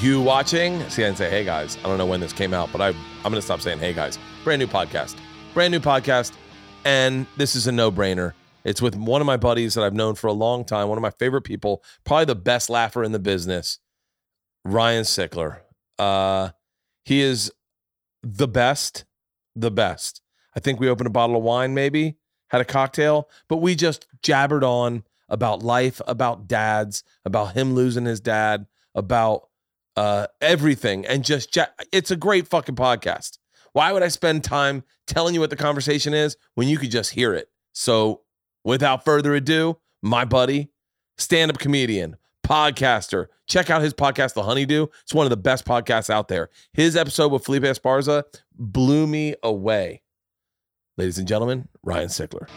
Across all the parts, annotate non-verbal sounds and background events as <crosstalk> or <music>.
you watching. See, I didn't say hey guys. I don't know when this came out, but I, I'm going to stop saying hey guys. Brand new podcast. Brand new podcast. And this is a no brainer. It's with one of my buddies that I've known for a long time, one of my favorite people, probably the best laugher in the business, Ryan Sickler. Uh, he is the best, the best. I think we opened a bottle of wine, maybe had a cocktail, but we just jabbered on about life, about dads, about him losing his dad, about uh, everything, and just ja- it's a great fucking podcast. Why would I spend time telling you what the conversation is when you could just hear it? So, without further ado, my buddy, stand up comedian, podcaster, check out his podcast, The Honeydew. It's one of the best podcasts out there. His episode with Felipe Esparza blew me away. Ladies and gentlemen, Ryan Sickler.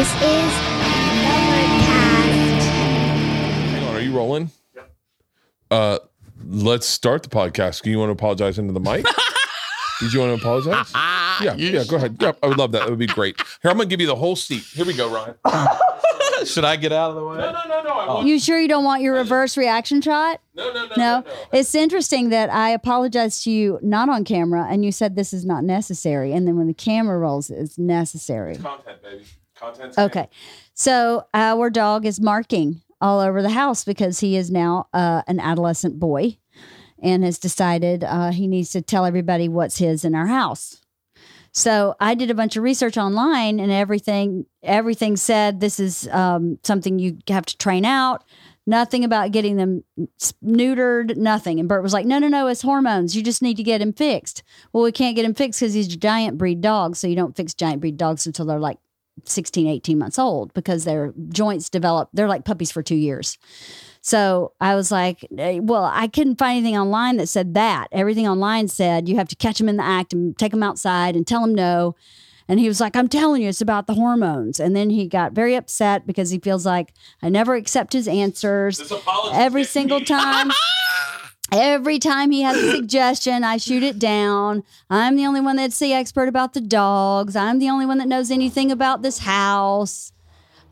This is Overcast. Hang on, are you rolling? Uh, let's start the podcast. Do you want to apologize into the mic? <laughs> Did you want to apologize? <laughs> yeah, yeah. Go ahead. Yeah, I would love that. That would be great. Here, I'm gonna give you the whole seat. Here we go, Ryan. <laughs> Should I get out of the way? No, no, no, no. I want, You sure you don't want your reverse reaction shot? no, no, no, No. no. It's interesting that I apologized to you not on camera and you said this is not necessary. And then when the camera rolls, it's necessary. Content, baby. Content. Okay. So our dog is marking all over the house because he is now uh, an adolescent boy and has decided uh, he needs to tell everybody what's his in our house. So I did a bunch of research online and everything everything said this is um, something you have to train out. Nothing about getting them neutered, nothing. And Bert was like, no, no, no, it's hormones. You just need to get him fixed. Well, we can't get him fixed because he's a giant breed dog. So you don't fix giant breed dogs until they're like 16, 18 months old because their joints develop. They're like puppies for two years. So I was like, well, I couldn't find anything online that said that. Everything online said you have to catch them in the act and take them outside and tell them no. And he was like, I'm telling you, it's about the hormones. And then he got very upset because he feels like I never accept his answers. Every single time. <laughs> Every time he has a suggestion, I shoot it down. I'm the only one that's the expert about the dogs. I'm the only one that knows anything about this house.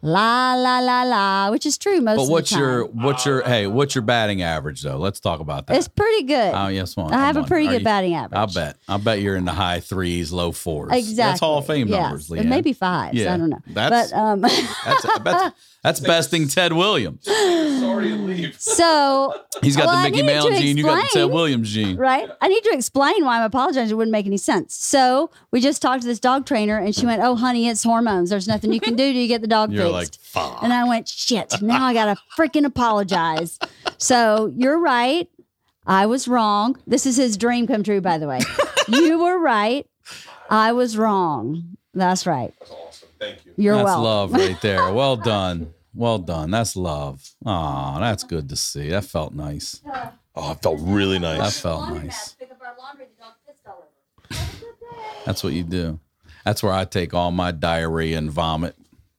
La la la la, which is true most But of what's the time. But what's your what's your hey what's your batting average though? Let's talk about that. It's pretty good. Oh yes, one. I have a pretty. Are good you- batting average. I'll bet. I'll bet you're in the high threes, low fours. Exactly. That's Hall of Fame yes. numbers, Leanne. may be fives. Yeah. I don't know. That's- but um, That's that's, <laughs> that's besting Ted Williams. <laughs> Sorry to leave. so He's got Well, the Mickey needed Mantle to gene. You got the Ted. Williams gene. right? I need to explain why I'm apologizing. It wouldn't make any sense. So we just talked to this dog trainer, and she went, "Oh, honey, it's hormones. There's nothing you can do to get the dog You're fixed." like, fuck. And I went, "Shit! Now I gotta freaking apologize." so you're right. I was wrong. This is his dream come true, by the way. <laughs> you were right. I was wrong. That's right. That's Awesome. Thank you. You're That's welcome. love right there. Well <laughs> done. Well done. That's love. Aw, that's good to see. That felt nice. Oh, it felt really nice. That nice. felt nice. That's what you do. That's where I take all my diarrhea and vomit.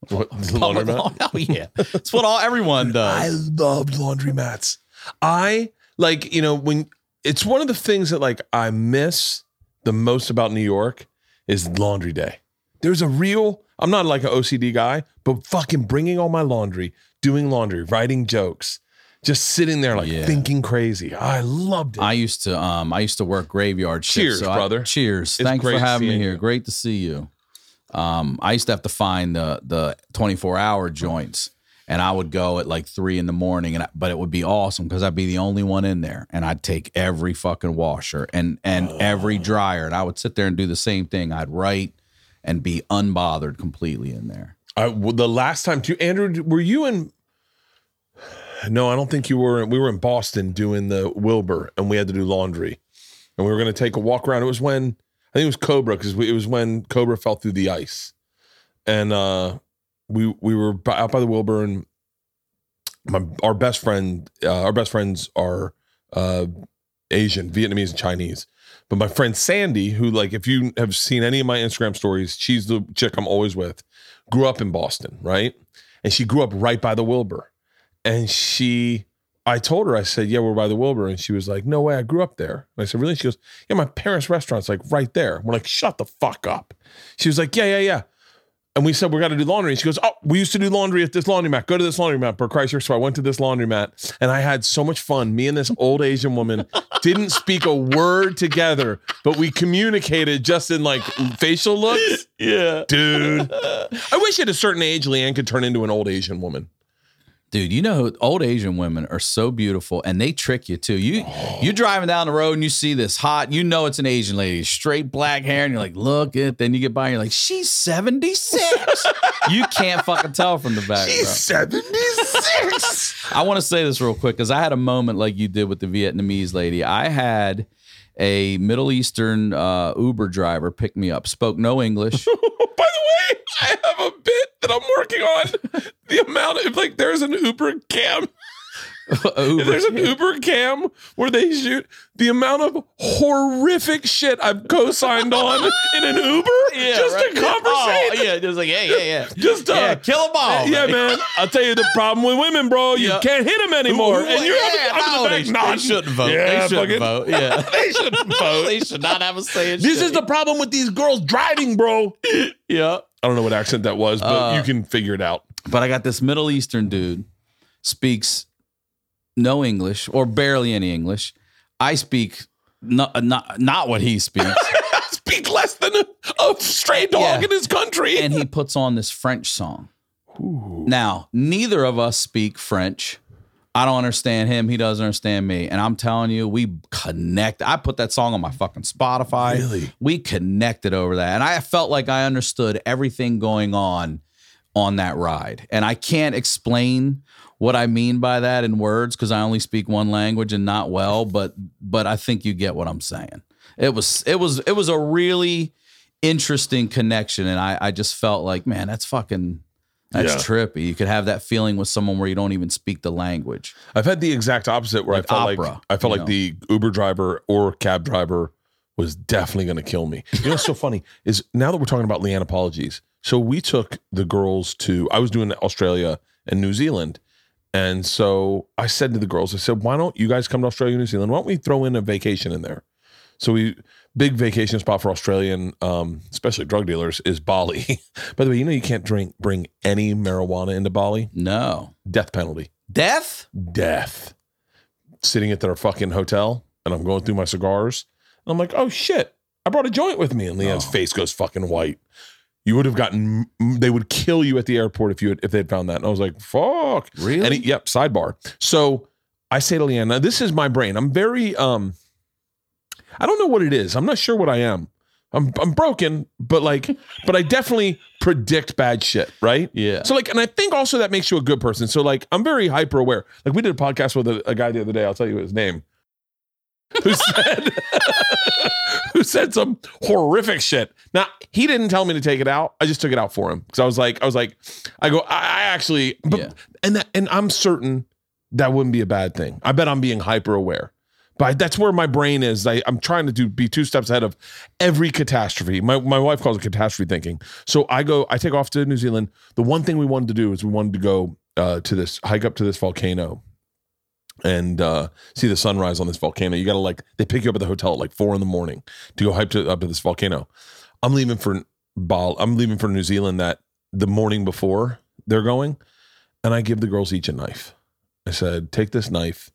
What, the laundromat? <laughs> Oh yeah, that's what all everyone <laughs> does. I does. loved laundromats. I like, you know, when it's one of the things that like I miss the most about New York is laundry day. There's a real, I'm not like an OCD guy, but fucking bringing all my laundry, doing laundry, writing jokes, just sitting there like Yeah. thinking crazy. I loved it. I used to um I used to work graveyard shifts. Cheers, I- brother. cheers. It's Thanks for having me seeing here. you. Great to see you. Um, I used to have to find the the 24 hour joints, and I would go at like three in the morning, and I, but it would be awesome because I'd be the only one in there, and I'd take every fucking washer and and every dryer, and I would sit there and do the same thing. I'd write and be unbothered completely in there. I, well, the last time too, Andrew, were you in? No, I don't think you were. We were in Boston doing the Wilbur, and we had to do laundry, and we were going to take a walk around. It was when I think it was Cobra because it was when Cobra fell through the ice, and uh, we we were out by the Wilbur, and my our best friend, uh, our best friends are uh, Asian, Vietnamese, and Chinese. But my friend Sandy, who like if you have seen any of my Instagram stories, she's the chick I'm always with grew up in Boston, right? And she grew up right by the Wilbur. And she, I told her, I said, yeah, we're by the Wilbur. And she was like, no way, I grew up there. And I said, really? She goes, yeah, my parents' restaurant's like right there. We're like, shut the fuck up. She was like, yeah, yeah, yeah. And we said, we got to do laundry. And she goes, oh, we used to do laundry at this laundromat. Go to this laundromat, per Chrysler. So I went to this laundromat and I had so much fun. Me and this old Asian woman <laughs> didn't speak a word together, but we communicated just in like facial looks. Yeah. Dude, I wish at a certain age, Leanne could turn into an old Asian woman. Dude, you know old Asian women are so beautiful and they trick you too. You you're driving down the road and you see this hot, you know it's an Asian lady, straight black hair, and you're like, look it. Then you get by and you're like, she's 76. <laughs> you can't fucking tell from the back. bro. 76. <laughs> I want to say this real quick because I had a moment like you did with the Vietnamese lady. I had a Middle Eastern uh, Uber driver picked me up, spoke no English. <laughs> By the way, I have a bit that I'm working on. The amount of like there's an Uber cam. <laughs> Uber. There's an Uber cam where they shoot the amount of horrific shit I've co-signed on in an Uber. <laughs> just right. to conversate. Oh, yeah, just like yeah, yeah, yeah. <laughs> Just uh, yeah, kill them all. Yeah, man. I'll tell you the problem with women, bro. You Yeah. can't hit them anymore. Who- and you're yeah, up, no, up they, they shouldn't vote. Yeah, they shouldn't fucking- vote. Yeah, they shouldn't vote. they should not have a say. In This shit. is the problem with these girls driving, bro. yeah. I don't know what accent that was, but Uh, you can figure it out. But I got this Middle Eastern dude speaks no English or barely any English. I speak not uh, not, not what he speaks. <laughs> Speak less than a, a stray dog Yeah. in his country. and he puts on this French song. Now, neither of us speak French. I don't understand him. He doesn't understand me. And I'm telling you, we connect. I put that song on my fucking Spotify. Really? We connected over that. And I felt like I understood everything going on on that ride. And I can't explain what I mean by that in words because I only speak one language and not well, but but I think you get what I'm saying. It was it was it was a really interesting connection and I I just felt like, man, that's fucking that's Yeah. trippy. You could have that feeling with someone where you don't even speak the language. I've had the exact opposite where Like I felt opera, like I felt like the Uber driver or cab driver was definitely going to kill me. You know what's so funny is now that we're talking about Leanne apologies. So we took the girls to I was doing Australia and New Zealand. And so I said to the girls, I said, why don't you guys come to Australia and New Zealand? Why don't we throw in a vacation in there? So we big vacation spot for Australian, um, especially drug dealers, is Bali. <laughs> By the way, you know you can't drink bring any marijuana into Bali. No. Death penalty Death? death sitting at their fucking hotel and I'm going through my cigars. And I'm like, oh shit, I brought a joint with me. And Leanne's Oh. face goes fucking white. You would have gotten, they would kill you at the airport if you had, if they'd found that. And I was like, fuck. Really? And he, yep, sidebar. So I say to Leanne, this is my brain. I'm very, um, I don't know what it is. I'm not sure what I am. I'm, I'm broken, but like, <laughs> but I definitely predict bad shit, right? yeah. So like, and I think also that makes you a good person. So like, I'm very hyper aware. Like we did a podcast with a, a guy the other day. I'll tell you his name. Who said <laughs> who said some horrific shit. Now he didn't tell me to take it out. I just took it out for him because I was like, I was like, I go, I, I actually, but, Yeah. and that, and I'm certain that wouldn't be a bad thing. I bet I'm being hyper aware. But that's where my brain is. I, I'm trying to do be two steps ahead of every catastrophe. My my wife calls it catastrophe thinking. So I go, I take off to New Zealand. The one thing we wanted to do is we wanted to go uh, to this hike up to this volcano and uh, see the sunrise on this volcano. You got to like they pick you up at the hotel at like four in the morning to go hike to, up to this volcano. I'm leaving for Bal. I'm leaving for New Zealand that the morning before they're going, and I give the girls each a knife. I said, take this knife,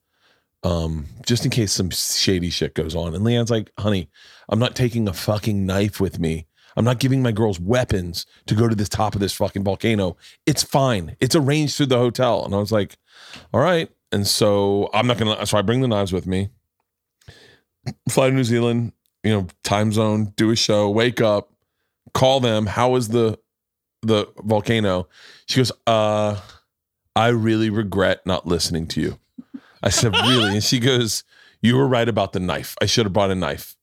um, just in case some shady shit goes on. And Leanne's like, honey, I'm not taking a fucking knife with me. I'm not giving my girls weapons to go to the top of this fucking volcano. It's fine. It's arranged through the hotel. And I was like, all right. And so I'm not gonna. So I bring the knives with me. Fly to New Zealand. You know, time zone. Do a show. Wake up. Call them. How is the the volcano? She goes, uh, I really regret not listening to you. I said, really? And she goes, you were right about the knife. I should have brought a knife.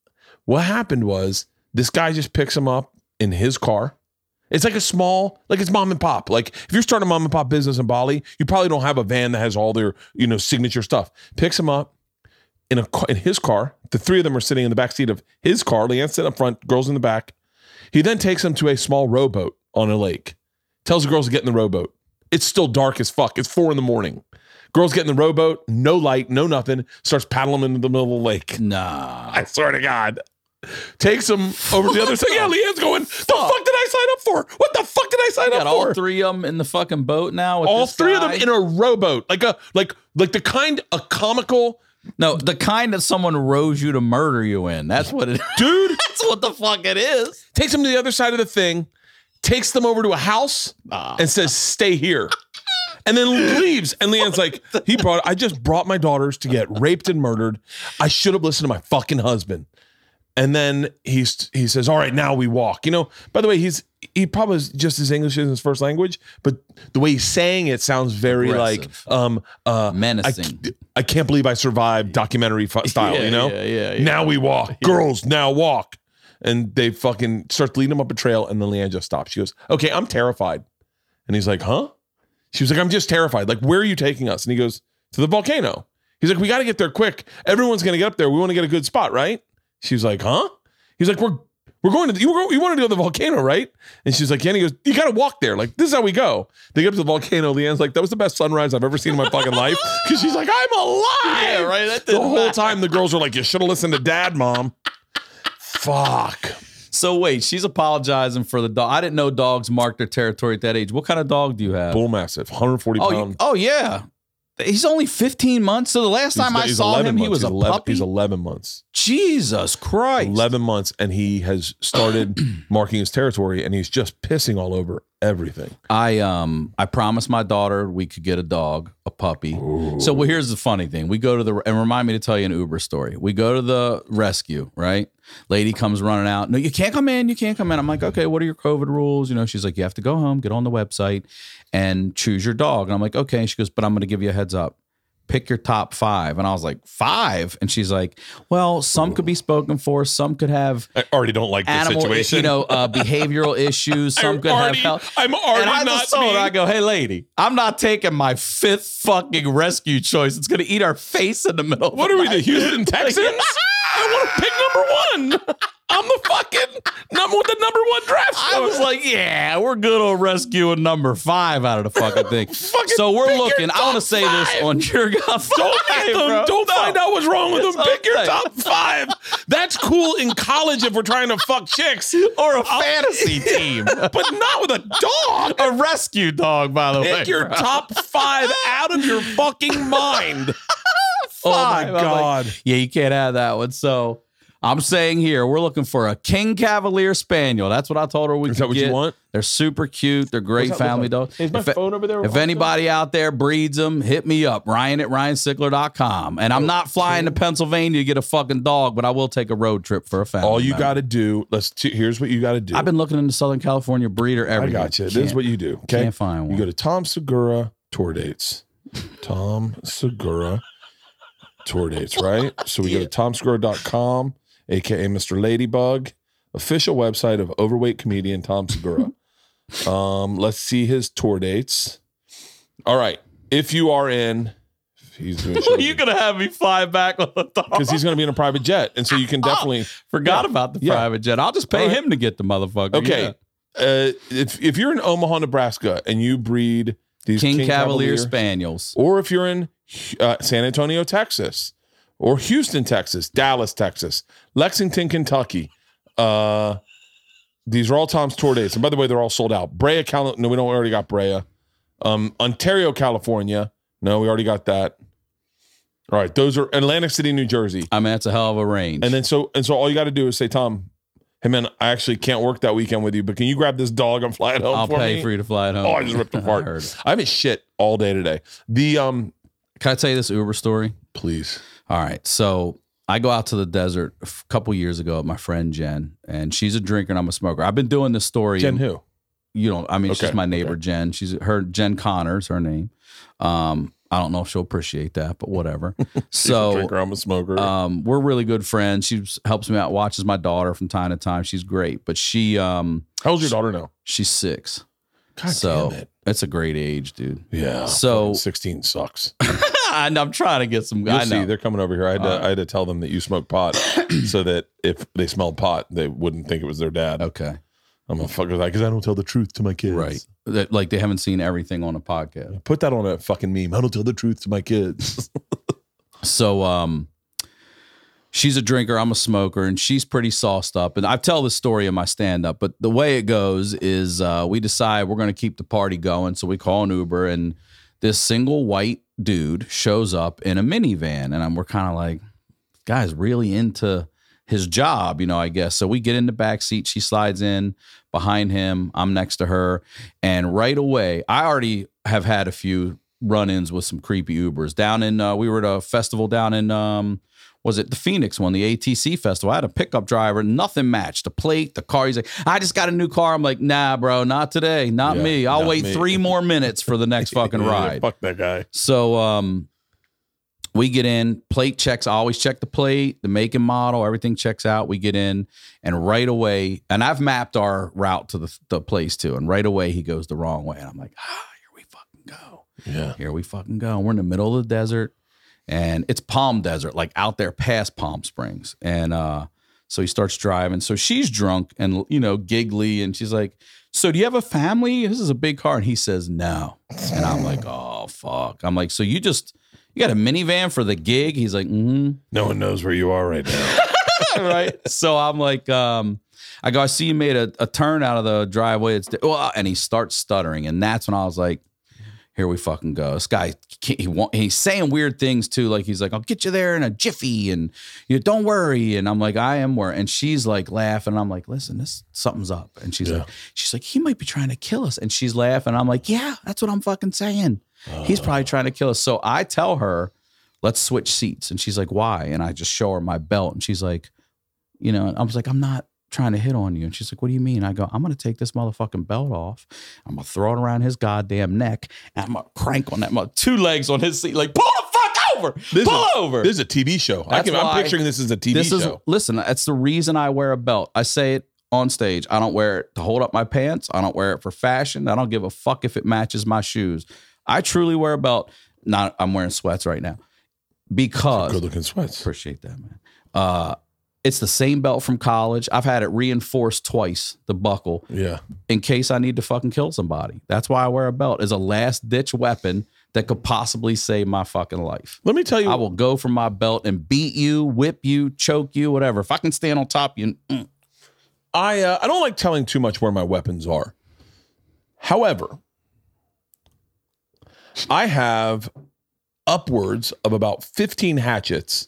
What happened was this guy just picks him up in his car. It's like a small, like it's mom and pop. Like if you're starting a mom and pop business in Bali, you probably don't have a van that has all their, you know, signature stuff. Picks him up in a in his car. The three of them are sitting in the back seat of his car. Leanne's sitting up front, girls in the back. He then takes them to a small rowboat on a lake. Tells the girls to get in the rowboat. It's still dark as fuck. It's four in the morning. Girls get in the rowboat, no light, no nothing, starts paddling into the middle of the lake. Nah. I swear to God. Takes them over to the other side. Yeah, Leanne's going, the fuck I sign up for? What the fuck did I sign up for? all three of them in the fucking boat now. With all three of them in a rowboat. Like a like like the kind a comical no, the kind that someone rows you to murder you in. That's what it. dude <laughs> That's what the fuck it is. takes them to the other side of the thing, takes them over to a house, ah. and says, "Stay here," and then leaves. And Leanne's like, "He brought. I just brought my daughters to get raped and murdered. I should have listened to my fucking husband." And then he's he says, "All right, now we walk." You know. By the way, he's he probably is just as English as his first language, but the way he's saying it sounds very Aggressive. like um uh Menacing. I, I can't believe I survived documentary fu- <laughs> style. Yeah, you know. yeah, yeah, yeah. Now we walk, <laughs> girls. Now walk, and they fucking start leading him up a trail, and then Leanne just stops. She goes, "Okay, I'm terrified," and he's like, "Huh?" She was like, "I'm just terrified. Like, where are you taking us?" And he goes, "To the volcano." He's like, "We got to get there quick. Everyone's gonna get up there. We want to get a good spot, right?" She's like, "Huh?" He's like, "We're." We're going to you. Were, you wanted to go to the volcano, right? And she's like, "Yeah." And he goes, "You got to walk there. Like this is how we go." They get up to the volcano. Leanne's like, "That was the best sunrise I've ever seen in my fucking life." <laughs> Because she's like, "I'm alive." Yeah, right. That The whole matter. time the girls are like, "You should have listened to Dad, Mom." Fuck. So wait, she's apologizing for the dog. I didn't know dogs mark their territory at that age. What kind of dog do you have? Bull massive, 140 oh, pound. you- oh yeah. He's only 15 months. So the last time I he's saw 11 him, he was he's a 11, puppy. He's 11 months. Jesus Christ. 11 months, and he has started <clears throat> marking his territory, and he's just pissing all over everything. I um I promised my daughter we could get a dog, a puppy. So well, here's the funny thing: we go to the and remind me to tell you an Uber story. We go to the rescue, right? Lady comes running out. No, you can't come in. You can't come in. I'm like, okay, what are your COVID rules? You know, she's like, you have to go home, get on the website, and choose your dog. And I'm like, okay. She goes, but I'm going to give you a heads up. Pick your top five. And I was like, five? And she's like, well, some could be spoken for. Some could have I already don't like this animal, situation. you know, uh, behavioral <laughs> issues. Some I'm could already, have health. I'm already And I not just told her, I go, hey, lady, I'm not taking my fifth fucking rescue choice. It's going to eat our face in the middle. What the are we, night. the Houston Texans? <laughs> <laughs> I want to pick number one. I'm the fucking number with the number one draft. I was like, yeah, we're good on rescuing number five out of the fucking thing. <laughs> Fucking so we're looking. I want to top say this on your <laughs> God. Don't, them, don't find out what's wrong with them. It's Pick your top five. That's cool in college if we're trying to fuck chicks, Or a fantasy <laughs> team. but not with a dog. a rescue dog, by the way. Pick your bro. top five out of your fucking mind. Oh my Five. I'm like, god. Yeah, you can't have that one. So I'm saying here, we're looking for a King Cavalier Spaniel. That's what I told her we Is could that what get. you want? They're super cute. They're great that family dogs. Is my If phone over there? If anybody out there breeds them, hit me up, Ryan at ryansickler.com. And I'm not flying to Pennsylvania to get a fucking dog, but I will take a road trip for a family. All you got to do, let's here's what you got to do. I've been looking into Southern California breeder I everywhere. got you. This is what you do. Okay. Can't find one. You go to Tom Segura tour dates. Tom Segura tour dates, <laughs> right? So we go to tomsegura.com, aka Mr. Ladybug, official website of overweight comedian Tom Segura. <laughs> um, let's see his tour dates. All right. If you are in, he's <laughs> you gonna have me fly back on the dog? because he's going to be in a private jet, and so you can definitely. Forgot Yeah. about the Yeah. private jet. I'll just pay right. him to get the motherfucker. Okay. Yeah. Uh, if if you're in Omaha, Nebraska, and you breed these King, King, Cavalier, Cavalier Spaniels. or if you're in uh, San Antonio, Texas, or Houston, Texas, Dallas, Texas, Lexington, Kentucky. Uh, these are all Tom's tour dates, and by the way, they're all sold out. Brea, Cal- no, we don't we already got Brea. Um, Ontario, California, no, we already got that. All right, those are Atlantic City, New Jersey, I mean, that's a hell of a range. and then so and so all you got to do is say, Tom, hey man, I actually can't work that weekend with you, but can you grab this dog and fly it home I'll for pay me? for you to fly it home. Oh, I just ripped apart. <laughs> it. I haven't shit all day today. The um, Can I tell you this Uber story? please. All right. So I go out to the desert a couple years ago with my friend Jen, and she's a drinker and I'm a smoker. I've been doing this story. Jen who? You don't, I mean, she's Okay, my neighbor, Jen. She's her, Jen Connor's her name. Um, I don't know if she'll appreciate that, but whatever. <laughs> She's a so drinker, I'm a smoker. um, we're really good friends. She helps me out, watches my daughter from time to time. She's great, but she, um, How old's your daughter now? she's six. God so damn it. It's a great age, dude. Yeah. So- 16 sucks. <laughs> and I'm trying to get some. You'll I see, know. they're coming over here. I had, to, Uh, I had to tell them that you smoke pot <coughs> so that if they smelled pot, they wouldn't think it was their dad. Okay. I'm a fucker like because I don't tell the truth to my kids. Right. That, like they haven't seen everything on a podcast. Put that on a fucking meme. I don't tell the truth to my kids. <laughs> So um she's a drinker, I'm a smoker, and she's pretty sauced up. And I tell the story in my stand-up, but the way it goes is uh we decide we're gonna keep the party going. So we call an Uber and this single white dude shows up in a minivan. And we're kind of like, guy's really into his job, you know, I guess. So we get in the back seat. She slides in behind him. I'm next to her. And right away, I already have had a few run-ins with some creepy Ubers down in. Uh, we were at a festival down in. Um, was it the Phoenix one, the ATC festival? I had a pickup driver, nothing matched. The plate, the car. He's like, I just got a new car. I'm like, nah, bro, not today, not Yeah, me. I'll not wait me. three <laughs> more minutes for the next fucking Yeah, ride. Fuck that guy. So um we get in, plate checks. I always check the plate, the make and model, everything checks out. We get in, and right away, and I've mapped our route to the, the place too. And right away, he goes the wrong way. And I'm like, ah, here we fucking go. Yeah. Here we fucking go. We're in the middle of the desert, and it's Palm Desert, like out there past Palm Springs. And uh, so he starts driving. So she's drunk and you know giggly, and she's like, "So do you have a family? This is a big car." And he says, "No." And I'm like, <laughs> "Oh fuck." I'm like, "So you just you got a minivan for the gig?" He's like, "Mm-hmm." No one knows where you are right now. <laughs> right? So I'm like, um, I go, I see you made a, a turn out of the driveway. It's well, and he starts stuttering, and that's when I was like, here we fucking go. This guy, he want, he's saying weird things too. Like he's like, I'll get you there in a jiffy, and you know, don't worry. And I'm like, I am worried. And she's like laughing. I'm like, listen, this something's up. And she's Yeah. like, she's like, he might be trying to kill us. And she's laughing. I'm like, yeah, that's what I'm fucking saying. He's uh. probably trying to kill us. So I tell her, let's switch seats. And she's like, why? And I just show her my belt, and she's like, you know, and I was like, I'm not trying to hit on you. And she's like, What do you mean? I go, I'm gonna take this motherfucking belt off. I'm gonna throw it around his goddamn neck, and I'm gonna crank on that mother two legs on his seat, like pull the fuck over, This pull is, over. This is a TV show. I That's can, I'm picturing this as a TV this show. is listen. That's the reason I wear a belt. I say it on stage. I don't wear it to hold up my pants. I don't wear it for fashion. I don't give a fuck if it matches my shoes. I truly wear a belt. Not I'm wearing sweats right now because Good looking sweats. Appreciate that, man. Uh, it's the same belt from college. I've had it reinforced twice, the buckle, Yeah. in case I need to fucking kill somebody. That's why I wear a belt as a last ditch weapon that could possibly save my fucking life. Let me tell you. I will go for my belt and beat you, whip you, choke you, whatever. If I can stand on top of you, mm, I uh, I don't like telling too much where my weapons are. However, I have upwards of about 15 hatchets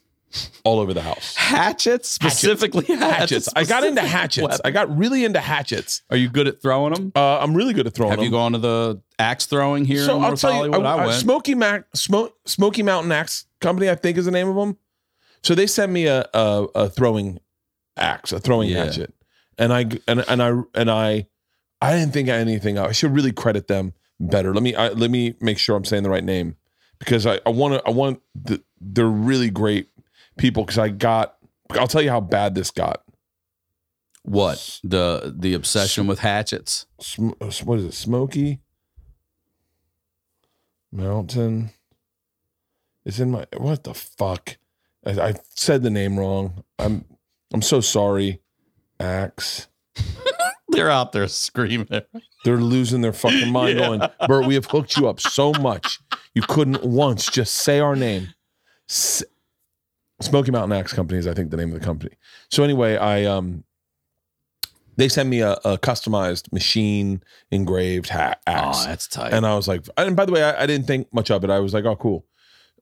all over the house. hatchets specifically hatchets. Hatchets. I got into hatchets. weapon. I got really into hatchets. Are you good at throwing them? Uh, I'm really good at throwing them. Have them. you gone to the axe throwing here so in I'll North tell you, Hollywood? I, uh, uh, went. Smoky Mac, Smoke, Smoky Mountain Axe Company, I think is the name of them. So they sent me a a, a throwing axe, a throwing Yeah. hatchet, and I and and I and I I didn't think anything. I should really credit them better. Let me I, let me make sure I'm saying the right name because I I want to I want the, they're really great people because I got. I'll tell you how bad this got. What the the obsession with hatchets? Sm- uh, what is it? Smoky Mountain. It's in my what the fuck? I, I said the name wrong. I'm I'm so sorry. Axe. <laughs> They're out there screaming. They're losing their fucking mind <laughs> Yeah. going, Bert, we have hooked you up so much. You couldn't once just say our name. S- Smoky Mountain Axe Company is, I think, the name of the company. So anyway, I um they sent me a, a customized machine engraved ha- axe. Oh, that's tight. And I was like, and by the way, I, I didn't think much of it. I was like, oh, cool.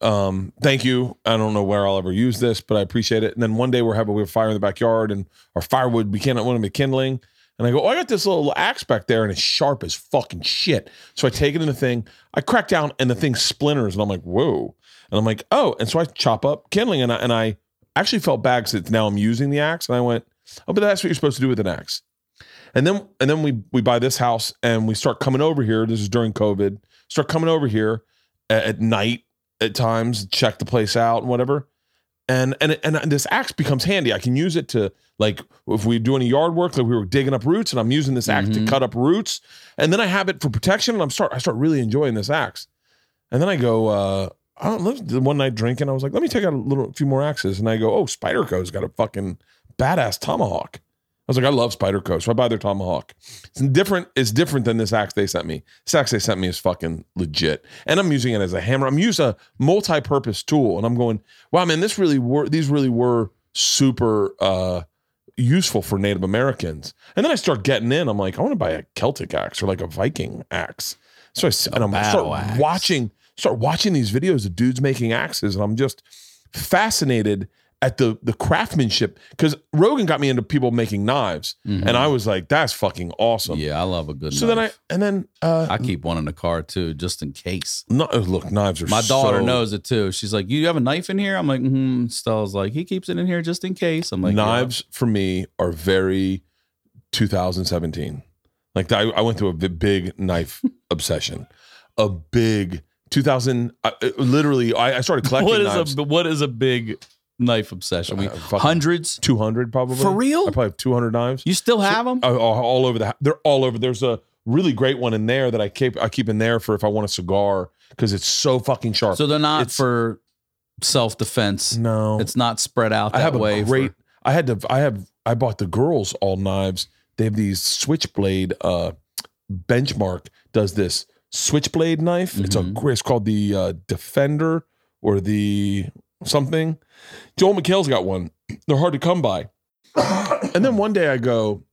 Um, thank you. I don't know where I'll ever use this, but I appreciate it. And then one day we're having we have fire in the backyard and our firewood we can't want to be kindling. And I go, oh, I got this little axe back there and it's sharp as fucking shit. So I take it in the thing, I crack down and the thing splinters and I'm like, whoa. And I'm like, oh, and so I chop up kindling and I, and I actually felt bad because now I'm using the axe and I went, oh, but that's what you're supposed to do with an axe. And then and then we we buy this house and we start coming over here. This is during COVID. Start coming over here at, at night at times, check the place out and whatever. And and and this axe becomes handy. I can use it to like if we do any yard work, like we were digging up roots, and I'm using this axe to Mhm. cut up roots. And then I have it for protection, and I'm start I start really enjoying this axe. And then I go, uh, I don't know, the one night drinking, I was like, let me take out a little a few more axes. And I go, oh, Spyderco's got a fucking badass tomahawk. I was like, I love Spyderco, so I buy their tomahawk. It's different. It's different than this axe they sent me. This axe they sent me is fucking legit, and I'm using it as a hammer. I'm using a multi-purpose tool, and I'm going, wow, man, this really were. These really were super uh, useful for Native Americans. And then I start getting in. I'm like, I want to buy a Celtic axe or like a Viking axe. So I and I'm start axe. watching start watching these videos of dudes making axes, and I'm just fascinated at the the craftsmanship because Rogan got me into people making knives, Mhm. and I was like, that's fucking awesome. yeah, I love a good. So then I and then uh, I keep one in the car too, just in case. no, look, knives are My daughter so- knows it too. She's like, "You have a knife in here?" I'm like, mm-hmm. Stella's like, "He keeps it in here just in case." I'm like, yeah. knives for me are very 2017. Like I, I went through a big knife <laughs> obsession, a big 2000. I, uh, literally, I, I started <laughs> collecting What knives. a what is a big knife obsession? We Uh, hundreds. 200 probably For real? I probably have 200 knives. You still have them? Uh, all, all over the. They're all over. There's a really great one in there that I keep. I keep in there for if I want a cigar because it's so fucking sharp. so they're not it's- for self defense. no, It's not spread out that I have way. a for- great. I had to. I have. I bought the girls all knives. They have these switchblade. Uh, Benchmade does this switchblade knife. It's a. Mhm. It's called the uh, Defender or the something. Joel McHale's got one. They're hard to come by. <coughs> and then one day I go.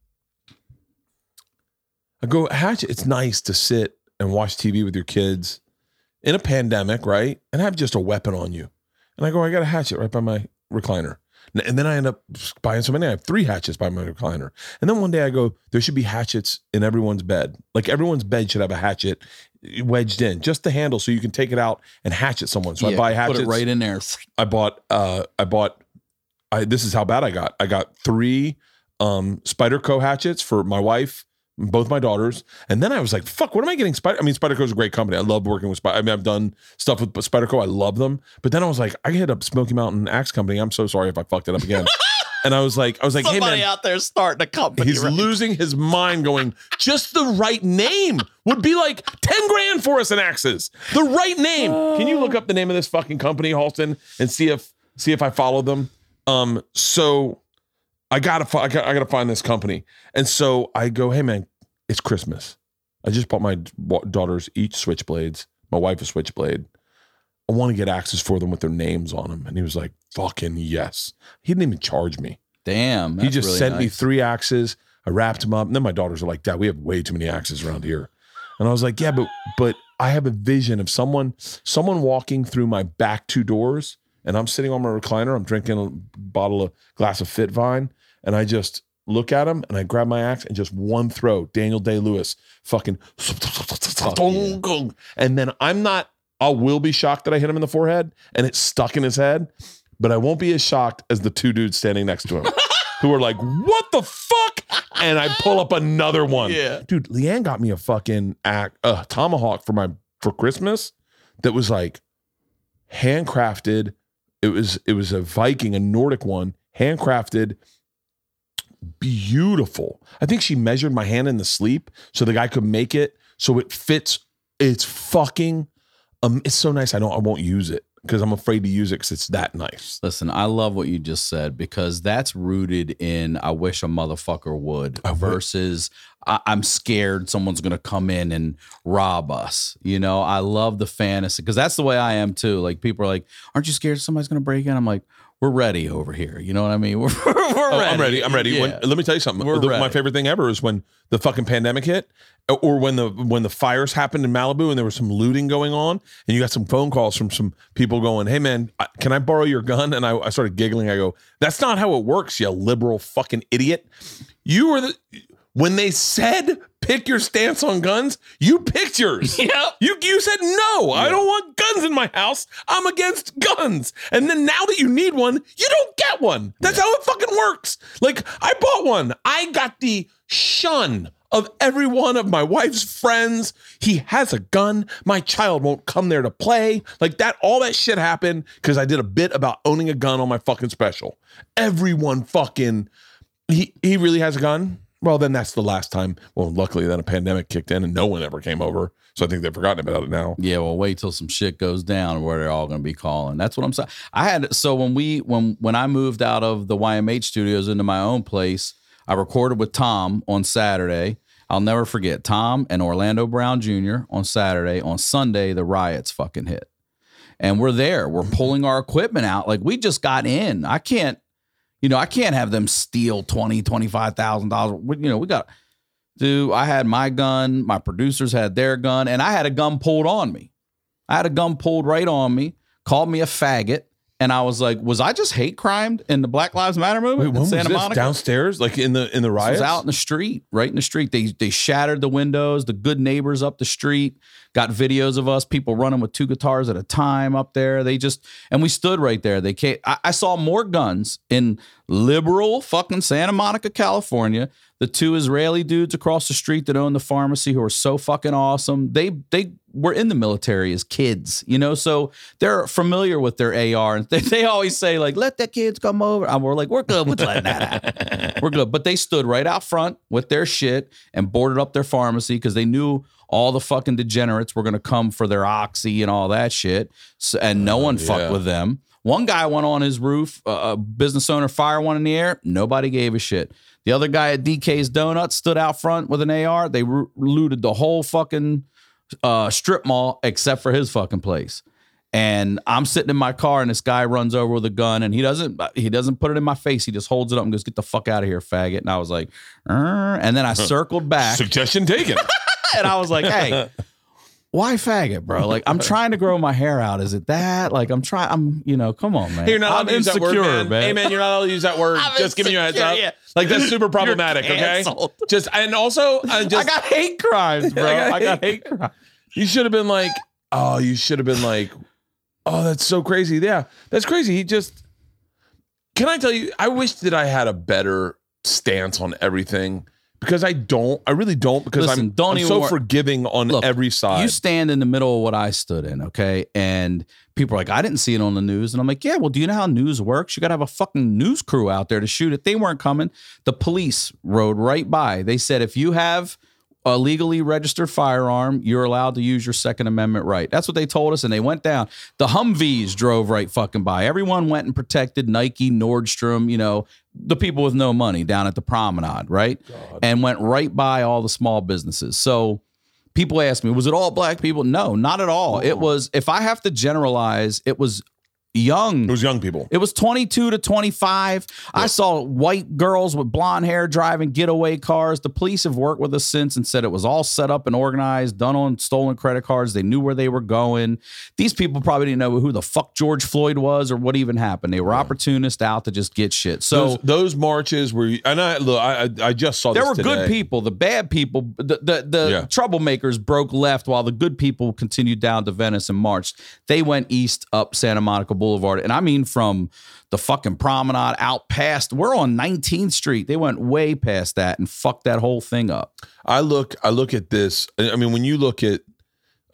I go hatchet. It's nice to sit and watch TV with your kids in a pandemic, right? And have just a weapon on you. And I go, I got a hatchet right by my recliner. And then I end up buying so many. I have three hatchets by my recliner. And then one day I go, there should be hatchets in everyone's bed. Like everyone's bed should have a hatchet wedged in, just the handle, so you can take it out and hatchet someone. So I buy hatchets. Put it right in there. I bought uh I bought I this is how bad I got. I got three um Spyderco hatchets for my wife, both my daughters. And then I was like, fuck, what am I getting Spider I mean Spyderco is a great company. I love working with Spider I mean I've done stuff with Spyderco. I love them. But then I was like, I hit up Smoky Mountain Axe Company. I'm so sorry if I fucked it up again. <laughs> and I was like I was like, hey man, out there starting a company. He's losing his mind going, just the right name would be like 10 grand for us in axes. The right name. Can you look up the name of this fucking company, Halston, and see if see if I follow them? Um, so I gotta I gotta, I gotta find this company. And so I go, hey man, it's Christmas. I just bought my daughters each switchblades, my wife a switchblade. I want to get axes for them with their names on them. And he was like, fucking yes. He didn't even charge me Damn. he just really sent me three axes. I wrapped them up. And then my daughters are like, Dad, we have way too many axes around here. And I was like, Yeah, but but I have a vision of someone someone walking through my back two doors, and I'm sitting on my recliner. I'm drinking a bottle of glass of Fit Vine, and I just look at him and I grab my axe and just one throw, Daniel Day Lewis, fucking, and then I'm not. I will be shocked that I hit him in the forehead and it's stuck in his head, but I won't be as shocked as the two dudes standing next to him <laughs> who are like, "What the fuck?" And I pull up another one. Yeah. dude, Leanne got me a fucking act, uh, tomahawk for my for Christmas that was like handcrafted. It was it was a Viking, a Nordic one, handcrafted, beautiful. I think she measured my hand in the sleep so the guy could make it so it fits. It's fucking um. It's so nice. I don't. I won't use it because I'm afraid to use it because it's that nice. Listen, I love what you just said because that's rooted in I wish a motherfucker would versus I, I'm scared someone's gonna come in and rob us. You know, I love the fantasy because that's the way I am too. Like people are like, "Aren't you scared somebody's gonna break in?" I'm like, "We're ready over here." You know what I mean? <laughs> We're, we're Oh, ready. I'm ready. I'm ready. When, let me tell you something. The- my favorite thing ever is when the fucking pandemic hit, uh, or when the when the fires happened in Malibu and there was some looting going on, and you got some phone calls from some people going, "Hey man, can I borrow your gun?" And I, I started giggling. I go, "That's not how it works, you liberal fucking idiot. You were the when they said pick your stance on guns, you picked yours. <laughs> Yep. You you said no, I don't want guns in my house. I'm against guns. And then now that you need one, you don't get one. That's how it fucking works. Like I bought one. I got the shun of every one of my wife's friends. He has a gun. My child won't come there to play. Like that all that shit happened cuz I did a bit about owning a gun on my fucking special. Everyone fucking he he really has a gun. Well, then that's the last time. Well, luckily then a pandemic kicked in and no one ever came over. So I think they've forgotten about it now. Yeah, well, wait till some shit goes down where they're all going to be calling. That's what I'm saying. I had so when we when when I moved out of the YMH studios into my own place, I recorded with Tom on Saturday. I'll never forget Tom and Orlando Brown Jr. on Saturday. On Sunday, the riots fucking hit. And we're there. We're pulling our equipment out. Like we just got in. I can't, you know, I can't have them steal twenty, twenty-five thousand dollars. You know, we got dude, I had my gun, my producers had their gun, and I had a gun pulled on me. I had a gun pulled right on me, called me a faggot. And I was like, was I just hate crimed in the Black Lives Matter movement Wait, in Santa? Monica? Downstairs, like in the in the riots. was out in the street, right in the street. They they shattered the windows. The good neighbors up the street got videos of us, people running with two guitars at a time up there. They just and we stood right there. They came. I, I saw more guns in liberal fucking Santa Monica, California. The two Israeli dudes across the street that own the pharmacy who are so fucking awesome. They they were in the military as kids, you know, so they're familiar with their AR. And <laughs> they, they always say like, "Let the kids come over." And we're like, "We're good with letting that happen." <laughs> we're good. But they stood right out front with their shit and boarded up their pharmacy because they knew all the fucking degenerates were going to come for their oxy and all that shit. So, and no uh, one fucked with them. One guy went on his roof, uh, a business owner fired one in the air. Nobody gave a shit. The other guy at DK's Donuts stood out front with an AR. They looted the whole fucking uh, strip mall except for his fucking place. And I'm sitting in my car, and this guy runs over with a gun, and he doesn't he doesn't put it in my face. He just holds it up and goes, "Get the fuck out of here, faggot!" And I was like, "Er," and then I circled back, Suggestion taken. <laughs> and I was like, "Hey, <laughs> why faggot, bro? Like, I'm <laughs> trying to grow my hair out. Is it that? Like, I'm trying. I'm, you know, come on, man. You're not allowed I'm to use that word, insecure, man. Hey, man, you're not allowed to use that word. I'm just giving you a heads up. yeah. Like that's super <laughs> problematic. okay. Just and also, uh, I just I got hate crimes, bro. I got I got hate- hate crimes. you should have been like, oh, you should have been like, oh, that's so crazy. Yeah, that's crazy. He just. Can I tell you? I wish that I had a better stance on everything because I don't. I really don't because Listen, I'm, don't I'm so wor- forgiving on Look, every side. You stand in the middle of what I stood in, okay? And people are like, I didn't see it on the news. And I'm like, yeah, well, do you know how news works? You got to have a fucking news crew out there to shoot it. They weren't coming. The police rode right by. They said, if you have a legally registered firearm, you're allowed to use your Second Amendment right. That's what they told us. And they went down. The Humvees drove right fucking by. Everyone went and protected Nike, Nordstrom, you know, the people with no money down at the promenade, right? And went right by all the small businesses. So, people ask me, was it all black people? No, not at all. It was, if I have to generalize, it was young. it was young people. It was 22 to 25. I saw white girls with blonde hair driving getaway cars. The police have worked with us since and said it was all set up and organized, done on stolen credit cards. They knew where they were going. These people probably didn't know who the fuck George Floyd was or what even happened. They were opportunists out to just get shit. So those, those marches were, and I look, I I- just saw there were good people. The bad people, the the, the Yeah. troublemakers broke left while the good people continued down to Venice and marched. They went east up Santa Monica Boulevard. And I mean from the fucking promenade out past, we're on 19th Street. They went way past that and fucked that whole thing up. I look I look at this. I mean, when you look at,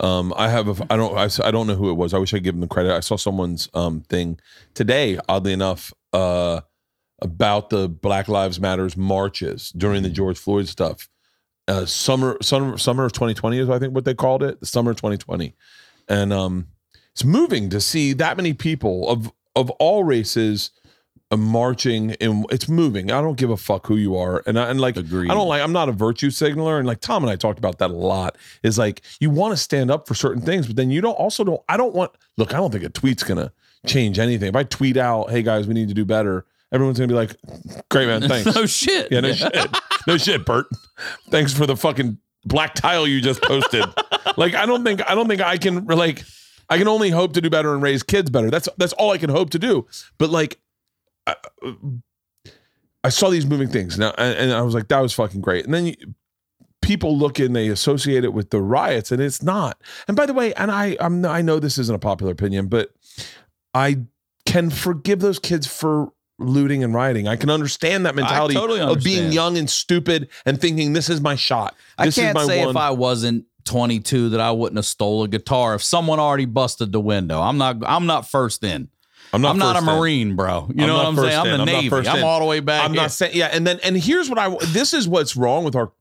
um, I have a I don't I, I don't know who it was. I wish I give them the credit. I saw someone's um thing today. Oddly enough, uh, about the Black Lives Matters marches during the George Floyd stuff. Uh, summer summer summer of 2020 is I think what they called it. The summer of 2020, and um, it's moving to see that many people of of all races. uh, Marching and it's moving. I don't give a fuck who you are, and I, and like Agreed. I don't like. I'm not a virtue signaler, and like Tom and I talked about that a lot. Is like you want to stand up for certain things, but then you don't. Also, don't. I don't want. Look, I don't think a tweet's gonna change anything. If I tweet out, "Hey guys, we need to do better," everyone's gonna be like, "Great man, thanks." <laughs> No shit. yeah, no shit, no shit, Bert. Thanks for the fucking black tile you just posted. <laughs> like, I don't think. I don't think I can like. I can only hope to do better and raise kids better. That's that's all I can hope to do. But like, I, I saw these moving things now, and, and I was like, that was fucking great. And then you, people look and they associate it with the riots, and it's not. And by the way, and I I'm I know this isn't a popular opinion, but I can forgive those kids for looting and rioting. I can understand that mentality totally of being young and stupid and thinking this is my shot. I This can't is my say one. if I wasn't 22 that I wouldn't have stole a guitar if someone already busted the window. I'm not I'm not first in. I'm not, I'm not a in. Marine, bro. You I'm know what I'm saying? I'm in. the I'm Navy. I'm in. all the way back. I'm here. not saying yeah, and then and here's what I this is what's wrong with our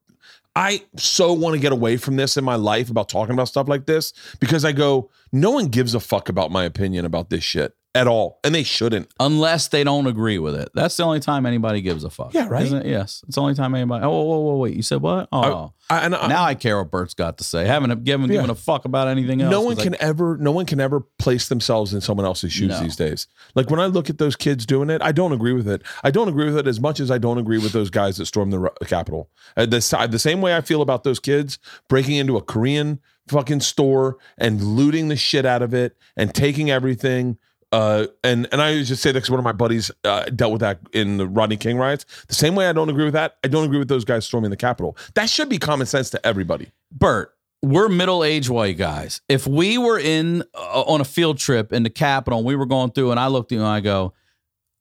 I so want to get away from this in my life about talking about stuff like this because I go no one gives a fuck about my opinion about this shit. At all, and they shouldn't. unless they don't agree with it. That's the only time anybody gives a fuck. Yeah, right? Isn't it? Yes, it's the only time anybody. Oh, whoa, whoa, wait! You said what? Oh, I, and I, now I care what Bert's got to say. Haven't given Yeah. given a fuck about anything else. no one I- can ever no one can ever place themselves in someone else's shoes No. these days like when i look at those kids doing it i don't agree with it i don't agree with it as much as i don't agree with those guys that stormed the capitol uh, the, the same way i feel about those kids breaking into a korean fucking store and looting the shit out of it and taking everything uh, and and I just say that because one of my buddies uh, dealt with that in the Rodney King riots. The same way I don't agree with that, I don't agree with those guys storming the Capitol. That should be common sense to everybody. Bert, we're middle aged white guys. If we were in uh, on a field trip in the Capitol and we were going through, and I looked at you and I go,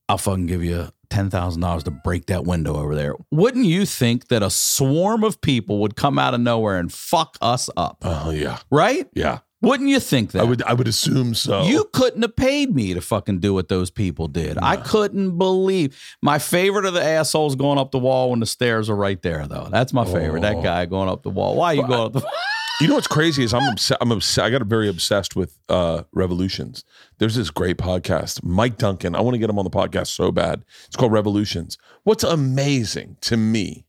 I'll fucking give you ten thousand dollars to break that window over there. Wouldn't you think that a swarm of people would come out of nowhere and fuck us up? Oh yeah, Right? yeah. Wouldn't you think that? I would I would assume so. You couldn't have paid me to fucking do what those people did. I couldn't believe. My favorite of the assholes going up the wall when the stairs are right there, though. That's my favorite. That Oh. guy going up the wall. Why are you going up the? <laughs> <laughs> You know what's crazy is I'm obs- I'm obs- I got very obsessed with uh, revolutions. There's this great podcast, Mike Duncan. I want to get him on the podcast so bad. It's called Revolutions. What's amazing to me,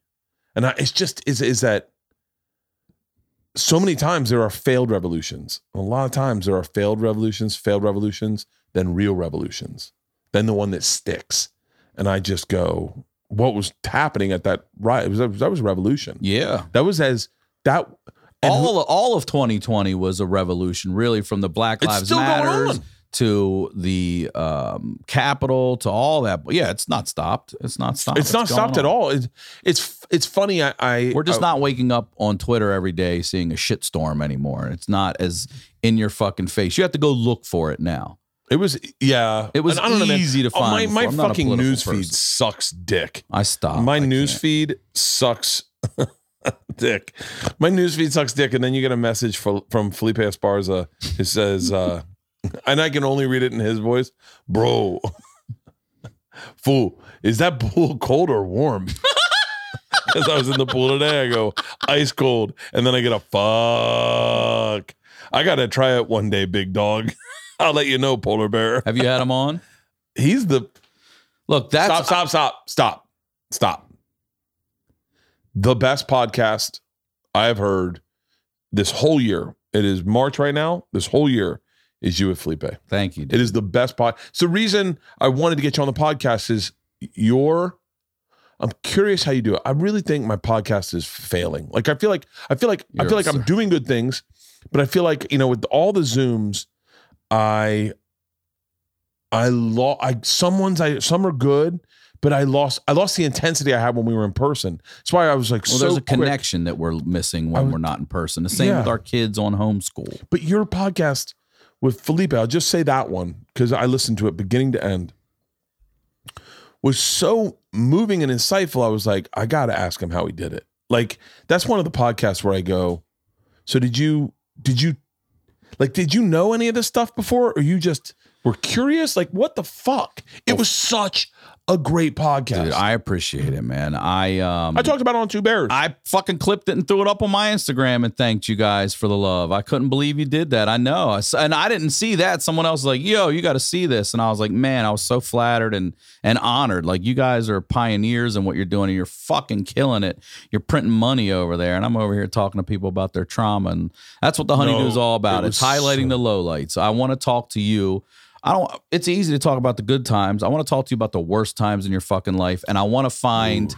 and I, it's just is is that so many times there are failed revolutions. A lot of times there are failed revolutions, failed revolutions, then real revolutions, then the one that sticks. And I just go, what was happening at that right? It was that was a revolution. Yeah. That was as that. and who- all all of 2020 was a revolution, really, from the Black Lives still going Matters on. To the um, Capitol to all that. But yeah, it's not stopped. It's not stopped. it's not going stopped at all. It's it's it's funny. I, I We're just I- not waking up on Twitter every day seeing a shitstorm anymore. It's not as in your fucking face. You have to go look for it now. It was yeah. It was And I don't know, easy to Oh, my find my before. I'm not a fucking political news feed person. sucks dick. I stopped. my I news can't. feed sucks <laughs> dick. My news feed sucks dick, and then you get a message from from Felipe Esparza who says, uh, and I can only read it in his voice, bro. Fool, is that pool cold or warm? Because I was in the pool today, I go ice cold, and then I get a fuck. I gotta try it one day, big dog. <laughs> I'll let you know, polar bear. Have you had him on? He's the Look, that's stop, stop, stop, stop, stop. The best podcast I have heard this whole year. It is March right now. This whole year is you with Felipe. Thank you. It Dude. is the best pod. So the reason I wanted to get you on the podcast is your. I'm curious how you do it. I really think my podcast is failing. Like I feel like I feel like I You're feel like I'm doing good things, but I feel like you know with all the zooms, I I lost. I some ones I some are good, but I lost. I lost the intensity I had when we were in person. That's why I was like Well, so there's a quick. connection that we're missing when I would- we're not in person. The same Yeah. with our kids on homeschool. But your podcast with Felipe, I'll just say that one because I listened to it beginning to end. Was so moving and insightful. I was like, I got to ask him how he did it. Like that's one of the podcasts where I go, so did you? Did you? Like, did you know any of this stuff before, or you just were curious? Like, what the fuck? It was such a great podcast. Dude, I, appreciate it, man. I um I talked about it on Two Bears. I fucking clipped it and threw it up on my Instagram and thanked you guys for the love. I couldn't believe you did that. I know. I And I didn't see that. Someone else was like, yo, you got to see this. And I was like, man, I was so flattered and and honored. Like, you guys are pioneers in what you're doing and you're fucking killing it. You're printing money over there. And I'm over here talking to people about their trauma. And that's what the honeydew No, is all about. it It's highlighting so- the lowlights. I want to talk to you. I don't. It's easy to talk about the good times. I want to talk to you about the worst times in your fucking life, and I want to find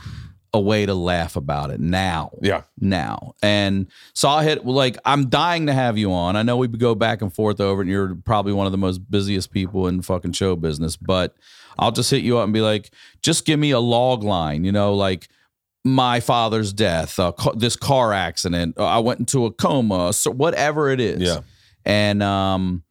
a way to laugh about it now. yeah. Now, and so I hit like I'm dying to have you on. I know we go back and forth over, it, and you're probably one of the most busiest people in fucking show business. But I'll just hit you up and be like, just give me a log line. You know, like my father's death, uh, ca- this car accident, uh, I went into a coma, so whatever it is. Yeah. And um,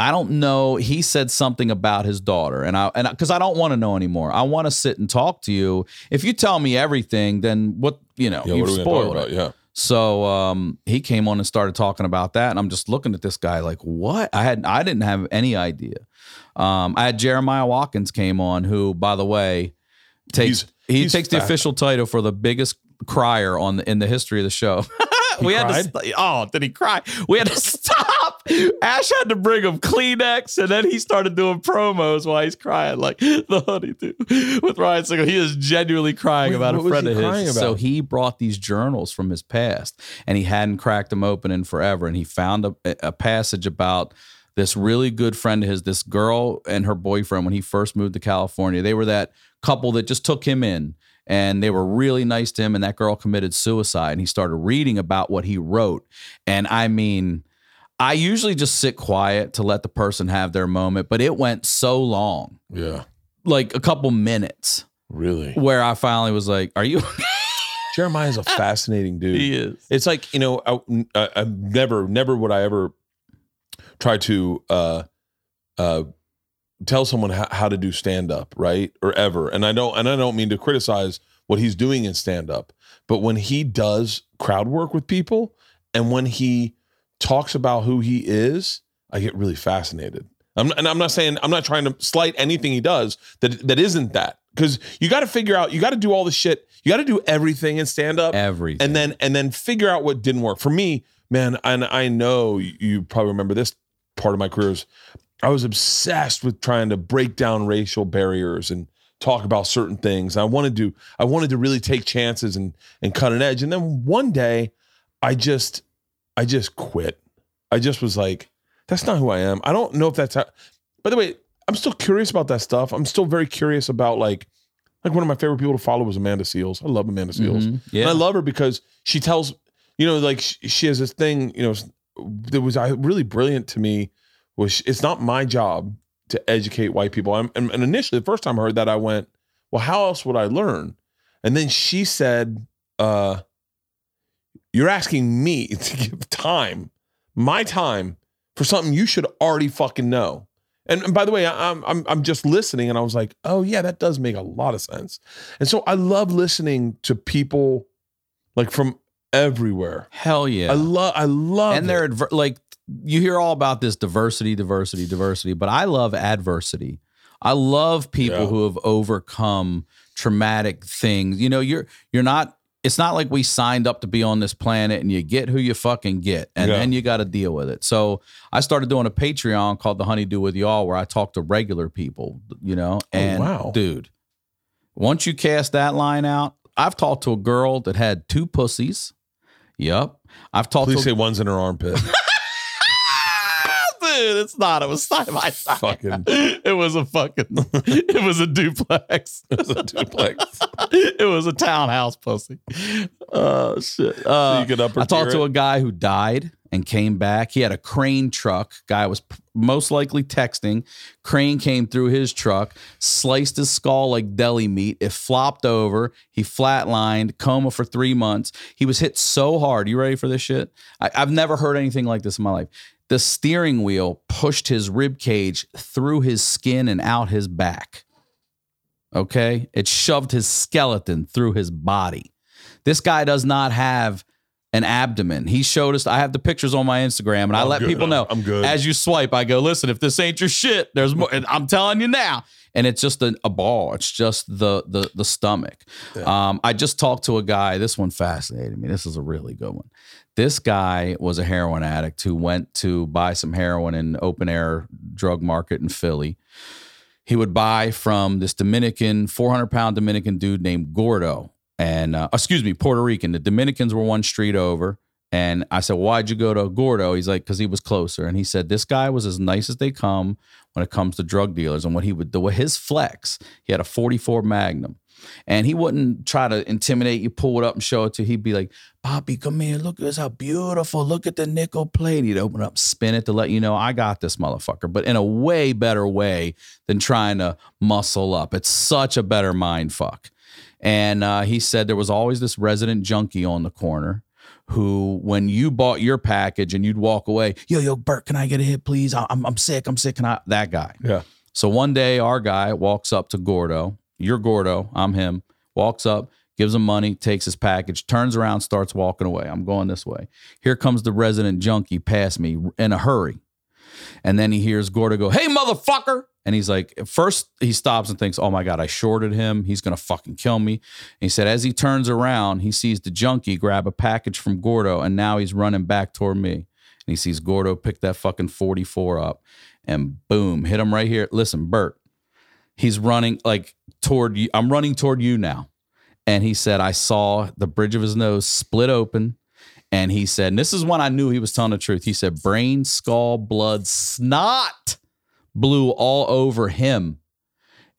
I don't know. He said something about his daughter, and I and because I, don't want to know anymore. I want to sit and talk to you. If you tell me everything, then what you know, Yeah. you've spoiled it. Yeah. So um, he came on and started talking about that, and I'm just looking at this guy like, what? I had I didn't have any idea. Um, I had Jeremiah Watkins came on, who, by the way, takes He's- he he's takes the official title for the biggest crier on the, in the history of the show. <laughs> we cried? had to oh did he cry? We had to <laughs> stop Ash had to bring him Kleenex, and then he started doing promos while he's crying, like the honeydew with Ryan Sickler. He is genuinely crying Wait, about a friend of his. So he brought these journals from his past, and he hadn't cracked them open in forever. And he found a, a passage about this really good friend of his, this girl and her boyfriend when he first moved to California. They were that couple that just took him in and they were really nice to him and that girl committed suicide and he started reading about what he wrote. And I mean, I usually just sit quiet to let the person have their moment, but it went so long, Yeah, like a couple minutes, really. where I finally was like, "Are you?" <laughs> Jeremiah's a fascinating dude. he is. It's like you know, I, I, I never, never would I ever try to uh, uh, tell someone how, how to do stand up, right, or ever. And I don't, and I don't mean to criticize what he's doing in stand up, but when he does crowd work with people, and when he talks about who he is, I get really fascinated. I'm, and I'm not saying I'm not trying to slight anything he does that that isn't that because you got to figure out, you got to do all the shit, you got to do everything in stand up, Everything. and then and then figure out what didn't work for me man and i know you probably remember this part of my career is i was obsessed with trying to break down racial barriers and talk about certain things i wanted to i wanted to really take chances and and cut an edge and then one day i just i just quit i just was like that's not who i am i don't know if that's how by the way i'm still curious about that stuff i'm still very curious about like like one of my favorite people to follow was amanda seales i love amanda seales Mhm. Yeah. and I love her because she tells, you know, like she, she has this thing, you know, that was uh, really brilliant to me. Was it's not my job to educate white people. I'm, and, and initially, the first time I heard that, I went, well, how else would I learn? And then she said, uh, "You're asking me <laughs> to give time, my time, for something you should already fucking know." And, and by the way, I- I'm I'm I'm just listening, and I was like, "Oh yeah, that does make a lot of sense." And so I love listening to people like from everywhere. Hell yeah. I love I love and they're adver- like you hear all about this diversity diversity diversity but i love adversity i love people Yeah. who have overcome traumatic things you know you're you're not it's not like we signed up to be on this planet and you get who you fucking get and Yeah. then you got to deal with it so i started doing a patreon called the honeydew with y'all where i talk to regular people you know oh, and Oh, wow. dude once you cast that line out i've talked to a girl that had two pussies Yep. I've talked Please to say one's in her armpit. <laughs> Dude, it's not. It was side by side. Fucking- It was a fucking. <laughs> It was a duplex. It was a duplex. <laughs> it was a townhouse pussy. Oh shit. Uh, you could upper I talked tier to a guy who died and came back. He had a crane truck. Guy was p- most likely texting. Crane came through his truck, sliced his skull like deli meat. It flopped over. He flatlined, coma for three months. He was hit so hard. You ready for this shit? I, I've never heard anything like this in my life. The steering wheel pushed his rib cage through his skin and out his back. Okay, it shoved his skeleton through his body. This guy does not have an abdomen. He showed us. I have the pictures on my Instagram, and I I'm let good. people know. I'm good. As you swipe, I go, listen. If this ain't your shit, there's more. And I'm telling you now. And it's just a, a ball. It's just the the the stomach. Um, I just talked to a guy. This one fascinated me. This is a really good one. This guy was a heroin addict who went to buy some heroin in open air drug market in Philly he would buy from this Dominican, 400 pound Dominican dude named Gordo. And, uh, excuse me, Puerto Rican. The Dominicans were one street over. And I said, Why'd you go to Gordo? He's like, Because he was closer. And he said, This guy was as nice as they come when it comes to drug dealers. And what he would do, his flex, he had a 44 Magnum. And he wouldn't try to intimidate you, pull it up and show it to you. He'd be like, Poppy, come here. Look at this, how beautiful. Look at the nickel plate. He'd open up, spin it to let you know, I got this motherfucker, but in a way better way than trying to muscle up. It's such a better mind fuck. And uh, he said there was always this resident junkie on the corner who, when you bought your package and you'd walk away, yo, yo, Bert, can I get a hit, please? I'm, I'm sick. I'm sick. Can I? That guy. Yeah. So one day, our guy walks up to Gordo. You're Gordo. I'm him. Walks up, gives him money, takes his package, turns around, starts walking away. I'm going this way. Here comes the resident junkie past me in a hurry. And then he hears Gordo go, Hey, motherfucker. And he's like, first he stops and thinks, Oh my God, I shorted him. He's going to fucking kill me. And he said, as he turns around, he sees the junkie grab a package from Gordo and now he's running back toward me. and he sees Gordo pick that fucking 44 up and boom, hit him right here. Listen, Bert, he's running like toward you. I'm running toward you now. And he said, I saw the bridge of his nose split open. And he said, and this is when I knew he was telling the truth. He said, brain, skull, blood, snot blew all over him.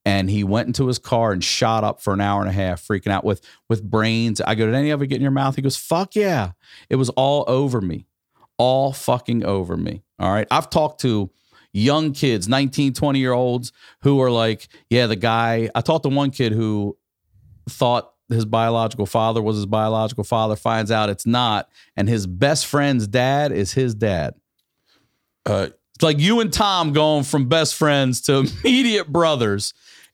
And he went into his car and shot up for an hour and a half, freaking out with with brains. I go, did any of it get in your mouth? He goes, fuck yeah. It was all over me. All fucking over me. All right. I've talked to young kids, 19, 20 year olds who are like, yeah, the guy. I talked to one kid who thought his biological father was his biological father, finds out it's not, and his best friend's dad is his dad. Uh, It's like you and Tom going from best friends to <laughs> immediate brothers.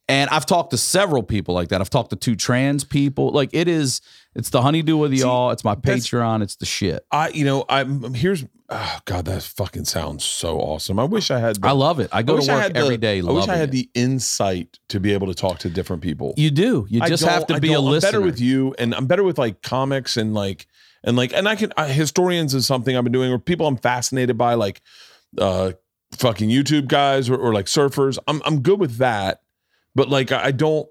And I've talked to several people like that. I've talked to two trans people. Like it is, it's the honeydew with y'all. It's my Patreon. It's the shit. I, you know, I'm here's. Oh God, that fucking sounds so awesome. I wish I had. The, I love it. I go wish to work had the- every day. I wish I had it. the insight to be able to talk to different people. You do. You just have to be a listener. I'm better with you, and I'm better with like comics and like and like and I can I, historians is something I've been doing, or people I'm fascinated by, like uh fucking YouTube guys or, or like surfers. I'm I'm good with that, but like I I don't.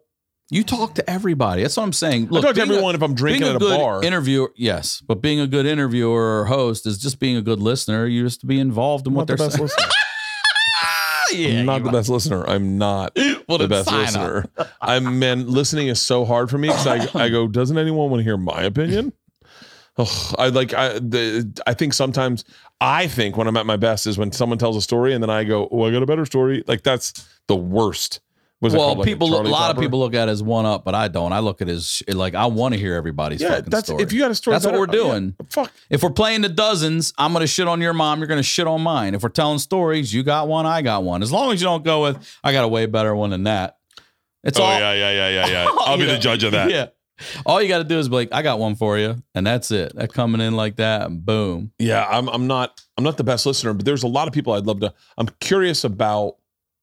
You talk to everybody. That's what I'm saying. I Look, talk to being a- everyone if I'm drinking being a at a good bar. interviewer, yes, but being a good interviewer or host is just being a good listener. You just to be involved in I'm what they're best saying. listener. <laughs> yeah, I'm not you the best listener. I'm not <laughs> Well, the best listener. I'm man, listening is so hard for me because I, I go, doesn't anyone want to hear my opinion? <laughs> Ugh, I like I the I think sometimes I think when I'm at my best is when someone tells a story and then I go, oh, I got a better story. Like that's the worst. Was well, called, like, people, a Charlie lot of people look at it as one up, but I don't. I look at it as like I want to hear everybody's Yeah, fucking that's story. if you got a story. That's what we're uh, doing. yeah, fuck. If we're playing the dozens, I'm gonna shit on your mom. You're gonna shit on mine. If we're telling stories, you got one, I got one. As long as you don't go with, I got a way better one than that. It's Oh all. yeah, yeah, yeah, yeah, yeah. <laughs> I'll be you the judge of that. <laughs> Yeah. All you got to do is be like, I got one for you, and that's it. That coming in like that, boom. Yeah, I'm I'm not I'm not the best listener, but there's a lot of people I'd love to. I'm curious about,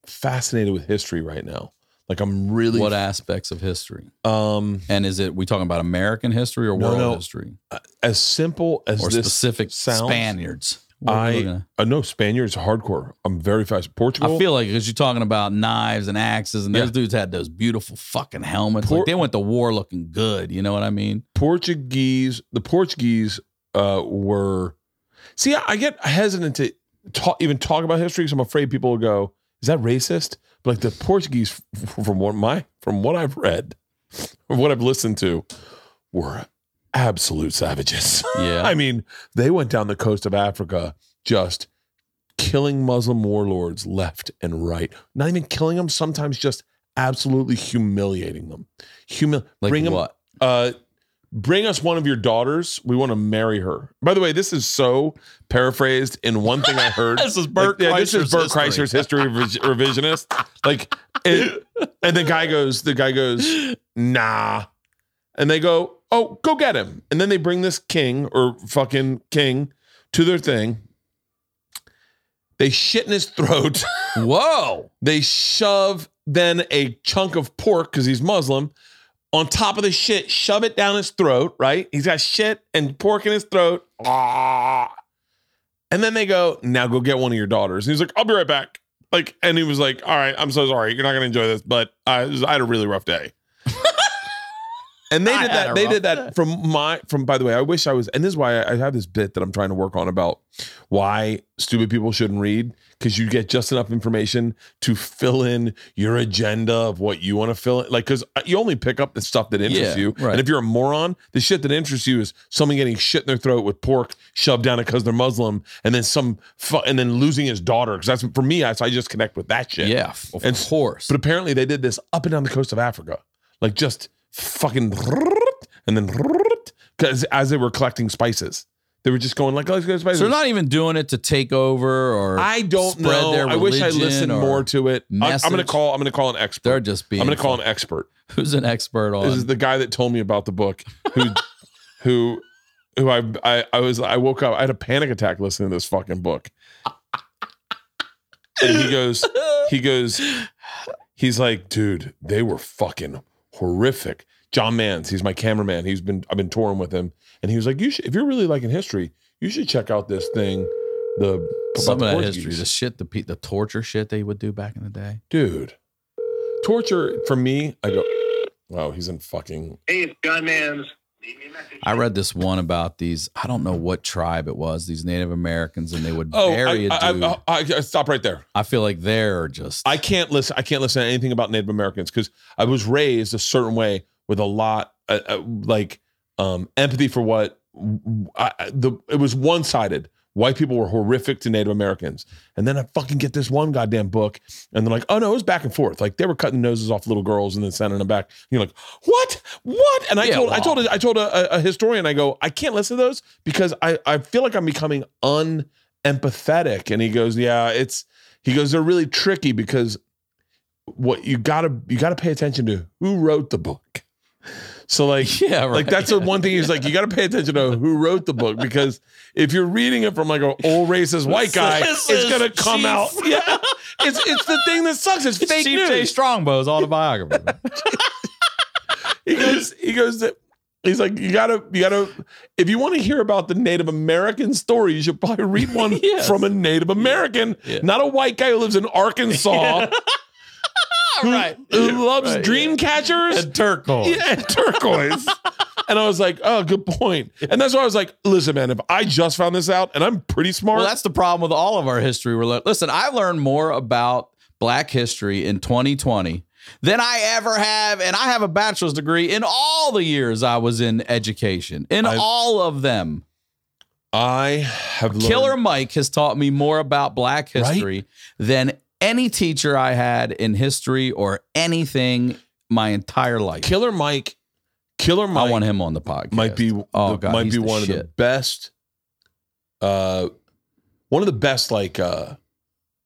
fascinated with history right now. Like I'm really What aspects of history? um And is it we talking about American history or No, world no. history as simple as or this specific sounds. Spaniards? What are we looking I uh, no Spaniards hardcore. I'm very fast. Portugal. I feel like because you're talking about knives and axes, and those dudes had those beautiful fucking helmets. Por- like they went to war looking good. You know what I mean? Portuguese. The Portuguese uh, were. See, I, I get hesitant to talk, even talk about history because I'm afraid people will go, "Is that racist?" But like the Portuguese, from what my from what I've read, from what I've listened to, were absolute savages. Yeah. <laughs> I mean, they went down the coast of Africa just killing Muslim warlords left and right. Not even killing them, sometimes just absolutely humiliating them. Humil- Like bring what? uh, bring us one of your daughters. We want to marry her. By the way, this is so paraphrased in one thing I heard. <laughs> This is Bert Like, yeah, this is Bert history. Kreischer's history revisionist. Like, it, and the guy goes, the guy goes, nah, and they go, oh, go get him. And then they bring this king or fucking king to their thing. They shit in his throat. Whoa! They shove then a chunk of pork because he's Muslim on top of the shit, shove it down his throat, right? He's got shit and pork in his throat. And then they go, now go get one of your daughters. And he's like, I'll be right back. Like, and he was like, all right, I'm so sorry. You're not going to enjoy this, but I, I had a really rough day. And they did that. They did that from my from. By the way, I wish I was. And this is why I have this bit that I'm trying to work on about why stupid people shouldn't read because you get just enough information to fill in your agenda of what you want to fill in. Like because uh, you only pick up the stuff that interests Yeah, you. right. And if you're a moron, the shit that interests you is someone getting shit in their throat with pork shoved down it because they're Muslim, and then some fu- and then losing his daughter. Because that's for me. I, I just connect with that shit. Yeah, of And- course. But apparently they did this up and down the coast of Africa, like just fucking, <laughs> and then <laughs> because as they were collecting spices, they were just going like, oh, let's go spices. So they're not even doing it to take over or I don't spread know. I wish I listened more to it. I, am gonna call. I'm gonna call an expert. They're just being. I'm gonna call an expert. <laughs> Who's an expert on? This is the guy that told me about the book. Who, who, who I, I I was I woke up. I had a panic attack listening to this fucking book. And he goes, he goes, he's like, dude, they were fucking horrific. John Mans, he's my cameraman. He's been I've been touring with him, and he was like, you should if you're really liking history, you should check out this thing the Some the of that history, the shit, the the torture shit they would do back in the day. dude. Torture for me. I go. Wow, he's in fucking. Hey, it's John Mans. Leave me a message. I read this one about these. I don't know what tribe it was. These Native Americans, and they would Oh, bury I, a dude. I, I, I, stop right there. I feel like they're just. I can't listen. I can't listen to anything about Native Americans because I was raised a certain way with a lot, uh, uh, like um, empathy for what I, I- the. It was one sided. White people were horrific to Native Americans, and then I fucking get this one goddamn book, and they're like, "Oh no, it was back and forth. Like they were cutting noses off little girls and then sending them back." And you're like, "What? What?" And I Yeah, told, I told, I told a, a historian, I go, "I can't listen to those because I, I feel like I'm becoming unempathetic." And he goes, "Yeah, it's." He goes, "They're really tricky because what you gotta you gotta pay attention to who wrote the book. So like <laughs> Yeah, right. like that's the one thing he's like you gotta pay attention to who wrote the book because if you're reading it from like an old racist white guy, This it's gonna come out. <laughs> Yeah, <laughs> it's it's the thing that sucks. It's fake Chief news. Jay Strongbow's autobiography. he goes he goes he's like you gotta you gotta if you want to hear about the native american story you should probably read one Yes. from a native american Yeah. not a white guy who lives in arkansas who, right. who loves Right, dream catchers and turquoise. yeah, and turquoise <laughs> and i was like oh good point. point and that's why i was like listen man if i just found this out and i'm pretty smart Well, that's the problem with all of our history. We're like, listen, I learned more about Black history in 2020 than I ever have, and I have a bachelor's degree in all the years I was in education, in I- all of them. i have learned, Killer Mike has taught me more about Black history than any teacher I had in history or anything my entire life. killer mike killer mike I want him on the podcast. might be Oh, the- God, might be one of the best uh one of the best like uh,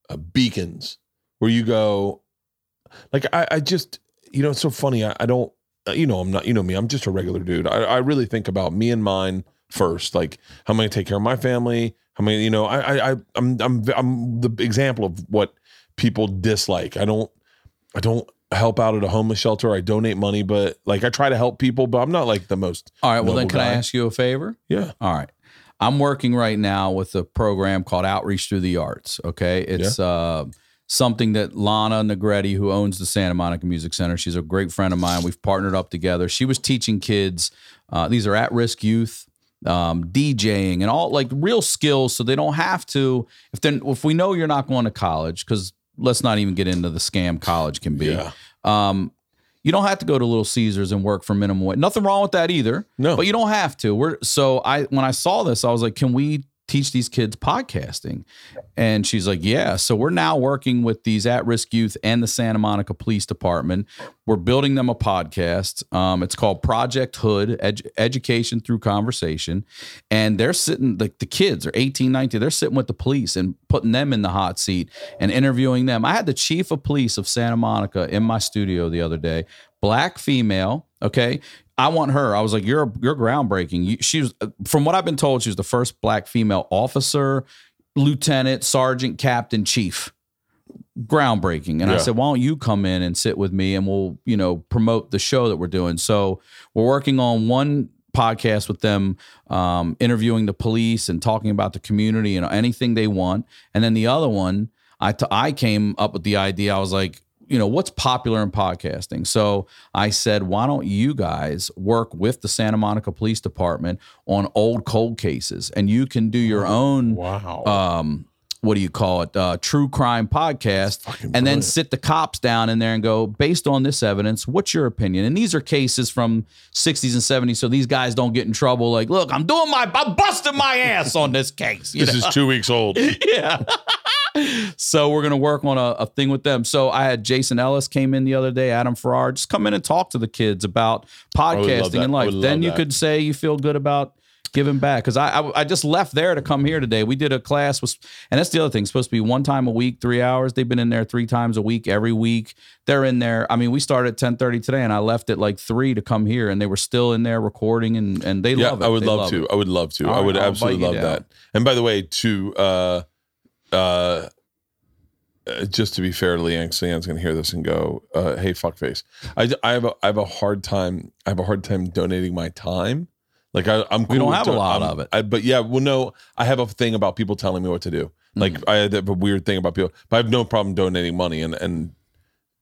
uh beacons where you go like I, I just you know it's so funny I, I don't you know I'm not you know me I'm just a regular dude I, I really think about me and mine first like how am I gonna take care of my family how am I you know I I I- I'm I'm I'm the example of what people dislike I don't I don't help out at a homeless shelter I donate money but like I try to help people but I'm not like the most All right, well, then can I ask you a favor? yeah All right. I'm working right now with a program called Outreach Through the Arts. Okay. It's uh, something that Lana Negretti, who owns the Santa Monica Music Center, she's a great friend of mine. We've partnered up together. She was teaching kids, uh, these are at risk youth. Um, DJing and all like real skills, so they don't have to. If then, if we know you're not going to college, because let's not even get into the scam college can be. Yeah. Um, you don't have to go to Little Caesars and work for minimum wage. Nothing wrong with that either. No. but you don't have to. We're so I when I saw this, I was like, can we teach these kids podcasting? And she's like, yeah. So we're now working with these at-risk youth and the Santa Monica Police Department. We're building them a podcast. Um, it's called Project Hood Edu- Education Through Conversation. And they're sitting, like the kids are 18, 19, they're sitting with the police and putting them in the hot seat and interviewing them. I had the chief of police of Santa Monica in my studio the other day, black female. Okay. I want her. I was like, you're you're groundbreaking. You, she was, from what I've been told, she was the first black female officer, lieutenant, sergeant, captain, chief. Groundbreaking. And I said, why don't you come in and sit with me and we'll, you know, promote the show that we're doing. So we're working on one podcast with them, um, interviewing the police and talking about the community and anything they want. And then the other one, I t- I came up with the idea. I was like, you know, what's popular in podcasting? So I said, why don't you guys work with the Santa Monica Police Department on old cold cases, and you can do your own Wow. um what do you call it uh true crime podcast and then sit the cops down in there and go based on this evidence what's your opinion and these are cases from 60s and 70s so these guys don't get in trouble like look i'm doing my i'm busting my ass on this case this know? is two weeks old. <laughs> yeah. So we're gonna work on a, a thing with them. So I had Jason Ellis came in the other day, Adam Farrar, just come in and talk to the kids about podcasting that. and life. Then you that. could say you feel good about giving back. Because I, I I just left there to come here today. We did a class was and that's the other thing. It's supposed to be one time a week, three hours. They've been in there three times a week, every week. They're in there. I mean, we started at 1030 today and I left at like three to come here and they were still in there recording and, and they yeah, love it. I would They love, to. it. I would love to. All I would right, absolutely love that. And by the way, to uh, uh, uh, just to be fair, LeeAnn, LeeAnn's gonna hear this and go, uh, "Hey, fuckface." I, I have a I have a hard time. I have a hard time donating my time Like I, I'm. Cool We don't have a lot I'm- of it. I, but yeah, well, no, I have a thing about people telling me what to do. Like Mm-hmm. I had a weird thing about people, but I have no problem donating money and and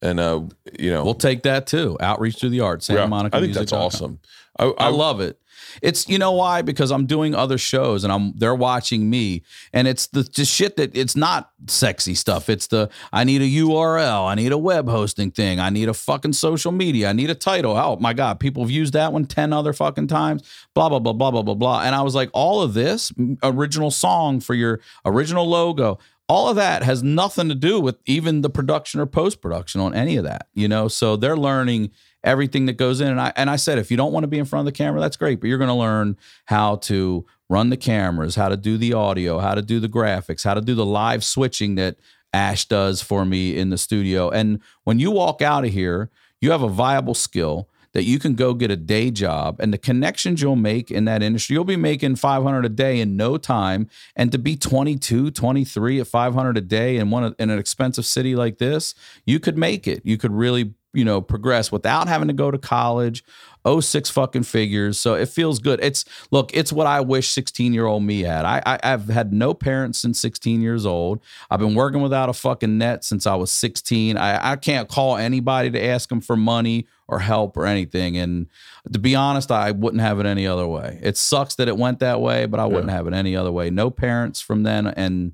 and uh, you know, We'll take that too. Outreach to the arts. Santa yeah, Monica. I think that's awesome. I, I love it. It's you know why because I'm doing other shows and I'm they're watching me and it's the shit that it's not sexy stuff. It's the I need a URL, I need a web hosting thing, I need a fucking social media, I need a title. Oh my god, people have used that one 10 other fucking times. Blah blah blah blah blah blah blah. And I was like all of this original song for your original logo all of that has nothing to do with even the production or post production on any of that, you know. So they're learning everything that goes in. And I and I said, if you don't want to be in front of the camera, that's great, but you're going to learn how to run the cameras, how to do the audio, how to do the graphics, how to do the live switching that Ash does for me in the studio. And when you walk out of here, you have a viable skill that you can go get a day job and the connections you'll make in that industry you'll be making 500 a day in no time and to be 22 23 at 500 a day in one in an expensive city like this you could make it you could really you know progress without having to go to college. Oh six fucking figures. So it feels good. It's look it's what i wish 16 year old me had. I, I i've had no parents since 16 years old. I've been working without a fucking net since i was 16 i, I can't call anybody to ask them for money or help or anything. And to be honest i wouldn't have it any other way. It sucks that it went that way but i wouldn't have it any other way. No parents from then and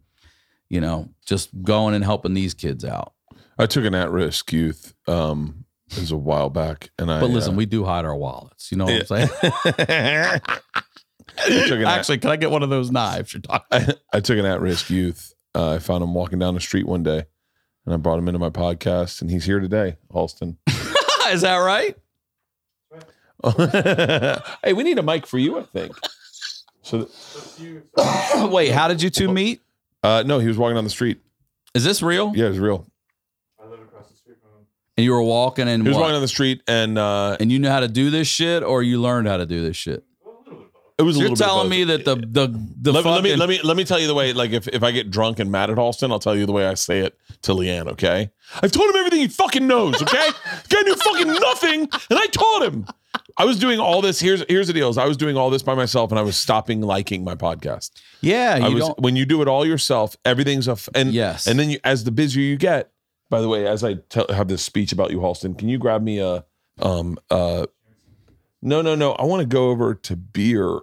you know just going and helping these kids out I took an at-risk youth. Um, it was a while back, and I. but listen uh, we do hide our wallets you know what i'm saying <laughs> I took an at- Actually, can I get one of those knives you're talking? I, <laughs> I took an at-risk youth. Uh, I found him walking down the street one day, and I brought him into my podcast, and he's here today, Alston. <laughs> Is that right? hey, we need a mic for you, I think. So, <coughs> Wait, how did you two meet? uh, no, he was walking down the street. Is this real? Yeah, it's real. And you were walking and He was what? walking down the street, and uh, and you knew how to do this shit, or you learned how to do this shit. it was a You're telling me that the the the let, let me let me let me tell you the way. Like if, if I get drunk and mad at Alston, I'll tell you the way I say it to LeeAnn. Okay, I've told him everything he fucking knows. Okay, <laughs> guy knew fucking nothing, and I taught him. I was doing all this. Here's here's the deal: is I was doing all this by myself, and I was stopping liking my podcast. yeah, I you was when you do it all yourself, everything's a f- and Yes. and then you, as the busier you get. By the way, as I tell, have this speech about you, Halston, can you grab me a um uh no no no I want to go over to beer.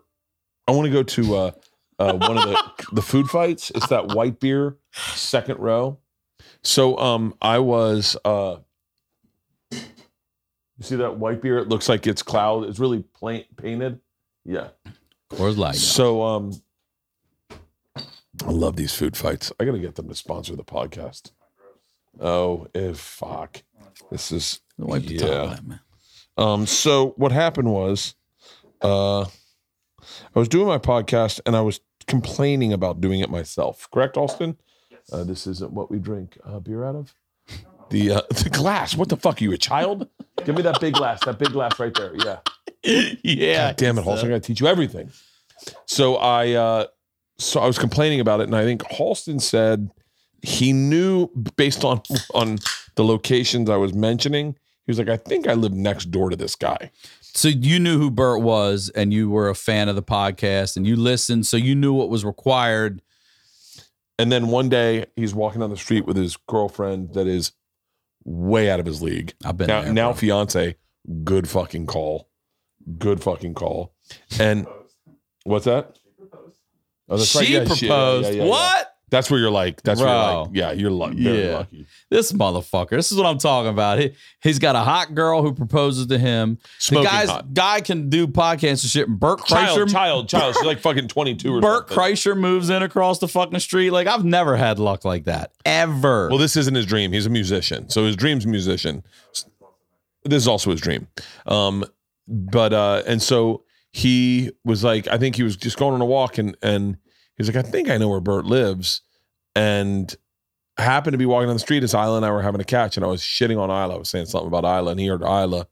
I want to go to uh, uh one of the <laughs> the food fights. It's that white beer second row. So um I was uh you see that white beer? It looks like it's cloud. It's really plain painted. Yeah. Where's light? So um I love these food fights. I gotta get them to sponsor the podcast. Oh, if fuck. This is Wipe the yeah. top of that, man. Um, so what happened was uh I was doing my podcast and I was complaining about doing it myself. Correct, Austin? Uh, this isn't what we drink uh, beer out of. The uh, <laughs> the glass. What the fuck? Are you a child? Give me that big glass. That big glass right there. Yeah. <laughs> yeah. God damn it, Halston, I gotta teach you everything. So I uh so I was complaining about it, and I think Halston said he knew based on on the locations I was mentioning, he was like, I think I live next door to this guy. So you knew who Bert was, and you were a fan of the podcast, and you listened, so you knew what was required. And then one day he's walking down the street with his girlfriend that is way out of his league. I've been now, there, now bro. fiance, good fucking call. Good fucking call. And what's that? Oh, that's right. she Yeah, proposed. yeah, yeah, yeah, yeah. what? That's where you're like, that's where you're like, yeah, you're lucky. Very Yeah. lucky. This motherfucker. This is what I'm talking about. He, he's got a hot girl who proposes to him. Smoking the guy's hot. guy can do podcasts and shit. And Child, Kreischer, child, child. She's like fucking 22 or Bert something. Kreischer moves in across the fucking street. Like I've never had luck like that ever. Well, this isn't his dream. He's a musician. So his dream's musician. This is also his dream. Um, but uh, and so he was like, I think he was just going on a walk and and he was like, I think I know where Bert lives. And I happened to be walking down the street as Ila and I were having a catch, and I was shitting on Ila. I was saying something about Ila, and he heard Ila.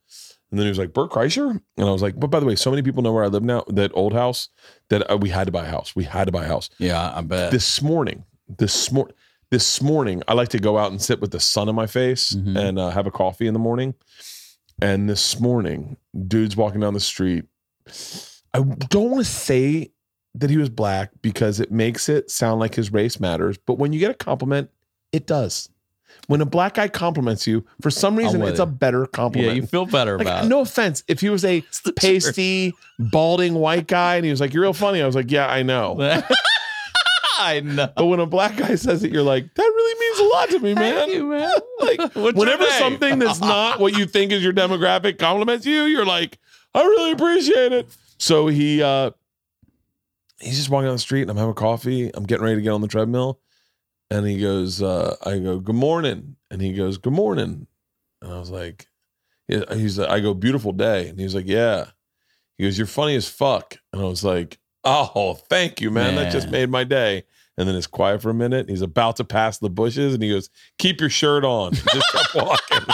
And then he was like, Bert Kreischer? And I was like, but by the way, so many people know where I live now, that old house, that uh, we had to buy a house. We had to buy a house yeah, I bet. this morning this mor- this morning i like to go out and sit with the sun in my face Mhm. and uh, have a coffee in the morning and this morning dude's walking down the street I don't want to say that he was black because it makes it sound like his race matters. But when you get a compliment, it does. When a black guy compliments you, for some reason, it's it. a better compliment. Yeah, you feel better Like, about it. no offense. If he was a the truth. pasty, balding white guy and he was like, You're real funny, I was like, Yeah, I know. <laughs> I know. But when a black guy says it, you're like, That really means a lot to me, man. Thank you, man. <laughs> Like, <laughs> What's whenever something that's not what you think is your demographic compliments you, you're like, I really appreciate it. So he uh he's just walking down the street and I'm having coffee. I'm getting ready to get on the treadmill. And he goes, uh, I go, Good morning. And he goes, Good morning. And I was like, yeah, he's I go, beautiful day. And he's like, Yeah. He goes, You're funny as fuck. And I was like, Oh, thank you, man. That just made my day. And then it's quiet for a minute. He's about to pass the bushes and he goes, Keep your shirt on. Just kept <laughs> walking.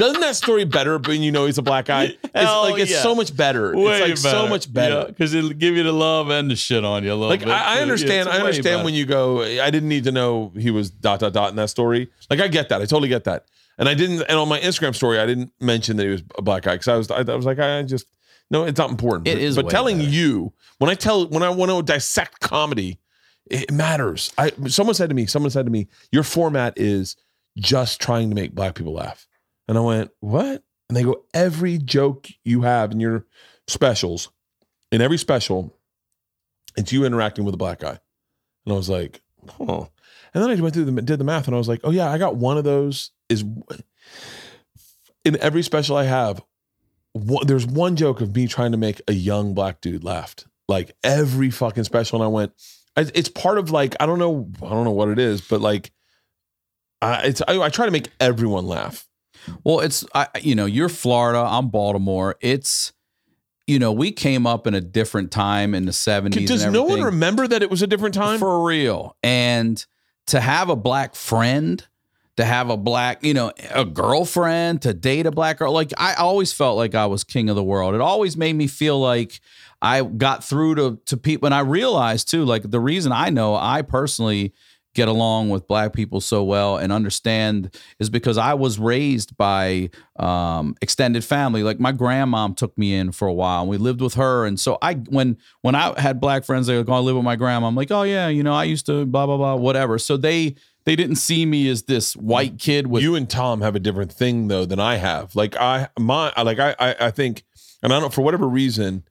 Doesn't that story better when you know he's a black guy? It's <laughs> Hell like it's yeah. so much better. it's like so much better. because it'll give you the love and the shit on you a little Like bit. I, I understand, Yeah, I understand better. when you go. I didn't need to know he was dot dot dot in that story. Like I get that, I totally get that, and I didn't. And on my Instagram story, I didn't mention that he was a black guy because I was, I, I was like, I just no, it's not important. It but, is but way telling better. you when I tell when I want to dissect comedy, it matters. I someone said to me, someone said to me, your format is just trying to make black people laugh, and I went, what? And they go, every joke you have in your specials, in every special, it's you interacting with a black guy. And I was like, oh. And then I went through the did the math and I was like, oh yeah, I got one of those is in every special I have. There's one joke of me trying to make a young black dude laugh. Like every fucking special, and I went, it's part of like I don't know, I don't know what it is, but like, I it's I, I try to make everyone laugh. Well, it's I, you know, you're Florida, I'm Baltimore. It's you know, we came up in a different time in the 70s. Does no one remember that it was a different time? For real. And to have a black friend, to have a black, you know, a girlfriend, to date a black girl, like I always felt like I was king of the world. It always made me feel like I got through to to people. And I realized too, like the reason I know I personally get along with black people so well and understand is because I was raised by um, extended family. Like my grandmom took me in for a while, and we lived with her. And so I, when when I had black friends, they were going to live with my grandma. I'm like, oh yeah, you know, I used to blah blah blah, whatever. So they they didn't see me as this white kid with you and Tom have a different thing though than I have. Like I my like I I, I think and I don't for whatever reason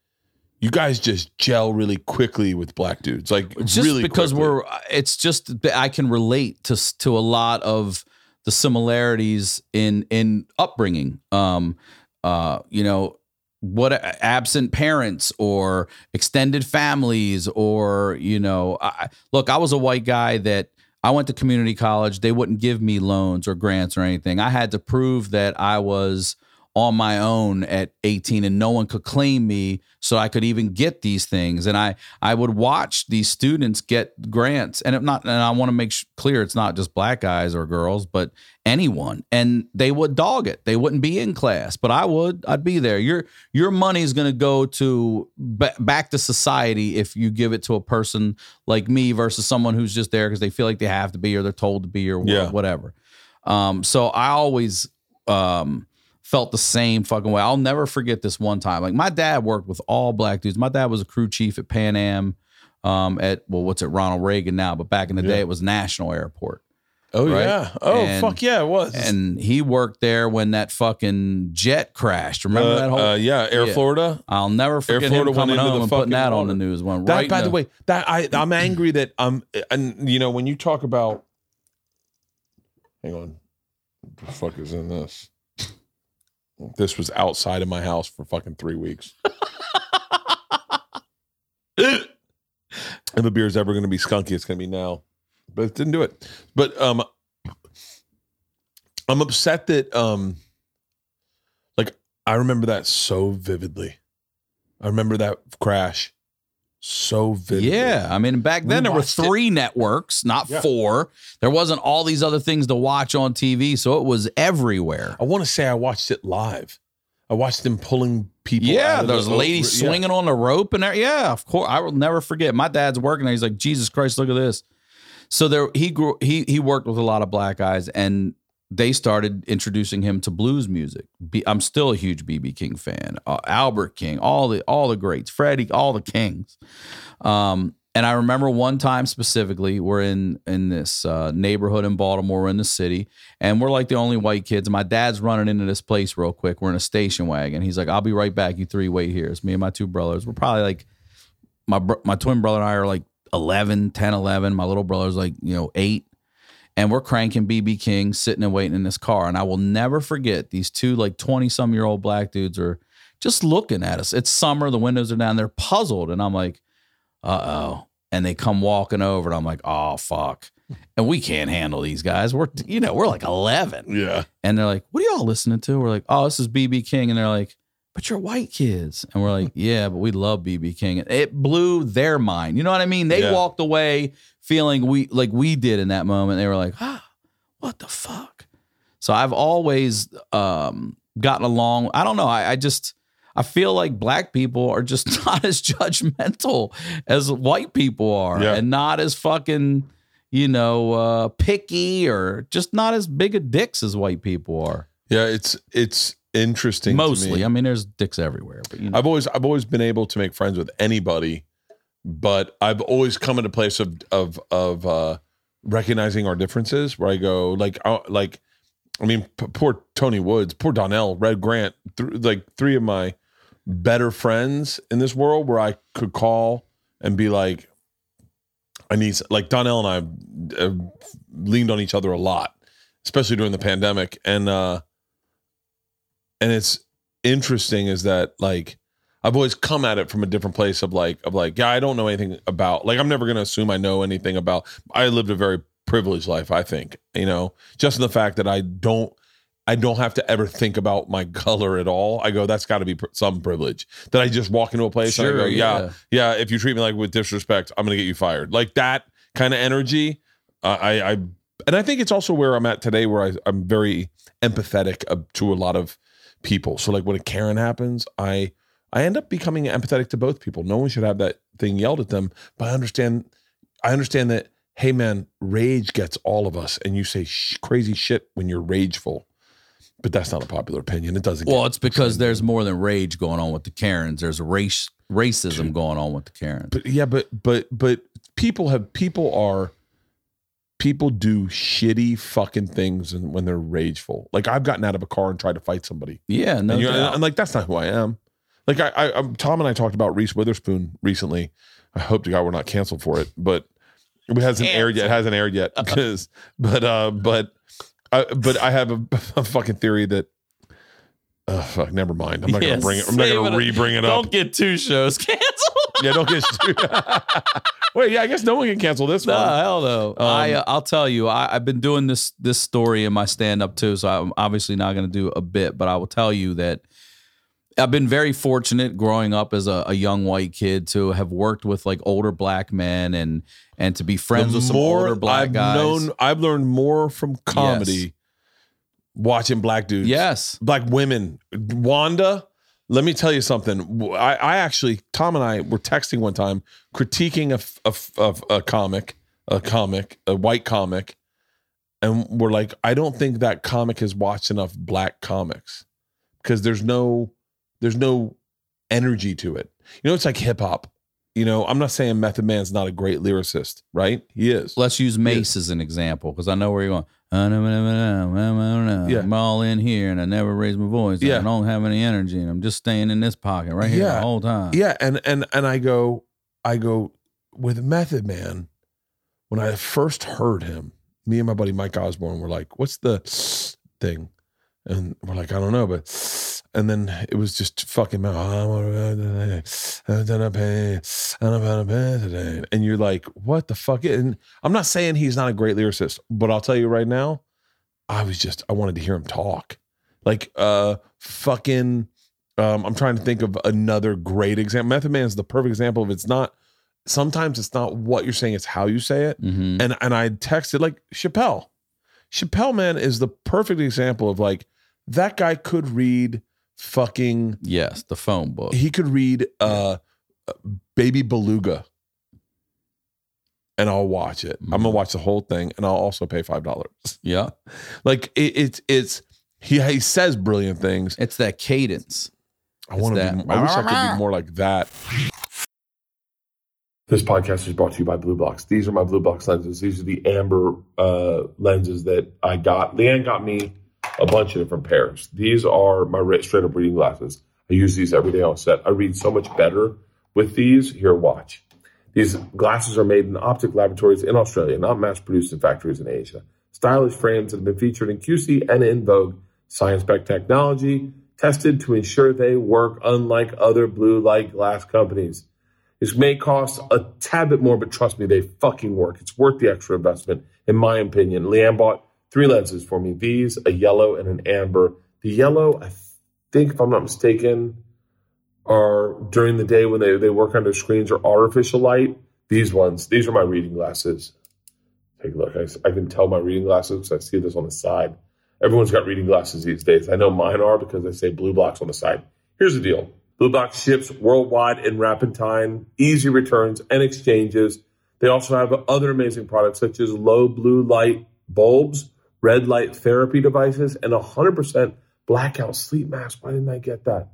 you guys just gel really quickly with black dudes. Like just really because quickly. we're it's just I can relate to to a lot of the similarities in in upbringing um uh you know what absent parents or extended families or you know I, look I was a white guy that I went to community college they wouldn't give me loans or grants or anything I had to prove that I was on my own at 18 and no one could claim me so I could even get these things. And I I would watch these students get grants. And it not and I want to make sh- clear it's not just black guys or girls but anyone. And they would dog it. They wouldn't be in class but I would. I'd be there. Your your money's going to go to ba- back to society if you give it to a person like me versus someone who's just there because they feel like they have to be or they're told to be or Yeah. whatever. Um so I always um felt the same fucking way. I'll never forget this one time. Like my dad worked with all black dudes. My dad was a crew chief at Pan Am, um, at well, what's it, Ronald Reagan now, but back in the Yeah. day it was National Airport. Oh right? yeah. Oh And- fuck yeah, it was. And he worked there when that fucking jet crashed. Remember uh, that whole uh, yeah, Air Yeah. Florida. I'll never forget Air Florida him coming home the and putting fucking that on the news. One That right by in the way, that I I'm angry that I'm and you know when you talk about hang on. What the fuck is in this? This was outside of my house for fucking three weeks. <laughs> if the beer is ever going to be skunky, it's going to be now. But it didn't do it. But um, I'm upset that um, like I remember that so vividly. I remember that crash so vividly. Yeah, I mean, back then We there were watched it. three networks, not Yeah. four. There wasn't all these other things to watch on TV, so it was everywhere. I want to say I watched it live. I watched them pulling people. Yeah, there's ladies yeah. swinging on the rope and. Yeah, of course. I will never forget. My dad's working there. He's like, Jesus Christ, look at this. So there, he grew. He he worked with a lot of black guys, and they started introducing him to blues music. I'm still a huge BB King fan. Uh, Albert King, all the all the greats, Freddie, all the kings. Um, and I remember one time specifically, we're in in this uh, neighborhood in Baltimore, we're in the city, and we're like the only white kids. And my dad's running into this place real quick. We're in a station wagon. He's like, "I'll be right back. You three wait here." It's me and my two brothers. We're probably like my my twin brother and I are like 11, 10, 11. My little brother's like you know eight and we're cranking BB King, sitting and waiting in this car. And I will never forget these two like 20 some year old black dudes are just looking at us. It's summer, the windows are down, they're puzzled. And I'm like, uh oh. And they come walking over, and I'm like, oh, fuck. And we can't handle these guys. We're, you know, we're like 11. Yeah. And they're like, what are y'all listening to? We're like, oh, this is BB King. And they're like, but you're white kids. And we're like, yeah, but we love BB King. It blew their mind. You know what I mean? They Yeah. walked away feeling we like we did in that moment. They were like, ah, <gasps> what the fuck? So I've always um, gotten along. I don't know. I, I just I feel like black people are just <laughs> not as judgmental as white people are, Yeah. and not as fucking you know uh, picky or just not as big of dicks as white people are. Yeah. It's it's interesting. to Mostly, me. I mean, there's dicks everywhere, but you know. I've always I've always been able to make friends with anybody, but I've always come into a place of of of uh, recognizing our differences. Where I go like uh, like, I mean, p- poor Tony Woods, poor Donnell, Red Grant, th- like three of my better friends in this world, where I could call and be like, I need like Donnell and I uh, leaned on each other a lot, especially during the pandemic, and uh, and it's interesting is that like I've always come at it from a different place of like of like yeah I don't know anything about like I'm never gonna assume I know anything about I lived a very privileged life I think you know? Just in the fact that I don't I don't have to ever think about my <laughs> color at all. I go that's got to be pr- some privilege. That I just walk into a place and I go yeah, yeah. yeah if you treat me like with disrespect I'm gonna get you fired. Like that kind of energy uh, I I and I think it's also where I'm at today where I, I'm very empathetic uh, to a lot of people. So like when a Karen happens, I I end up becoming empathetic to both people. No one should have that thing yelled at them, but I understand I understand that hey man, rage gets all of us and you say sh- crazy shit when you're rageful. But that's not a popular opinion. It doesn't Well, it's because there's more than rage going on with the Karens. There's race racism going on with the Karens. but yeah, but but but people have people are people do shitty fucking things when they're rageful. Like I've gotten out of a car and tried to fight somebody. Yeah, no and, you're, doubt. and like that's not who I am. Like I, I, I'm, Tom and I talked about Reese Witherspoon recently. I hope to God we're not canceled for it, but it hasn't aired yet. It hasn't aired yet because, <laughs> uh, but uh, but, I, but I have a, a fucking theory that. Oh fuck! Never mind. I'm not Yeah, gonna bring it. I'm not gonna re-bring it up. Don't get two shows canceled. Yeah, don't get. <laughs> Wait, yeah, I guess no one can cancel this no, one. hell no. I, uh, I'll tell you, I, I've been doing this this story in my stand up too, so I'm obviously not going to do a bit, but I will tell you that I've been very fortunate growing up as a, a young white kid to have worked with like older black men and and to be friends with some older black I've guys. known, I've learned more from comedy Yes. watching black dudes. yes, black women. Wanda, let me tell you something. I, I actually, Tom and I were texting one time, critiquing a, a of a comic, a comic, a white comic, and we're like, I don't think that comic has watched enough black comics because there's no, there's no energy to it. You know, it's like hip hop. You know, I'm not saying Method Man's not a great lyricist, right? He is. let's use Mase as an example because I know where you're going. Yeah. I'm all in here and I never raise my voice. Yeah. I don't have any energy and I'm just staying in this pocket right here Yeah. the whole time. Yeah, and and and I go, I go with Method Man. When I first heard him, me and my buddy Mike Osborne were like, "What's the thing?" And we're like, "I don't know," but and then it was just fucking. And you're like, "What the fuck?" And I'm not saying he's not a great lyricist, but I'll tell you right now, I was just I wanted to hear him talk, like uh, fucking. Um, I'm trying to think of another great example. Method Man is the perfect example of it's not. Sometimes it's not what you're saying; it's how you say it. hmm And and I texted like Chappelle. Chappelle man is the perfect example of like that guy could read fucking. Yes, the phone book. He could read uh, Baby Beluga. and I'll watch it. I'm gonna watch the whole thing, and I'll also pay five dollars. Yeah. <laughs> Like it, it's it's he he says brilliant things. It's that cadence. I want to. Be, I wish I could be more like that. This podcast is brought to you by BLUblox. These are my BLUblox lenses. These are the amber uh, lenses that I got. LeeAnn got me a bunch of different pairs. These are my straight up reading glasses. I use these every day on set. I read so much better with these. Here, watch. These glasses are made in optic laboratories in Australia, not mass produced in factories in Asia. Stylish frames that have been featured in QC and in Vogue. Science backed technology tested to ensure they work unlike other blue light glass companies. This may cost a tad bit more, but trust me, they fucking work. It's worth the extra investment, in my opinion. LeeAnn bought three lenses for me these, a yellow, and an amber. The yellow, I think, if I'm not mistaken, are during the day when they, they work under screens or artificial light. These ones, these are my reading glasses. Take a look. I, I can tell my reading glasses because I see this on the side. Everyone's got reading glasses these days. I know mine are because they say BLUblox on the side. Here's the deal. BLUblox ships worldwide in rapid time, easy returns and exchanges. They also have other amazing products such as low blue light bulbs, red light therapy devices, and 100% blackout sleep mask. Why didn't I get that?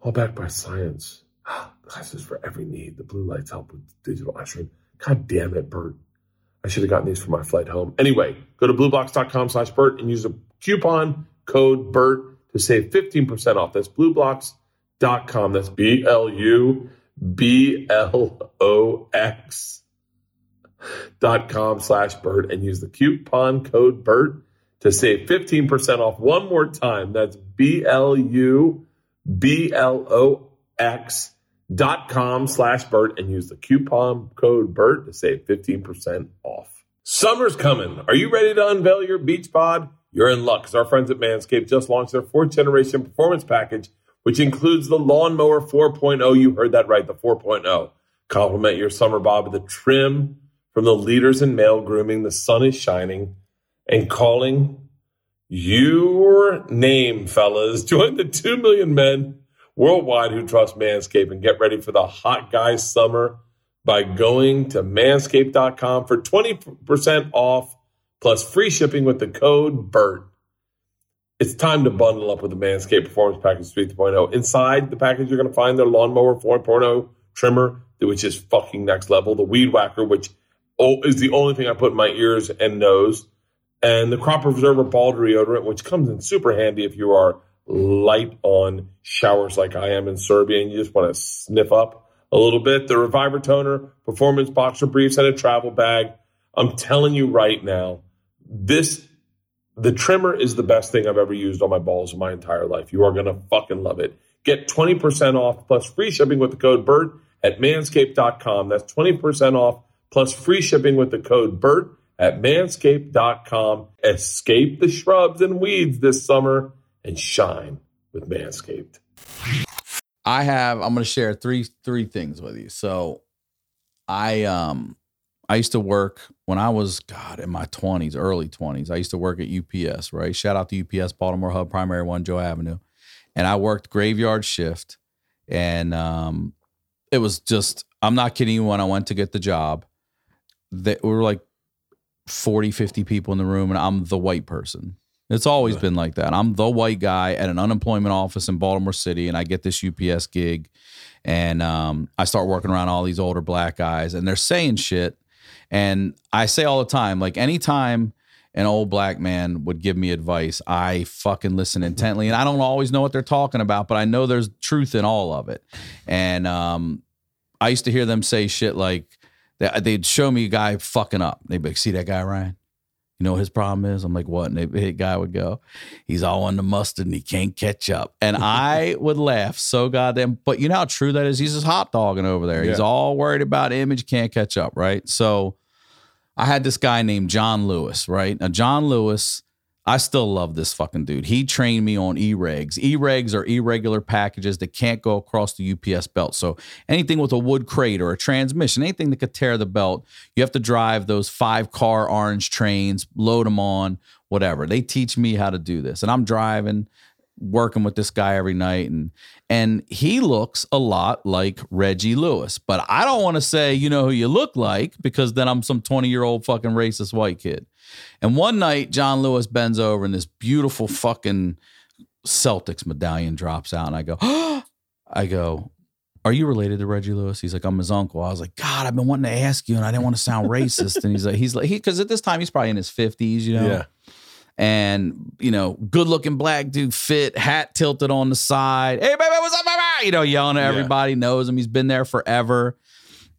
All backed by science. <gasps> Glasses for every need. The blue lights help with digital ushering. God damn it, Bert. I should have gotten these for my flight home. Anyway, go to blublox.com slash Bert and use the coupon code BERT to save 15% off. That's blublox.com. That's B L U B L O X dot com slash Bert and use the coupon code BERT to save 15% off. One more time. That's B L U B L O X dot com slash Bert and use the coupon code BERT to save 15% off. Summer's coming. Are you ready to unveil your beach bod? You're in luck because our friends at Manscaped just launched their fourth generation performance package, which includes the Lawnmower 4.0. You heard that right, the 4.0. Complement your summer bod with a trim from the leaders in male grooming. The sun is shining and calling your name, fellas. <laughs> Join the 2 million men worldwide who trust Manscaped and get ready for the hot guy summer by going to manscaped.com for 20% off plus free shipping with the code BERT. It's time to bundle up with the Manscaped Performance Package 3.0. Inside the package, you're going to find their Lawnmower 4.0 trimmer, which is fucking next level, the Weed Whacker, which is the only thing I put in my ears and nose, and the Crop Preserver Ball Deodorant, which comes in super handy if you are light on showers like I am in Serbia and you just want to sniff up a little bit. The Reviver Toner, Performance Boxer Briefs, and a travel bag. I'm telling you right now, this the trimmer is the best thing I've ever used on my balls in my entire life. You are gonna fucking love it. Get 20% off plus free shipping with the code BERT at manscaped.com. That's 20% off plus free shipping with the code BERT at manscaped.com. Escape the shrubs and weeds this summer and shine with Manscaped. I have I'm going to share three three things with you. So I um I used to work when I was God in my 20s, early 20s. I used to work at UPS, right? Shout out to UPS Baltimore Hub, Primary One, Joe Avenue. And I worked graveyard shift and um it was just I'm not kidding you when I went to get the job that we were like 40 50 people in the room and I'm the white person. It's always been like that. I'm the white guy at an unemployment office in Baltimore City, and I get this UPS gig, and um, I start working around all these older black guys, and they're saying shit. And I say all the time, like anytime an old black man would give me advice, I fucking listen intently, and I don't always know what they're talking about, but I know there's truth in all of it. And um, I used to hear them say shit like they- uh, they'd show me a guy fucking up. They'd be like, "See that guy, Ryan." You know what his problem is? I'm like, what? And the guy would go, he's all on the mustard and he can't catch up. And <laughs> I would laugh so goddamn. But you know how true that is? He's just hot dogging over there. He's all worried about image, can't catch up, right? So I had this guy named John Lewis, right? Now, John Lewis, I still love this fucking dude. He trained me on E-regs. E-regs are irregular packages that can't go across the UPS belt. So anything with a wood crate or a transmission, anything that could tear the belt, you have to drive those five car orange trains, load them on, whatever. They teach me how to do this. And I'm driving working with this guy every night and and he looks a lot like Reggie Lewis. But I don't want to say you know who you look like because then I'm some 20 year old fucking racist white kid. And one night John Lewis bends over and this beautiful fucking Celtics medallion drops out and I go, <gasps> I go, are you related to Reggie Lewis? He's like, I'm his uncle. I was like, God, I've been wanting to ask you, and I didn't want to sound racist. And he's like, he's like, he because at this time he's probably in his 50s, you know. Yeah. And you know, good looking black dude, fit, hat tilted on the side. Hey, baby, what's up, baby? You know, yelling at Yeah. everybody, knows him. He's been there forever.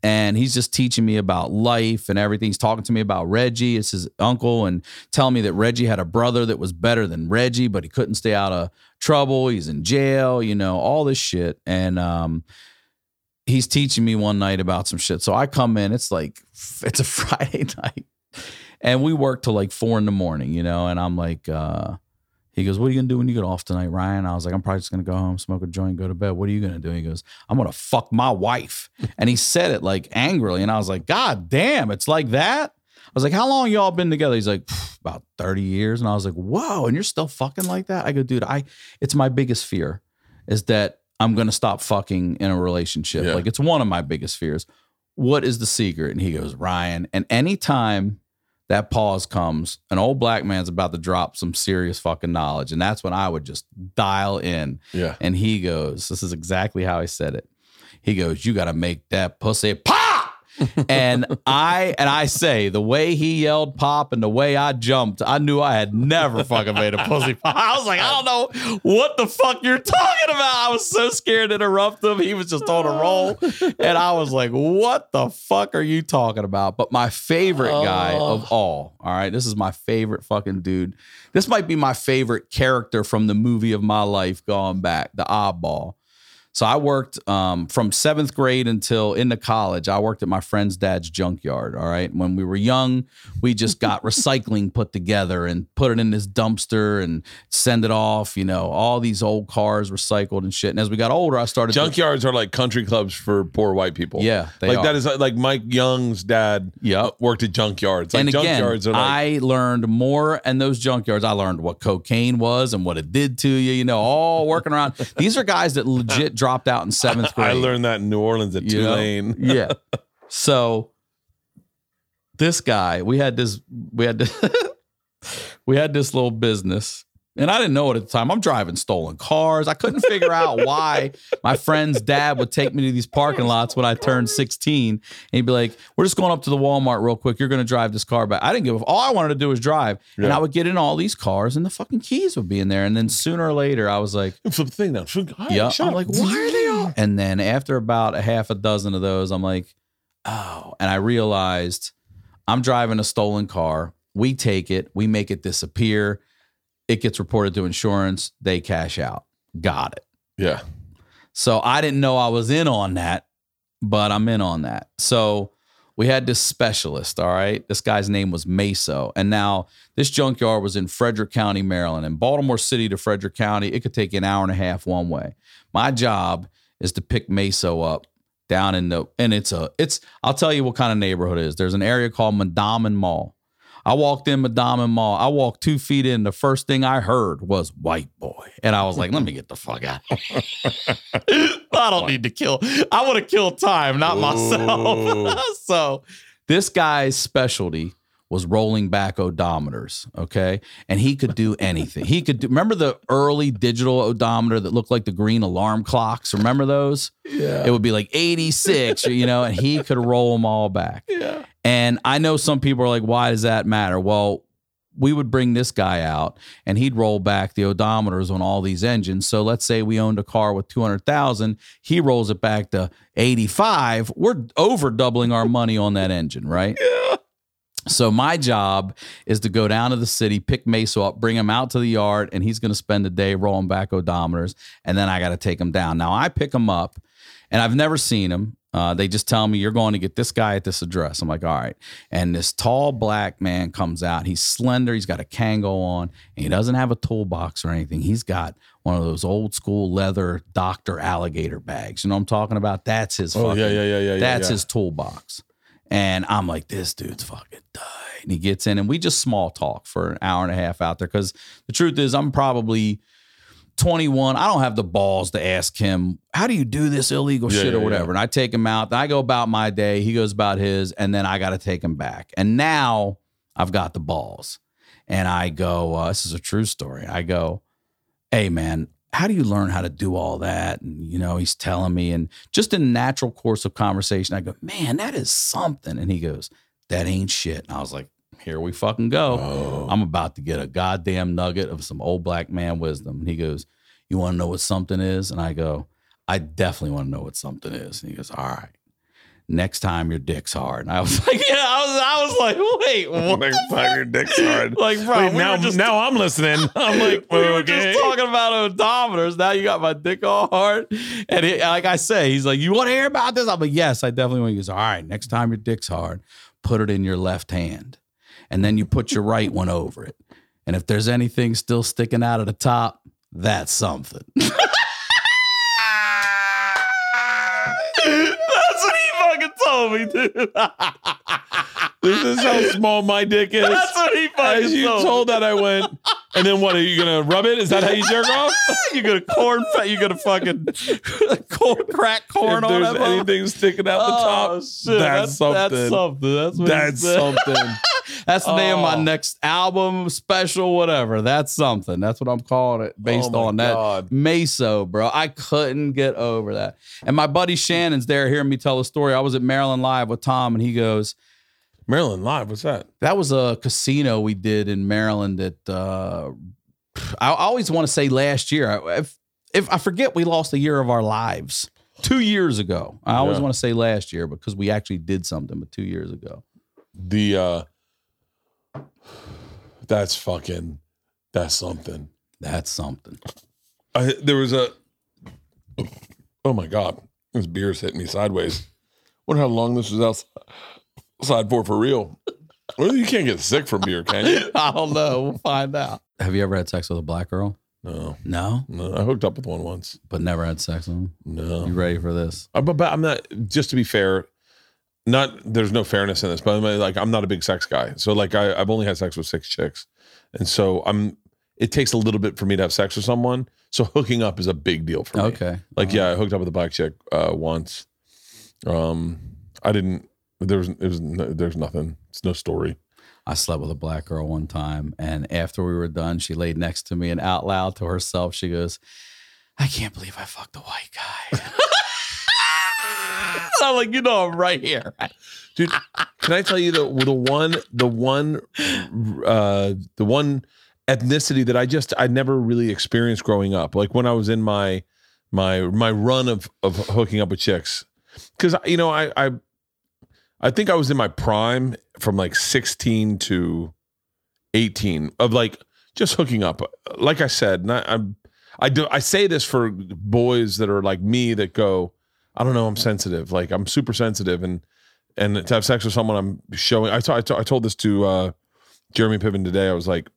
And he's just teaching me about life and everything. He's talking to me about Reggie. It's his uncle, and telling me that Reggie had a brother that was better than Reggie, but he couldn't stay out of trouble. He's in jail, you know, all this shit. And um, he's teaching me one night about some shit. So I come in, it's like <laughs> it's a <laughs> Friday night. And we work till like four in the morning, you know, and I'm like, uh, he goes, What are you gonna do when you get off tonight, Ryan? I was like, I'm probably just gonna go home, smoke a joint, go to bed. What are you gonna do? He goes, I'm gonna fuck my wife. <laughs> and he said it like angrily, and I was like, God damn, it's like that. I was like, How long y'all been together? He's like, about 30 years. And I was like, Whoa, and you're still fucking like that? I go, dude, I it's my biggest fear is that I'm gonna stop fucking in a relationship. Yeah. Like it's one of my biggest fears. What is the secret? And he goes, Ryan. And anytime that pause comes, an old black man's about to drop some serious fucking knowledge. And that's when I would just dial in. Yeah. And he goes, This is exactly how he said it. He goes, You gotta make that pussy pop. <laughs> and I and I say the way he yelled pop and the way I jumped, I knew I had never fucking made a pussy <laughs> pop. I was like, I don't know what the fuck you're talking about. I was so scared to interrupt him. He was just on a roll. And I was like, what the fuck are you talking about? But my favorite guy oh. of all, all right, this is my favorite fucking dude. This might be my favorite character from the movie of my life going back, the oddball. So I worked um, from seventh grade until into college. I worked at my friend's dad's junkyard. All right. When we were young, we just got <laughs> recycling put together and put it in this dumpster and send it off. You know, all these old cars recycled and shit. And as we got older, I started. to- Junkyards are like country clubs for poor white people. Yeah, like are. that is like Mike Young's dad. Yep. worked at junkyards. Like and again, junkyards are like I learned more in those junkyards. I learned what cocaine was and what it did to you. You know, all working around. These are guys that <laughs> legit dropped out in seventh <laughs> grade. I learned that in New Orleans at you? Tulane. <laughs> Yeah. So this guy, we had this, we had this, <laughs> we had this little business. And I didn't know it at the time. I'm driving stolen cars. I couldn't figure out why my friend's dad would take me to these parking lots when I turned 16. And he'd be like, We're just going up to the Walmart real quick. You're going to drive this car back. I didn't give a All I wanted to do was drive. And I would get in all these cars and the fucking keys would be in there. And then sooner or later, I was like, Flip the thing down. Yeah. I'm up. like, why are they all? And then after about a half a dozen of those, I'm like, oh. And I realized I'm driving a stolen car. We take it, we make it disappear. It gets reported to insurance. They cash out. Got it. Yeah. So I didn't know I was in on that, but I'm in on that. So we had this specialist, all right? This guy's name was Meso. And now this junkyard was in Frederick County, Maryland. In Baltimore City to Frederick County, it could take an hour and a half one way. My job is to pick Meso up down in the and it's a it's I'll tell you what kind of neighborhood it is. There's an area called Mondawmin Mall. I walked in Mondawmin Mall. I walked two feet in. The first thing I heard was white boy. And I was like, let me get the fuck out. <laughs> I don't need to kill. I want to kill time, not myself. <laughs> so this guy's specialty was rolling back odometers. Okay. And he could do anything. He could do, remember the early digital odometer that looked like the green alarm clocks? Remember those? Yeah. It would be like 86, you know, and he could roll them all back. Yeah. And I know some people are like, why does that matter? Well, we would bring this guy out and he'd roll back the odometers on all these engines. So let's say we owned a car with 200,000, he rolls it back to 85. We're over doubling our money on that engine, right? Yeah. So my job is to go down to the city, pick Meso up, bring him out to the yard, and he's going to spend the day rolling back odometers, and then I got to take him down. Now I pick him up, and I've never seen him. Uh, they just tell me you're going to get this guy at this address. I'm like, all right. And this tall black man comes out. He's slender. He's got a Kangol on, and he doesn't have a toolbox or anything. He's got one of those old school leather doctor alligator bags. You know what I'm talking about? That's his. Oh, fucking, yeah, yeah, yeah, yeah, That's yeah. his toolbox. And I'm like, this dude's fucking died. And he gets in, and we just small talk for an hour and a half out there because the truth is, I'm probably 21. I don't have the balls to ask him, how do you do this illegal Yeah, shit or yeah, whatever? And I take him out. I go about my day. He goes about his. And then I got to take him back. And now I've got the balls. And I go, uh, this is a true story. I go, hey, man, how do you learn how to do all that? And, you know, he's telling me. And just in natural course of conversation, I go, man, that is something. And he goes, that ain't shit. And I was like, here we fucking go. Oh. I'm about to get a goddamn nugget of some old black man wisdom. And he goes, You want to know what something is? And I go, I definitely want to know what something is. And he goes, All right. Next time your dick's hard. And I was <laughs> like, Yeah, I was I was like, wait, <laughs> what? Next time your dick's hard. <laughs> Like, bro, Wait, we now, just, now I'm listening. I'm like, we were just talking about odometers. Now you got my dick all hard. And like I say, he's like, You want to hear about this? I'm like, Yes, I definitely want. He goes, All right, next time your dick's hard, put it in your left hand. And then you put your right one over it. And if there's anything still sticking out of the top, that's something. That's what he fucking told me, dude. This is how small my dick is. That's what he fucking As you told told that, I went. And then what? Are you gonna rub it? Is that how you jerk off? <laughs> you gonna corn fat. You gonna fucking <laughs> corn crack corn if on there's anything sticking out the top, Oh, shit. that's, something. That's something. That's That's something. <laughs> That's the name of my Oh. next album, special, whatever. That's something. That's what I'm calling it based Oh on that. Meso, bro. I couldn't get over that. And my buddy Shannon's there hearing me tell the story. I was at Maryland Live with Tom, and he goes, Maryland Live. What's that? that was a casino we did in Maryland that uh, I always want to say last year. If if I forget, we lost a year of our lives two years ago. I always want to say last year because we actually did something, but two years ago. The uh that's fucking that's something. That's something. I there was a oh my god, this beer's hitting me sideways. Wonder how long this was outside, for for real. Well, you can't get sick from beer, can you? <laughs> I don't know. We'll find out. Have you ever had sex with a black girl? No, No, no. I hooked up with one once. but never had sex with them. No, You ready for this? But, but I'm not. Just to be fair, not there's no fairness in this, but I'm like I'm not a big sex guy. So like I, I've only had sex with six chicks, and so I'm. It takes a little bit for me to have sex with someone. So hooking up is a big deal for me. Okay. Like yeah, I hooked up with a black chick uh, once. Um, I didn't. There was. It was. No, there's nothing. It's no story. I slept with a black girl one time, and after we were done, she laid next to me and out loud to herself, she goes, I can't believe I fucked a white guy. <laughs> <laughs> I'm like, you know, I'm right here. dude can i tell you the the one the one uh the one ethnicity that i just i never really experienced growing up? Like when i was in my my my run of of hooking up with chicks. Because you know i i i think i was in my prime from like 16 to 18 of like just hooking up. Like i said I, i'm i do i say this for boys that are like me that go i don't know i'm sensitive like i'm super sensitive and and to have sex with someone I'm showing. I, t- I, t- I told this to uh, Jeremy Piven today. I was like,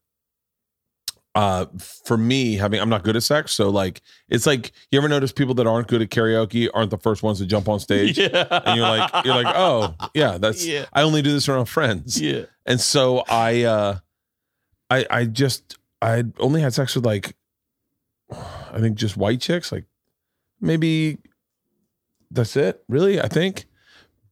uh, for me, having I'm not good at sex, so like it's like you ever notice people that aren't good at karaoke aren't the first ones to jump on stage, <laughs> Yeah. and you're like you're like oh yeah that's Yeah. I only do this around friends, Yeah. and so I uh, I I just I only had sex with like I think just white chicks, like maybe that's it, really. I think.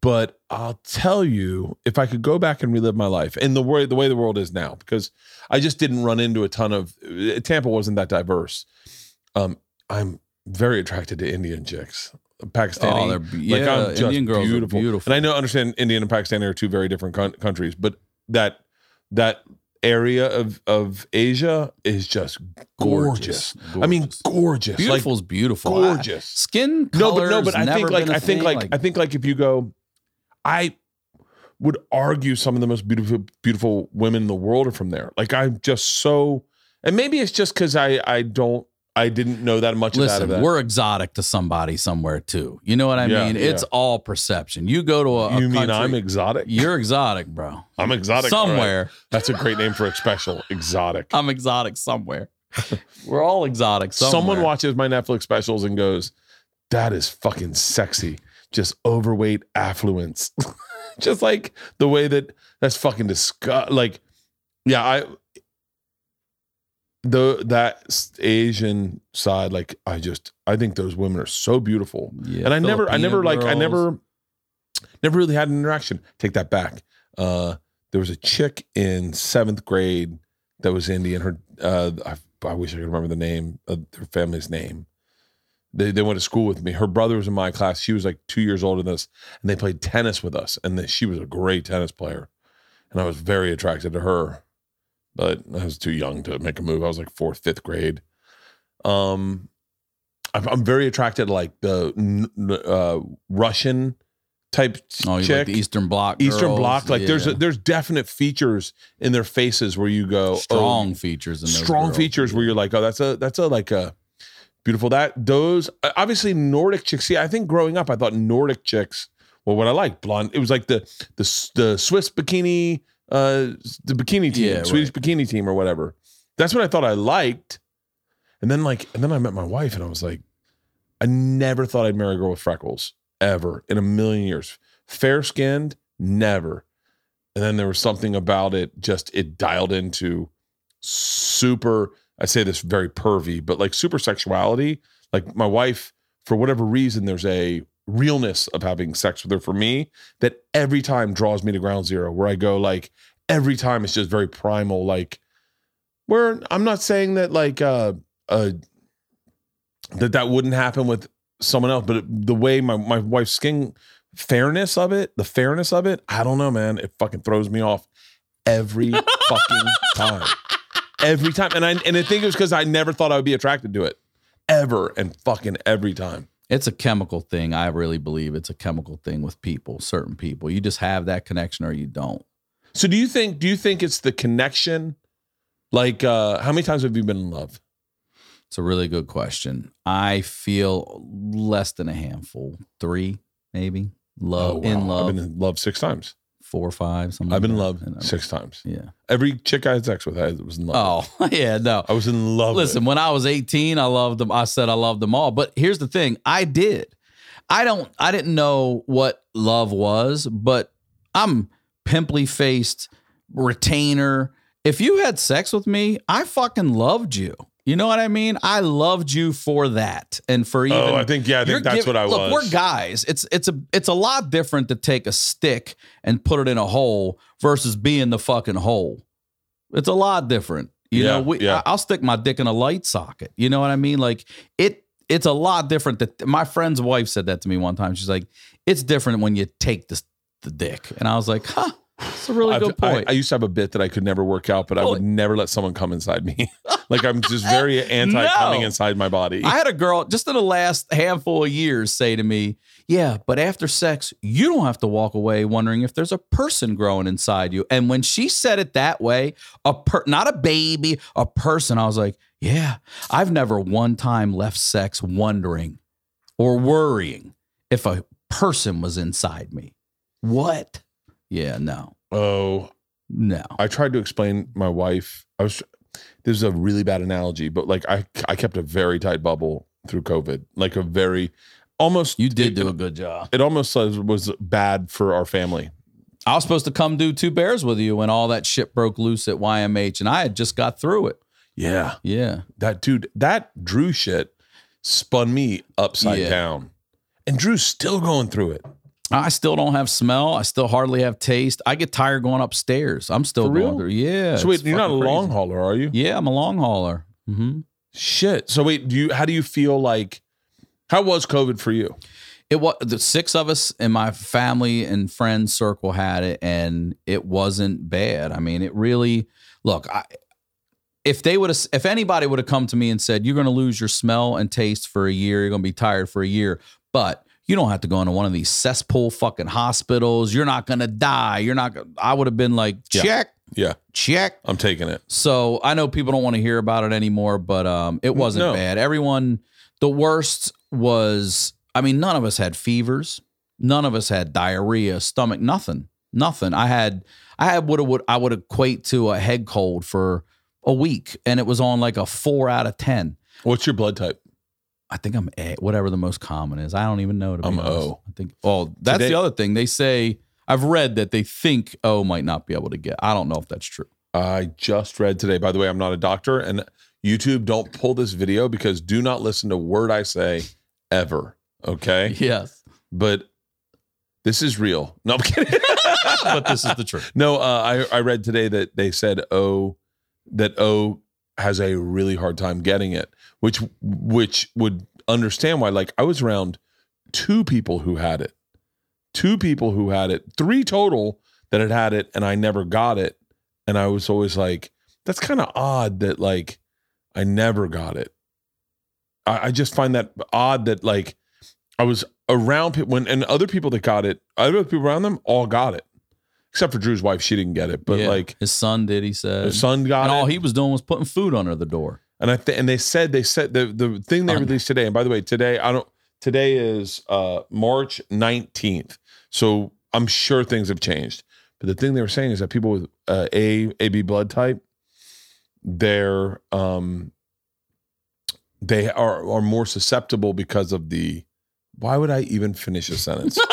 But I'll tell you, if I could go back and relive my life in the way the way the world is now, because I just didn't run into a ton of Tampa wasn't that diverse. Um, I'm very attracted to Indian chicks, Pakistani. Oh, they're yeah, just Indian girls are beautiful. And I know, understand, Indian and Pakistan are two very different coun- countries, but that that area of of Asia is just gorgeous. I mean, Gorgeous. gorgeous. Like, Beautiful's beautiful. gorgeous. I- skin no, but no, but I think like I think like, I think like if you go, I would argue some of the most beautiful beautiful women in the world are from there. Like I'm just so, and maybe it's just because I I don't I didn't know that much. Listen, that. we're exotic to somebody somewhere too. You know what I Yeah, mean? yeah. It's all perception. You go to a, a you mean country- I'm exotic? You're exotic, bro. I'm exotic all right. Somewhere. That's a great name for a special. Exotic. I'm exotic somewhere. We're all exotic somewhere. Someone watches my Netflix specials and goes, "That is fucking sexy." Just overweight affluence, <laughs> just like the way that that's fucking disgust. Like, yeah, I the that Asian side, like I just I think those women are so beautiful. Yeah, and I never, I never like, I never, never really had an interaction. Take that back. Uh, there was a chick in seventh grade that was Indian. Her, uh, I, I wish I could remember the name of their family's name. They they went to school with me. Her brother was in my class. She was like two years older than us, and they played tennis with us. And then she was a great tennis player, and I was very attracted to her. But I was too young to make a move. I was like fourth, fifth grade. Um, I'm, I'm very attracted to like the uh, Russian type Oh, chick. like the Eastern Bloc. Eastern girls? Bloc, like there's a, there's definite features in their faces where you go oh, strong features. In strong girls. features where you're like, oh, that's a that's a like a beautiful. That those uh, obviously Nordic chicks. See, I think growing up, I thought Nordic chicks. Well, what I like blonde. It was like the the the Swiss bikini, uh, the bikini team, Yeah, Swedish bikini team, or whatever. That's what I thought I liked. And then like, and then I met my wife, and I was like, I never thought I'd marry a girl with freckles ever in a million years. Fair skinned, never. And then there was something about it, just it dialed into super, I say this very pervy, but like super sexuality. Like my wife, for whatever reason, there's a realness of having sex with her for me that every time draws me to ground zero, where I go like every time it's just very primal. Like, where I'm not saying that like uh uh that that wouldn't happen with someone else, but it, the way my my wife's skin fairness of it, the fairness of it, I don't know, man. It fucking throws me off every <laughs> fucking time. Every time. And I and I think it was because I never thought I would be attracted to it. Ever and fucking every time. It's a chemical thing. I really believe it's a chemical thing with people, certain people. You just have that connection or you don't. So do you think do you think it's the connection? Like uh how many times have you been in love? It's a really good question. I feel less than a handful, three maybe. Love Oh, wow. in love, I've been in love six times. Four or five. Something I've been in like love. Six times. Yeah. Every chick I had sex with, I was in love. Oh, with. Oh <laughs> yeah, no. I was in love. with. Listen, when I was 18, I loved them. I said I loved them all. But here's the thing, I did. I don't I didn't know what love was, but I'm pimply faced retainer. If you had sex with me, I fucking loved you. You know what I mean? I loved you for that. And for oh, even Oh, I think yeah, I think that's giv- what I look, was. we're guys. It's it's a it's a lot different to take a stick and put it in a hole versus being the fucking hole. It's a lot different. You Yeah, know, we, yeah. I, will stick my dick in a light socket. You know what I mean? Like it. It's a lot different. That my friend's wife said that to me one time. She's like, "It's different when you take the the dick," and I was like, "Huh." That's a really I've- good point. I, I used to have a bit that I could never work out, but I Oh. would never let someone come inside me. <laughs> like I'm just very <laughs> anti coming inside my body. I had a girl just in the last handful of years say to me, Yeah, but after sex, you don't have to walk away wondering if there's a person growing inside you. And when she said it that way, a per not a baby, a person, I was like, Yeah, I've never one time left sex wondering or worrying if a person was inside me. What? Yeah, no, oh, no. I tried to explain my wife. I was this is a really bad analogy, but like I I kept a very tight bubble through COVID. Like a very almost You did it, do a good job. it almost was- bad for our family. I was supposed to come do two bears with you when all that shit broke loose at YMH, and I had just got through it. Yeah. Yeah. That dude, that Drew shit spun me upside Yeah. down. And Drew's still going through it. I still don't have smell. I still hardly have taste. I get tired going upstairs. I'm still going through. Yeah. so wait, you're not a fucking long hauler, are you? Yeah, I'm a long hauler. hmm Shit. So wait, do you how do you feel like how was COVID for you? It was the six of us in my family and friends circle had it, and it wasn't bad. I mean, it really look. I, if they would have, if anybody would have come to me and said, "You're going to lose your smell and taste for a year. You're going to be tired for a year," but you don't have to go into one of these cesspool fucking hospitals. You're not going to die. You're not. gonna I would have been like, check, Yeah, check. I'm taking it. So I know people don't want to hear about it anymore, but um, it wasn't No. bad. Everyone, the worst was, I mean, none of us had fevers, none of us had diarrhea, stomach, nothing, nothing. I had, I had what would I would equate to a head cold for a week, and it was on like a four out of ten. What's your blood type? I think I'm A, whatever the most common is. I don't even know. To be I'm honest. O. I think. Oh, that's Today- the other thing. They say I've read that they think O might not be able to get. I don't know if that's true. I just read today. By the way, I'm not a doctor, and YouTube, don't pull this video because do not listen to a word I say ever. Okay. <laughs> Yes. But this is real. No, I'm kidding. <laughs> <laughs> but this is the truth. no, uh, I, I read today that they said O that O has a really hard time getting it, which which would understand why. Like I was around two people who had it, two people who had it, three total that had had it, and I never got it, and I was always like, that's kind of odd that like I never got it. I, I just find that odd that like I was around people when and other people that got it, other people around them all got it, except for Drew's wife. She didn't get it, but Yeah. like his son did. He said. his son got and it. all he was doing was putting food under the door. And I th- and they said they said the the thing they released today. And by the way, today I don't. Today is uh March nineteenth, so I'm sure things have changed. But the thing they were saying is that people with uh, A AB blood type, they're um they are are more susceptible because of the. Why would I even finish a sentence? <laughs>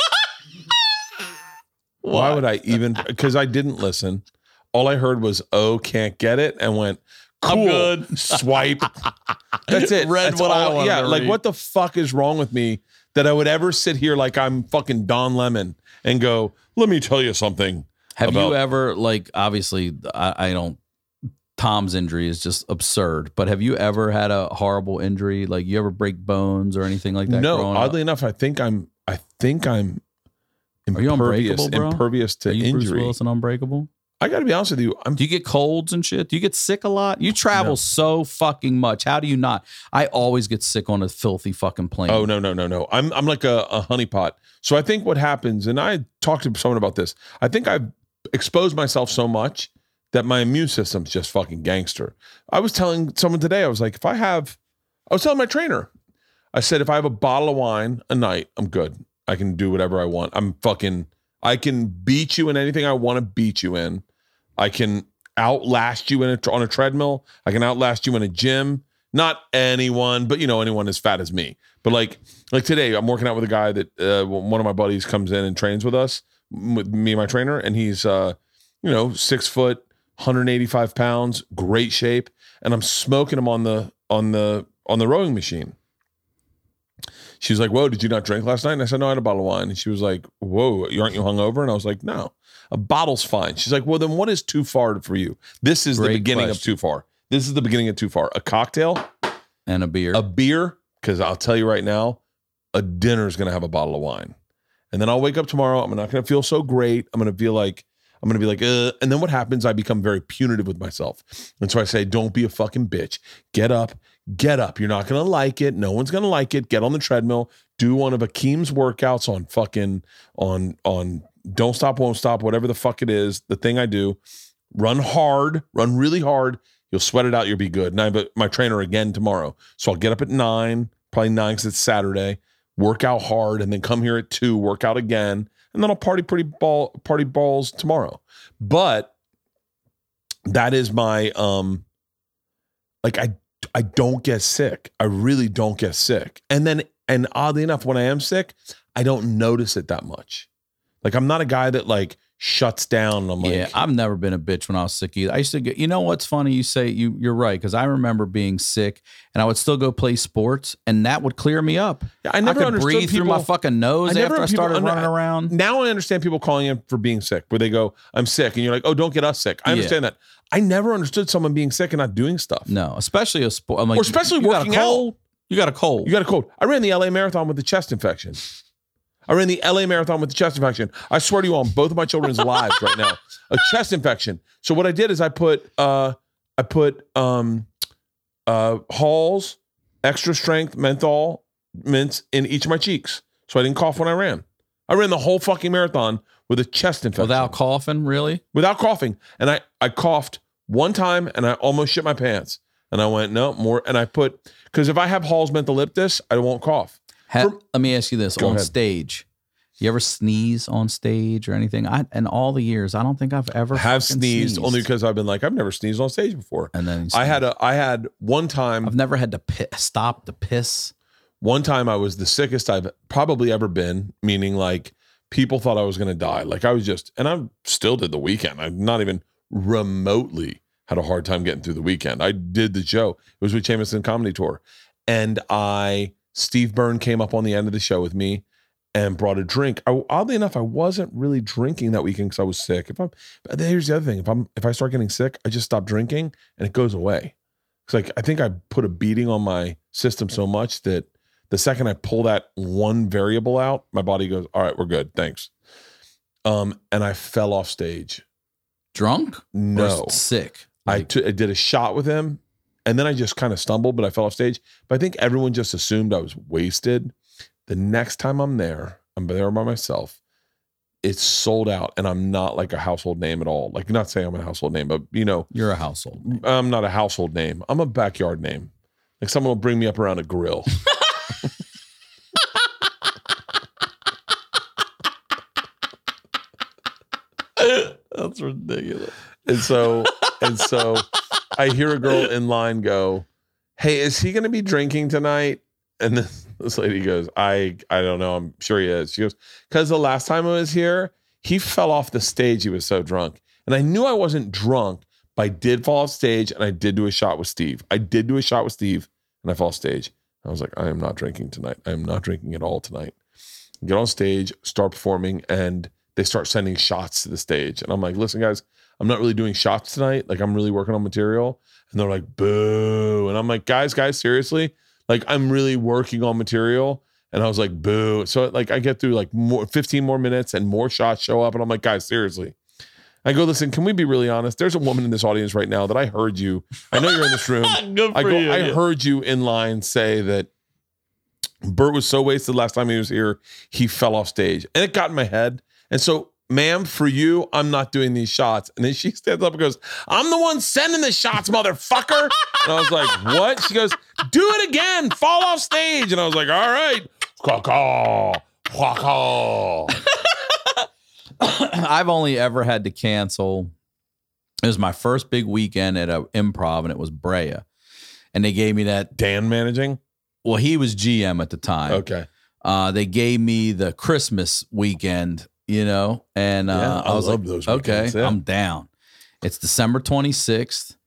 Why would I even? Because I didn't listen. All I heard was "Oh, can't get it," and went, I'm good. <laughs> Swipe. That's it. Read That's what I wanted Yeah, to like read. what the fuck is wrong with me that I would ever sit here like I'm fucking Don Lemon and go, "Let me tell you something." Have about- you ever like obviously I, I don't Tom's injury is just absurd, but have you ever had a horrible injury? Like you ever break bones or anything like that? no, growing up? oddly enough, I think I'm. I think I'm. Are you Impervious, unbreakable, bro? impervious to Are you Bruce. Willis and unbreakable? I got to be honest with you. I'm Do you get colds and shit? Do you get sick a lot? You travel No. so fucking much. How do you not? I always get sick on a filthy fucking plane. Oh no no no no! I'm I'm like a, a honeypot. So I think what happens, and I talked to someone about this. I think I've exposed myself so much that my immune system's just fucking gangster. I was telling someone today, I was like, if I have, I was telling my trainer, I said if I have a bottle of wine a night, I'm good. I can do whatever I want. I'm fucking. I can beat you in anything I want to beat you in. I can outlast you in a, on a treadmill. I can outlast you in a gym. Not anyone, but you know anyone as fat as me. But like like today, I'm working out with a guy that uh, one of my buddies comes in and trains with us, with me and my trainer, and he's uh, you know six foot, 185 pounds, great shape, and I'm smoking him on the on the on the rowing machine. She was like, "Whoa, did you not drink last night?" And I said, "No, I had a bottle of wine." And she was like, "Whoa, aren't you hungover?" And I was like, "No, a bottle's fine." She's like, "Well, then what is too far for you?" This is the Great beginning of too far. This is the beginning of too far. A cocktail, and a beer. a beer, because I'll tell you right now, a dinner is going to have a bottle of wine. And then I'll wake up tomorrow. I'm not going to feel so great. I'm going to feel like, I'm going to be like, uh, and then what happens? I become very punitive with myself. And so I say, don't be a fucking bitch. Get up, get up. You're not going to like it. No one's going to like it. Get on the treadmill. Do one of Akeem's workouts on fucking, on, on don't stop, won't stop, whatever the fuck it is, the thing I do. Run hard, run really hard. You'll sweat it out. You'll be good. And I have my trainer again tomorrow. So I'll get up at nine, probably nine because it's Saturday, work out hard, and then come here at two, work out again. And then I'll party pretty ball, party balls tomorrow. But that is my, um, like, I, I don't get sick. I really don't get sick. And then, and oddly enough, when I am sick, I don't notice it that much. Like, I'm not a guy that like shuts down. I'm like, yeah, I've never been a bitch when I was sick either. I used to get, you know what's funny? You say you you're right because I remember being sick and I would still go play sports and that would clear me up. I never could understood breathe through my fucking nose I after I people started under- running around. Now I understand people calling in for being sick, where they go, "I'm sick," and you're like, "Oh, don't get us sick." I Yeah. understand that. I never understood someone being sick and not doing stuff. No, especially a sport. I'm like, Or especially you got working a out. cold. You got a cold. You got a cold. I ran the LA marathon with a chest infection. I ran the LA marathon with a chest infection. I swear to you, on both of my children's lives right now, a <laughs> chest infection. So what I did is I put, uh, I put um, uh, Halls extra strength menthol mints in each of my cheeks, so I didn't cough when I ran. I ran the whole fucking marathon with a chest infection Without coughing, really? without coughing. And I, I coughed one time and I almost shit my pants. And I went, no, more. And I put, because if I have Hall's Mentho-Lyptus, I won't cough. Ha- let me ask you this: on ahead. stage, you ever sneeze on stage or anything? I in all the years, I don't think I've ever have fucking sneezed, only because I've been like, I've never sneezed on stage before. And then I had a, I had one time, I've never had to pi stop to piss. one time I was the sickest I've probably ever been, meaning like people thought I was going to die. Like I was just, and I still did the weekend. I'm not even remotely had a hard time getting through the weekend. I did the show. It was with Jameson Comedy Tour. And I, Steve Byrne came up on the end of the show with me and brought a drink. I, oddly enough, I wasn't really drinking that weekend because I was sick. If I'm, but here's the other thing: if I'm, if I start getting sick, I just stop drinking and it goes away. It's like I think I put a beating on my system so much that the second I pull that one variable out, my body goes, "All right, we're good, thanks." Um, and I fell off stage. Drunk? No, sick. I Like, took- I did a shot with him, and then I just kind of stumbled, but I fell off stage. But I think everyone just assumed I was wasted. The next time I'm there, I'm there by myself. It's sold out, and I'm not like a household name at all. Like, not saying I'm a household name, but you know, you're a household. name. I'm not a household name. I'm a backyard name. Like someone will bring me up around a grill. <laughs> <laughs> That's ridiculous. And so and so I hear a girl in line go, Hey, is he gonna be drinking tonight? And this, <laughs> this lady goes, I I don't know. I'm sure he is. She goes, because the last time I was here, he fell off the stage. He was so drunk. And I knew I wasn't drunk, but I did fall off stage and I did do a shot with Steve. I did do a shot with Steve and I fell off stage. I was like, I am not drinking tonight. I am not drinking at all tonight. Get on stage, start performing, and they start sending shots to the stage. And I'm like, listen, guys, I'm not really doing shots tonight. Like, I'm really working on material. And they're like, boo. And I'm like, guys, guys, seriously? Like, I'm really working on material. And I was like, boo. So, like, I get through like more 15 more minutes and more shots show up. And I'm like, guys, seriously. I go, listen, can we be really honest? There's a woman in this audience right now that I heard you. I know you're in this room. <laughs> I go, I heard you in line say that Bert was so wasted last time he was here, he fell off stage. And it got in my head. And so, ma'am, for you, I'm not doing these shots. And then she stands up and goes, I'm the one sending the shots, motherfucker. And I was like, what? She goes, do it again, fall off stage. And I was like, all right. <coughs> I've only ever had to cancel. It was my first big weekend at a improv, and it was Brea, and they gave me that. Dan managing? Well, he was GM at the time. Okay. Uh, they gave me the Christmas weekend, you know, and uh, Yeah, I I was love like, those okay, yeah. I'm down. It's December 26th.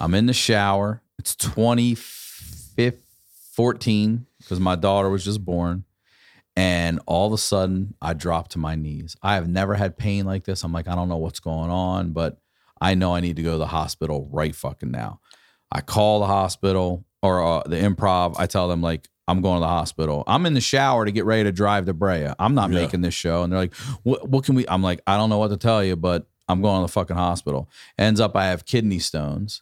I'm in the shower. It's 2014 because my daughter was just born. And all of a sudden, I dropped to my knees. I have never had pain like this. I'm like, I don't know what's going on, but I know I need to go to the hospital right fucking now. I call the hospital or uh, the improv. I tell them, like, I'm going to the hospital. I'm in the shower to get ready to drive to Brea. I'm not Yeah. making this show. And they're like, what, what can we? I'm like, I don't know what to tell you, but I'm going to the fucking hospital. Ends up, I have kidney stones.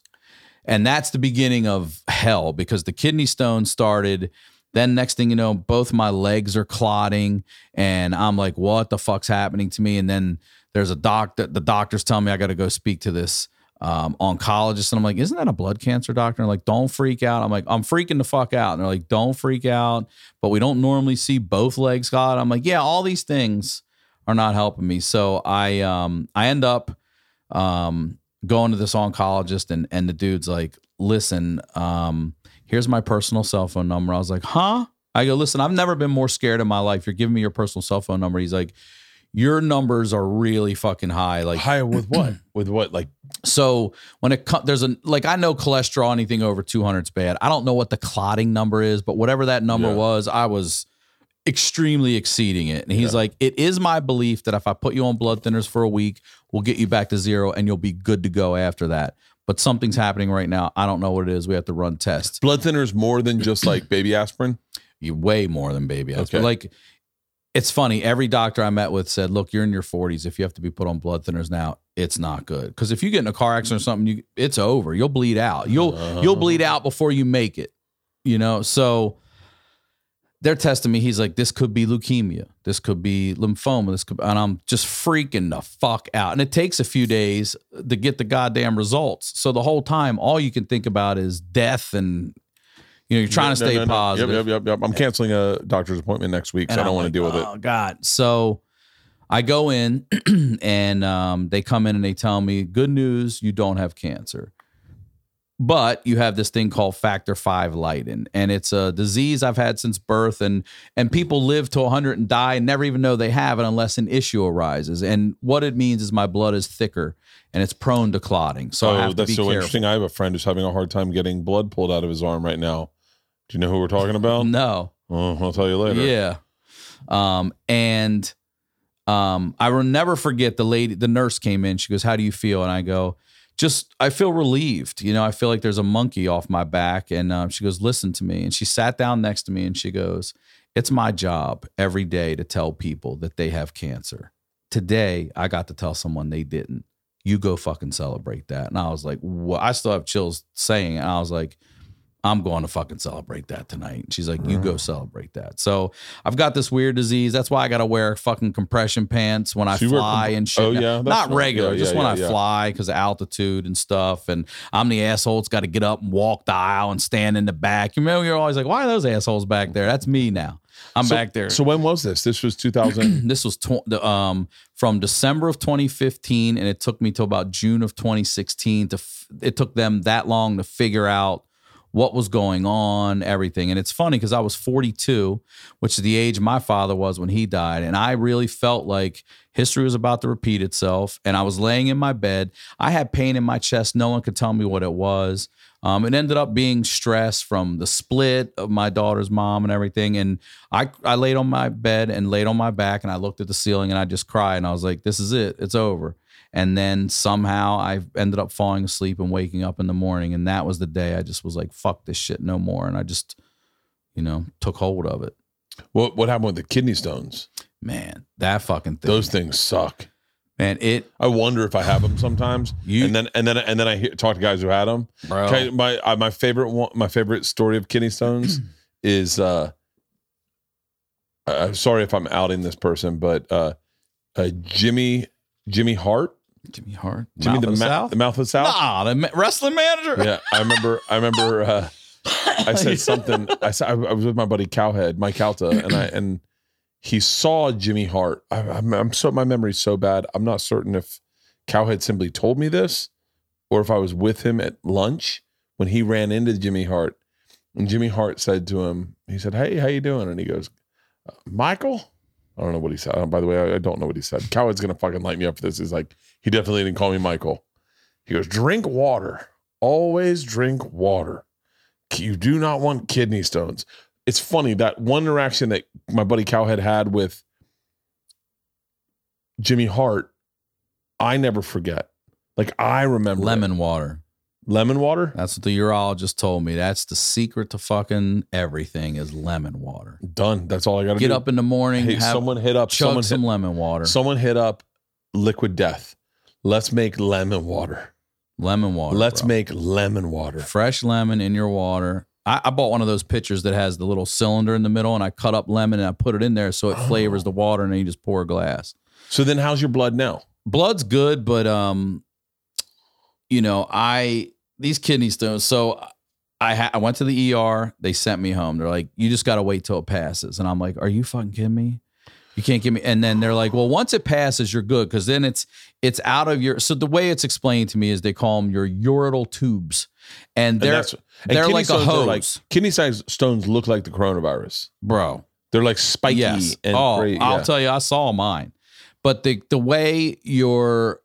And that's the beginning of hell because the kidney stones started. Then next thing you know, both my legs are clotting, and I'm like, "What the fuck's happening to me?" And then there's a doctor. The doctors tell me I got to go speak to this um, oncologist, and I'm like, "Isn't that a blood cancer doctor?" And like, "Don't freak out." I'm like, "I'm freaking the fuck out," and they're like, "Don't freak out." But we don't normally see both legs God. I'm like, "Yeah, all these things are not helping me." So I um I end up um going to this oncologist and and the dude's like listen um here's my personal cell phone number i was like huh i go listen i've never been more scared in my life you're giving me your personal cell phone number he's like your numbers are really fucking high like High with <clears throat> what? with what? Like, so when it comes, there's a like I know cholesterol anything over 200 is bad. I don't know what the clotting number is, but whatever that number Yeah. was, I was extremely exceeding it. And he's Yeah. like, it is my belief that if I put you on blood thinners for a week, we'll get you back to zero and you'll be good to go after that. But something's happening right now. I don't know what it is. We have to run tests. blood thinners more than just like <clears throat> baby aspirin. You way more than baby aspirin. Okay. Like it's funny. Every doctor I met with said, "Look, you're in your 40s. If you have to be put on blood thinners now, it's not good. Because if you get in a car accident or something, you it's over. You'll bleed out. You'll you'll bleed uh-huh. out before you make it. You know. So they're testing me. He's like, "This could be leukemia. This could be lymphoma. This could," and I'm just freaking the fuck out. And it takes a few days to get the goddamn results. So the whole time, all you can think about is death and. You know, you're trying to stay no, no. positive. Yep, yep, yep, yep. I'm canceling a doctor's appointment next week, so I don't want to like, deal with it. Oh God! So I go in, <clears throat> and um, they come in and they tell me, "Good news, you don't have cancer." but you have this thing called factor five Leiden, and it's a disease I've had since birth, and and people live to 100 and die and never even know they have it unless an issue arises. And what it means is my blood is thicker and it's prone to clotting. So I oh, have to that's so careful. interesting. I have a friend who's having a hard time getting blood pulled out of his arm right now. Do you know who we're talking about? <laughs> No, Oh, I'll tell you later. yeah, um, and um, I will never forget the lady, the nurse came in. She goes, "How do you feel?" And I go, "Just I feel relieved. You know, I feel like there's a monkey off my back." And um, she goes, "Listen to me." And she sat down next to me and she goes, "It's my job every day to tell people that they have cancer. Today, I got to tell someone they didn't. You go fucking celebrate that." And I was like, "What?" I still have chills saying, it. and I was like. I'm going to fucking celebrate that tonight. And she's like, you go celebrate that. So I've got this weird disease. That's why I got to wear fucking compression pants when I wear fly comp- and shit. Oh, yeah? Not regular, Yeah, just yeah, when I fly because of altitude and stuff. And I'm the asshole that's got to get up and walk the aisle and stand in the back. You know, you're always like, why are those assholes back there? That's me now. I'm So- back there. So when was this? This was 2000. <clears throat> this was tw- the, um from December of 2015, and it took me till about June of 2016 to. F- it took them that long to figure out what was going on, everything. And it's funny because I was 42, which is the age my father was when he died, and I really felt like history was about to repeat itself. And I was laying in my bed. I had pain in my chest. No one could tell me what it was. Um, it ended up being stress from the split of my daughter's mom and everything. And I, I laid on my bed and laid on my back and I looked at the ceiling and I just cried and I was like, this is it. It's over. And then somehow I ended up falling asleep and waking up in the morning. And that was the day I just was like, fuck this shit no more. And I just, you know, took hold of it. what what happened with the kidney stones? Man, that fucking thing. Those things suck. man, it, I wonder if I have them sometimes. You- and then and then and then I hear, talk to guys who had them. bro. Okay, my uh, my favorite one, my favorite story of kidney stones <clears throat> is uh, I'm sorry if I'm outing this person, but uh, uh Jimmy Jimmy Hart, Jimmy Hart. Jimmy Mouth the, of the ma- South? the mouth of the South. Nah, the ma- wrestling manager. Yeah, I remember. I remember. Uh, I said <laughs> something. I said I was with my buddy Cowhead, Mike Calta, and I and he saw Jimmy Hart. I, I'm, I'm so my memory's so bad. I'm not certain if Cowhead simply told me this, or if I was with him at lunch when he ran into Jimmy Hart, and Jimmy Hart said to him, he said, "Hey, how you doing?" And he goes, "Uh, "Michael." I don't know what he said. By the way, I, I don't know what he said. Cowhead's gonna fucking light me up for this. He's like, he definitely didn't call me Michael. He goes, drink water. Always drink water. You do not want kidney stones. It's funny that one interaction that my buddy Cowhead had with Jimmy Hart, I never forget. Like I remember it. Lemon water. lemon water. That's what the urologist told me. That's the secret to fucking everything is lemon water. Done. That's all I got to do. Get up in the morning, Hey, have, someone hit up. chug Someone some hit, lemon water. someone hit up. Liquid Death. Let's make lemon water. lemon water. Let's bro. make lemon water. fresh lemon in your water. I, I bought one of those pitchers that has the little cylinder in the middle, and I cut up lemon and I put it in there so it flavors the water, and then you just pour a glass. So then, how's your blood now? blood's good, but um, you know, I these kidney stones. So I ha- I went to the ER. They sent me home. They're like, you just got to wait till it passes. And I'm like, are you fucking kidding me? You can't give me. And then they're like, well, once it passes, you're good because then it's it's out of your. So the way it's explained to me is they call them your ureteral tubes, and And they're that's- and they're like a hose, like- kidney size stones look like the coronavirus. bro. They're like spiky Yes. and oh, cra- I'll tell you, I saw mine. But the the way your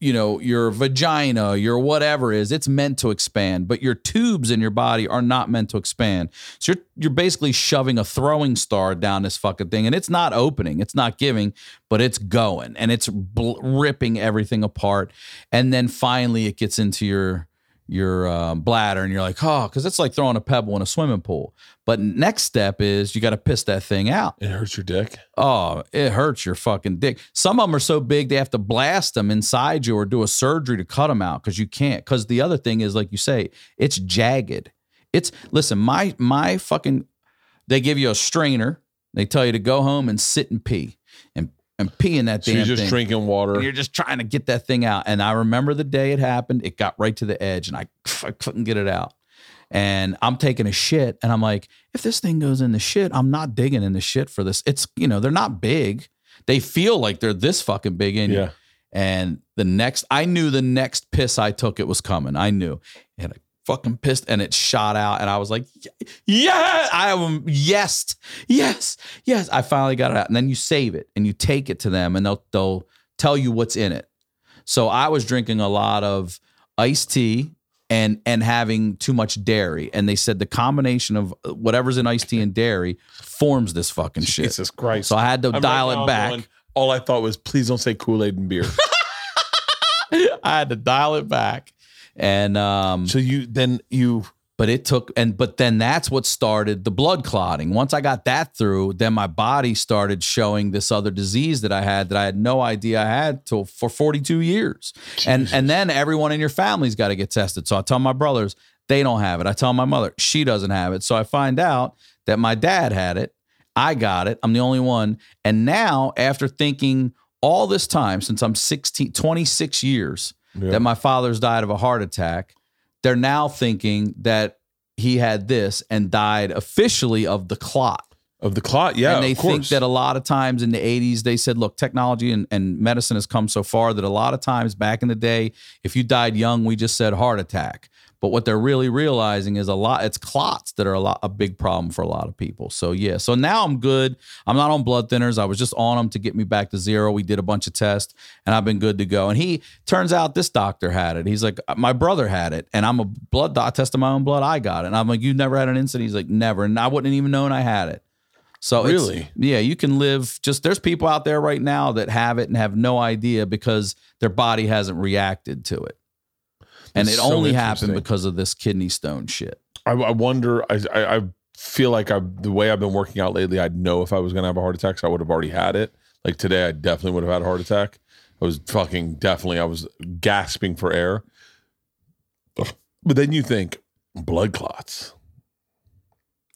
you know your vagina, your whatever is, it's meant to expand. But your tubes in your body are not meant to expand. So you're you're basically shoving a throwing star down this fucking thing, and it's not opening, it's not giving, but it's going, and it's bl- ripping everything apart. And then finally, it gets into your your um, bladder, and you're like, oh, because it's like throwing a pebble in a swimming pool. But next step is you got to piss that thing out. It hurts your dick. Oh, it hurts your fucking dick. Some of them are so big they have to blast them inside you or do a surgery to cut them out because you can't. Because the other thing is, like you say, it's jagged. It's listen, my my fucking. They give you a strainer. They tell you to go home and sit and pee and and pee in that So damn you're just thing. drinking water. And you're just trying to get that thing out. And I remember the day it happened. It got right to the edge, and I, I couldn't get it out. And I'm taking a shit, and I'm like, if this thing goes in the shit, I'm not digging in the shit for this. It's you know they're not big. They feel like they're this fucking big in you. And the next, I knew the next piss I took, it was coming. I knew. A fucking pissed and it shot out and I was like, yeah, I am yes, yes, yes. I finally got it out. And then you save it and you take it to them and they'll they'll tell you what's in it. So I was drinking a lot of iced tea and and having too much dairy. And they said the combination of uh, whatever's in iced tea and dairy forms this fucking shit. Jesus Christ. So I had to I'm dial right it back. going, all I thought was, please don't say Kool Aid and beer. <laughs> I had to dial it back. And um so you then you but it took and but then that's what started the blood clotting. Once i got that through then my body started showing this other disease that i had that i had no idea i had till for 42 years. And and then everyone in your family's got to get tested. So i tell my brothers they don't have it. I tell my mother she doesn't have it. So i find out that my dad had it. I got it. I'm the only one. And now after thinking all this time since i'm 16 26 years Yeah. that my father's died of a heart attack they're now thinking that he had this and died officially of the clot. of the clot, yeah, and they think that a lot of times in the 80s, they said, look, technology and, and medicine has come so far that a lot of times back in the day, if you died young, we just said heart attack. But what they're really realizing is a lot, it's clots that are a lot a big problem for a lot of people. So yeah. So now I'm good. I'm not on blood thinners. I was just on them to get me back to zero. We did a bunch of tests and I've been good to go. And he turns out this doctor had it. He's like, uh, my brother had it, and I'm a blood doc, tested my own blood. I got it. And I'm like, you never had an incident? He's like, never. And I wouldn't even known I had it. So it's- Really? yeah, you can live just there's people out there right now that have it and have no idea because their body hasn't reacted to it. And it so only happened because of this kidney stone shit. I, I wonder. I, I I feel like I the way I've been working out lately, I'd know if I was gonna have a heart attack. So I would have already had it. Like today, I definitely would have had a heart attack. I was fucking definitely. I was gasping for air. But then you think blood clots.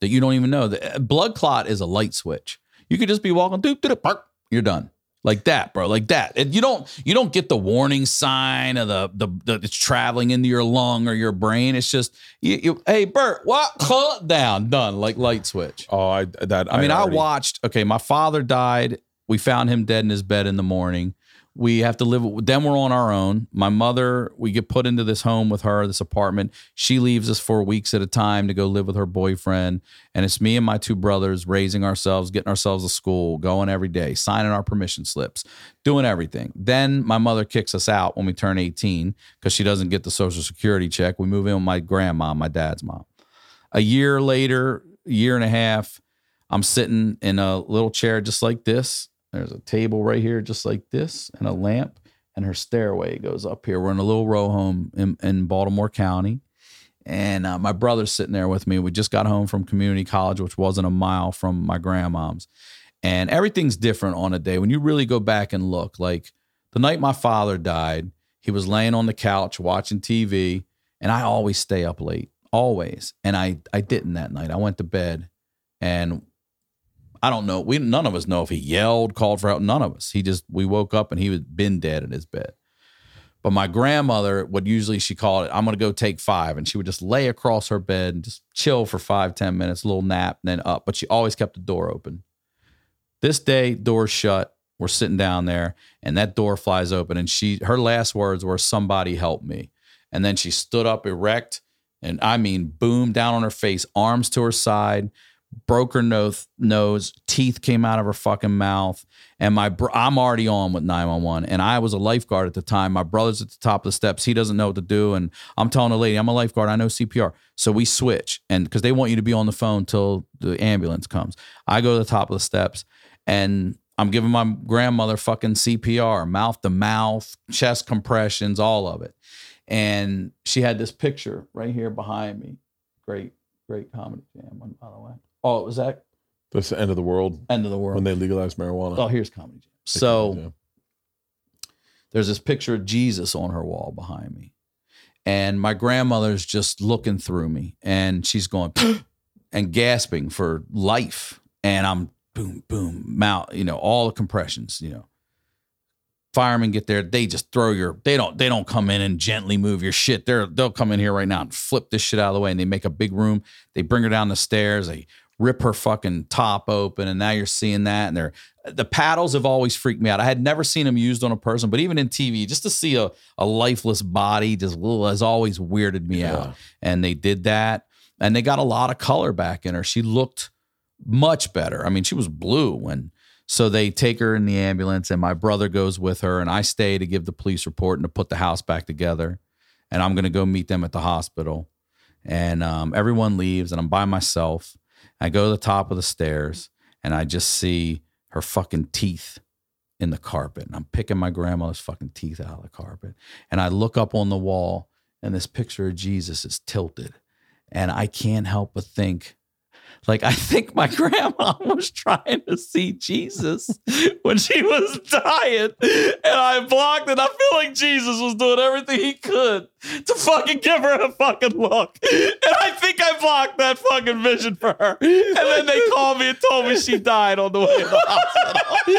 That you don't even know. The eh, blood clot is a light switch. You could just be walking doop, doop, doop, you're done. Like that, bro. Like that. And you don't you don't get the warning sign of the the, the it's traveling into your lung or your brain. It's just you, you hey Bert, what? It down. Done. Like light switch. Oh, I that. I mean, I, already- watched. Okay, my father died. We found him dead in his bed in the morning. We have to live. Then we're on our own. My mother, we get put into this home with her, this apartment. She leaves us for weeks at a time to go live with her boyfriend, and it's me and my two brothers raising ourselves, getting ourselves to school, going every day, signing our permission slips, doing everything. Then my mother kicks us out when we turn 18 because she doesn't get the social security check. We move in with my grandma, my dad's mom. A year later, year and a half, I'm sitting in a little chair just like this. There's a table right here, just like this, and a lamp, and her stairway goes up here. We're in a little row home in, in Baltimore County. And uh, my brother's sitting there with me. We just got home from community college, which wasn't a mile from my grandmom's. And everything's different on a day. When you really go back and look, like the night my father died, he was laying on the couch watching TV, and I always stay up late, always. And I I didn't that night. I went to bed, and I don't know. We none of us know if he yelled, called for help. None of us. He just we woke up and he was been dead in his bed. But my grandmother would usually she called it, I'm gonna go take five. And she would just lay across her bed and just chill for five, ten minutes, little nap, and then up. But she always kept the door open. This day, door shut. We're sitting down there, and that door flies open. And she her last words were, Somebody help me. And then she stood up erect, and I mean, boom, down on her face, arms to her side, broke her nose, nose, teeth came out of her fucking mouth. And my bro- I'm already on with 911. And I was a lifeguard at the time. My brother's at the top of the steps. He doesn't know what to do. And I'm telling the lady, I'm a lifeguard. I know CPR. So we switch. And because they want you to be on the phone till the ambulance comes. I go to the top of the steps and I'm giving my grandmother fucking CPR, mouth to mouth, chest compressions, all of it. And she had this picture right here behind me. Great, great comedy jam, by the way. Oh, it was that That's the end of the world end of the world. when they legalized marijuana. Oh, here's comedy jam. So yeah. there's this picture of Jesus on her wall behind me. And my grandmother's just looking through me and she's going <gasps> and gasping for life. And I'm boom, boom, mouth, you know, all the compressions, you know. Firemen get there, they just throw your they don't they don't come in and gently move your shit. They're they'll come in here right now and flip this shit out of the way and they make a big room. They bring her down the stairs, they rip her fucking top open, and now you're seeing that. And they're the paddles have always freaked me out. I had never seen them used on a person, but even in TV, just to see a, a lifeless body just little has always weirded me Yeah. out. And they did that, and they got a lot of color back in her. She looked much better. I mean, she was blue when. So they take her in the ambulance, and my brother goes with her, and I stay to give the police report and to put the house back together. And I'm gonna go meet them at the hospital. And um, everyone leaves, and I'm by myself. I go to the top of the stairs, and I just see her fucking teeth in the carpet. And I'm picking my grandmother's fucking teeth out of the carpet. And I look up on the wall, and this picture of Jesus is tilted. And I can't help but think, like, I think my <laughs> grandma was trying to see Jesus when she was dying. And I blocked it. I feel like Jesus was doing everything he could to fucking give her a fucking look. And I think I blocked that fucking vision for her. And then they called me and told me she died on the way to the hospital. <laughs>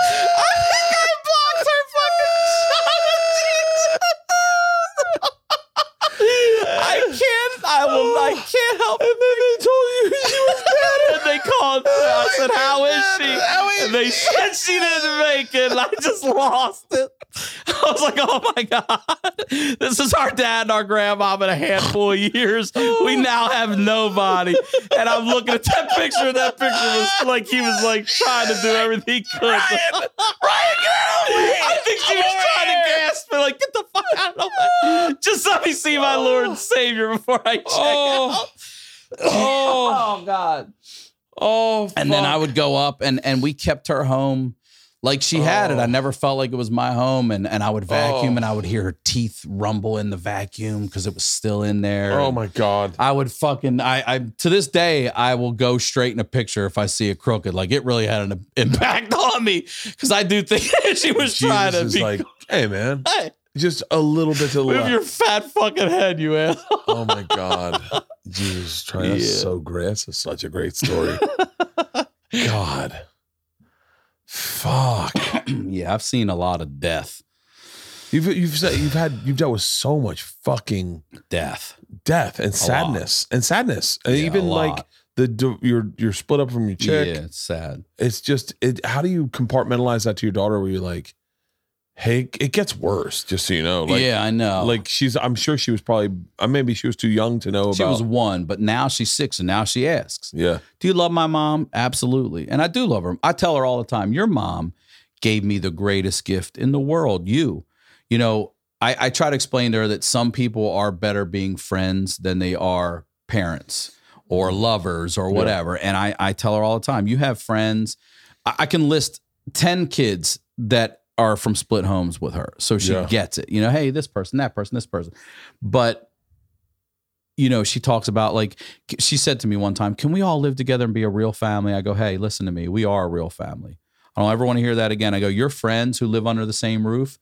I think I blocked her fucking shot of Jesus. <laughs> I can't. I will. I can't help. And then they told you she was <laughs> dead. And they called. I oh, said, "How is she?" And they said she didn't make it. And I just lost it. <laughs> I was like, "Oh my god, this is our dad and our grandma in a handful of years. We oh. now have nobody." And I'm looking at that picture. And that picture was like he was like trying to do everything he could. Ryan, <laughs> Ryan, get out of way! I think she was trying to gasp like, get the fuck out of way. Just let me see my Lord and oh. Savior before I check Oh. out. Oh. oh, God. oh, And then I would go up and and we kept her home like she had it. I Oh. never felt like it was my home. And and I would vacuum Oh. and I would hear her teeth rumble in the vacuum because it was still in there. Oh my god. I would fucking I I to this day I will go straight in a picture if I see it crooked. Like it really had an <laughs> impact on me because I do think <laughs> she was trying to Jesus be like, <laughs> hey man, Hey, just a little bit to the move left. your fat fucking head, you asshole. oh my god, <laughs> Jesus is trying. That's Yeah. so great. That's such a great story. <laughs> God, fuck. <clears throat> yeah, I've seen a lot of death. You've you've said you've had you've dealt with so much fucking Death. death and sadness and sadness and Yeah, even a like the d- you're you're split up from your chick. Yeah, it's sad. It's just it. How do you compartmentalize that to your daughter? Where you're like, hey, it gets worse. Just so you know, like yeah, I know. like she's. I'm sure she was probably. uh, Maybe she was too young to know about she about. was one, but now she's six, and now she asks, yeah. "Do you love my mom?" Absolutely, and I do love her. I tell her all the time, "Your mom gave me the greatest gift in the world. You, you know." I, I try to explain to her that some people are better being friends than they are parents or lovers or whatever. And I, I tell her all the time, you have friends. I, I can list 10 kids that are from split homes with her. So she Yeah. gets it. You know, hey, this person, that person, this person. But you know, she talks about like she said to me one time, "Can we all live together and be a real family?" I go, "Hey, listen to me. We are a real family." I don't ever want to hear that again. I go, "Your friends who live under the same roof,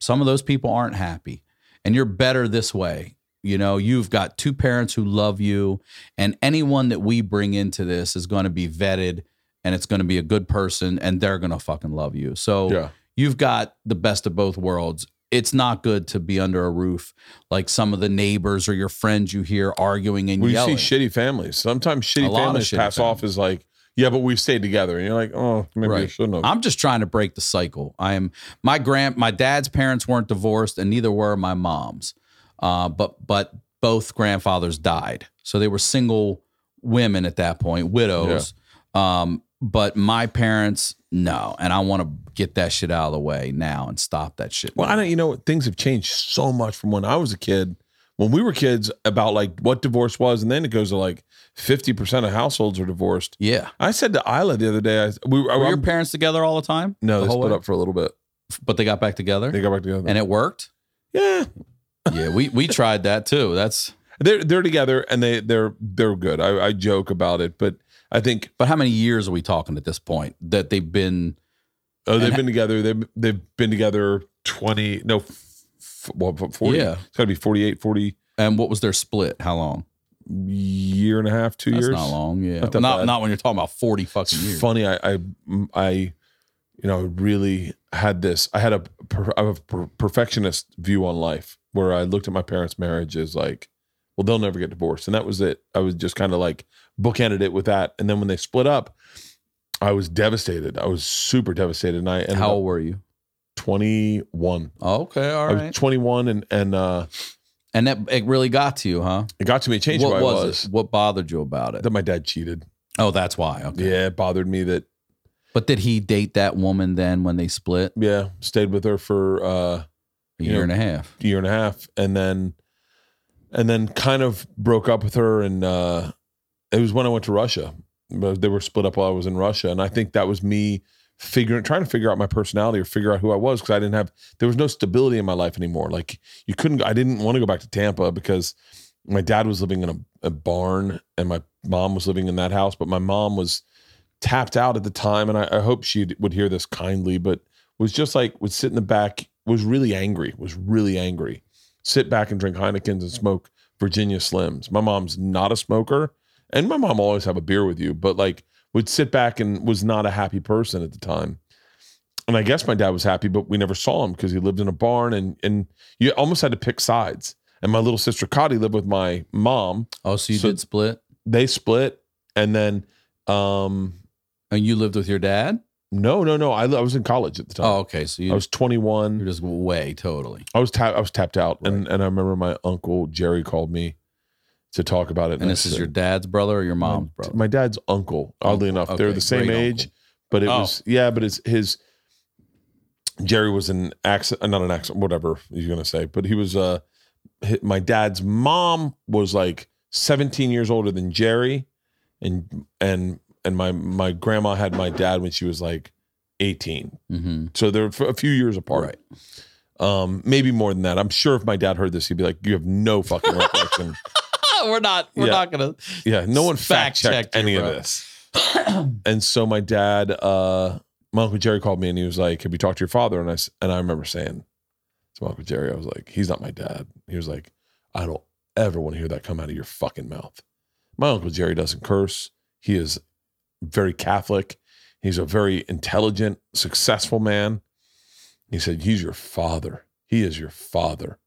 some of those people aren't happy, and you're better this way." You know, you've got two parents who love you, and anyone that we bring into this is going to be vetted and it's going to be a good person and they're going to fucking love you. So Yeah. You've got the best of both worlds. It's not good to be under a roof like some of the neighbors or your friends you hear arguing and When you yelling. see shitty families, sometimes shitty families shitty pass off as like, yeah, but we've stayed together, and you're like, oh, maybe I shouldn't have. I'm just trying to break the cycle. I am my grand my dad's parents weren't divorced and neither were my mom's. Uh, but but both grandfathers died. So they were single women at that point, widows. Um, but my parents, no. And I want to get that shit out of the way now and stop that shit. Well, I don't. You know, things have changed so much from when I was a kid. When we were kids, about like what divorce was, and then it goes to like fifty percent of households are divorced. yeah. I said to Ila the other day, I, we Were I'm- your parents together all the time? no, the they split way? up for a little bit. but they got back together They got back together, and it worked. yeah, Yeah, we we tried that too. That's they're they're together and they they're they're good. I, I joke about it, but I think but how many years are we talking at this point that they've been? oh, they've been together. They've they've been together twenty no, f- well, forty. Yeah. it's got to be 48, 40 And what was their split? How long? year and a half, two That's years. not long. Yeah, Not not not when you're talking about forty fucking It's years. funny. I, I, I, you know, really had this. I had a, have a perfectionist view on life where I looked at my parents' marriage as like well, they'll never get divorced. And that was it. I was just kind of like bookended it with that. And then when they split up, I was devastated. I was super devastated. And I ended How old were you? 21. Okay, all right. I was twenty one, and, and, uh, And that it really got to you, huh? it got to me, it changed what who I was, was. it? What bothered you about it? That my dad cheated. oh, that's why. Okay. Yeah, it bothered me that, But did he date that woman then when they split? yeah, stayed with her for, uh, A year know, and a half. year and a half and then and then kind of broke up with her and uh it was when I went to Russia. But They were split up while I was in Russia and I think that was me figuring trying to figure out my personality or figure out who I was because I didn't have there was no stability in my life anymore. Like you couldn't I didn't want to go back to Tampa because my dad was living in a, a barn and my mom was living in that house, but my mom was tapped out at the time and I, I hope she would hear this kindly, but was just like would sit in the back, was really angry, was really angry. Sit back and drink Heinekens and smoke Virginia Slims. My mom's not a smoker, and my mom always have a beer with you, but like would sit back and was not a happy person at the time. And I guess my dad was happy, but we never saw him because he lived in a barn and and you almost had to pick sides. And my little sister Cotty lived with my mom. Oh, so you So- did split? They split, and then um And you lived with your dad? no, no, no. I, I was in college at the time. Oh, okay. So you, I was 21. you're just way totally. I was ta- I was tapped out, and and I remember my uncle Jerry called me to talk about it. And this is your dad's brother or your mom's my, brother? my dad's uncle. Oddly Uncle, enough, they're the same great age, uncle. but it Oh. was yeah. But it's his Jerry was an accent, uh, not an accent, whatever you're gonna say. But he was uh, hi- my dad's mom was like 17 years older than Jerry, and and and my my grandma had my dad when she was like 18. mm-hmm. So they're a few years apart. Right. Um, maybe more than that. I'm sure if my dad heard this, he'd be like, "You have no fucking recollection." <laughs> <laughs> we're not. We're Yeah. not gonna. yeah, no one Fact fact checked checked you, any of bro. this. <clears throat> and so my dad, uh, my uncle Jerry called me and he was like, "Have you talked to your father?" And I s- and I remember saying to my uncle Jerry, I was like, "He's not my dad." He was like, "I don't ever want to hear that come out of your fucking mouth." My uncle Jerry doesn't curse. He is very Catholic. He's a very intelligent, successful man. He said, He's your father. He is your father.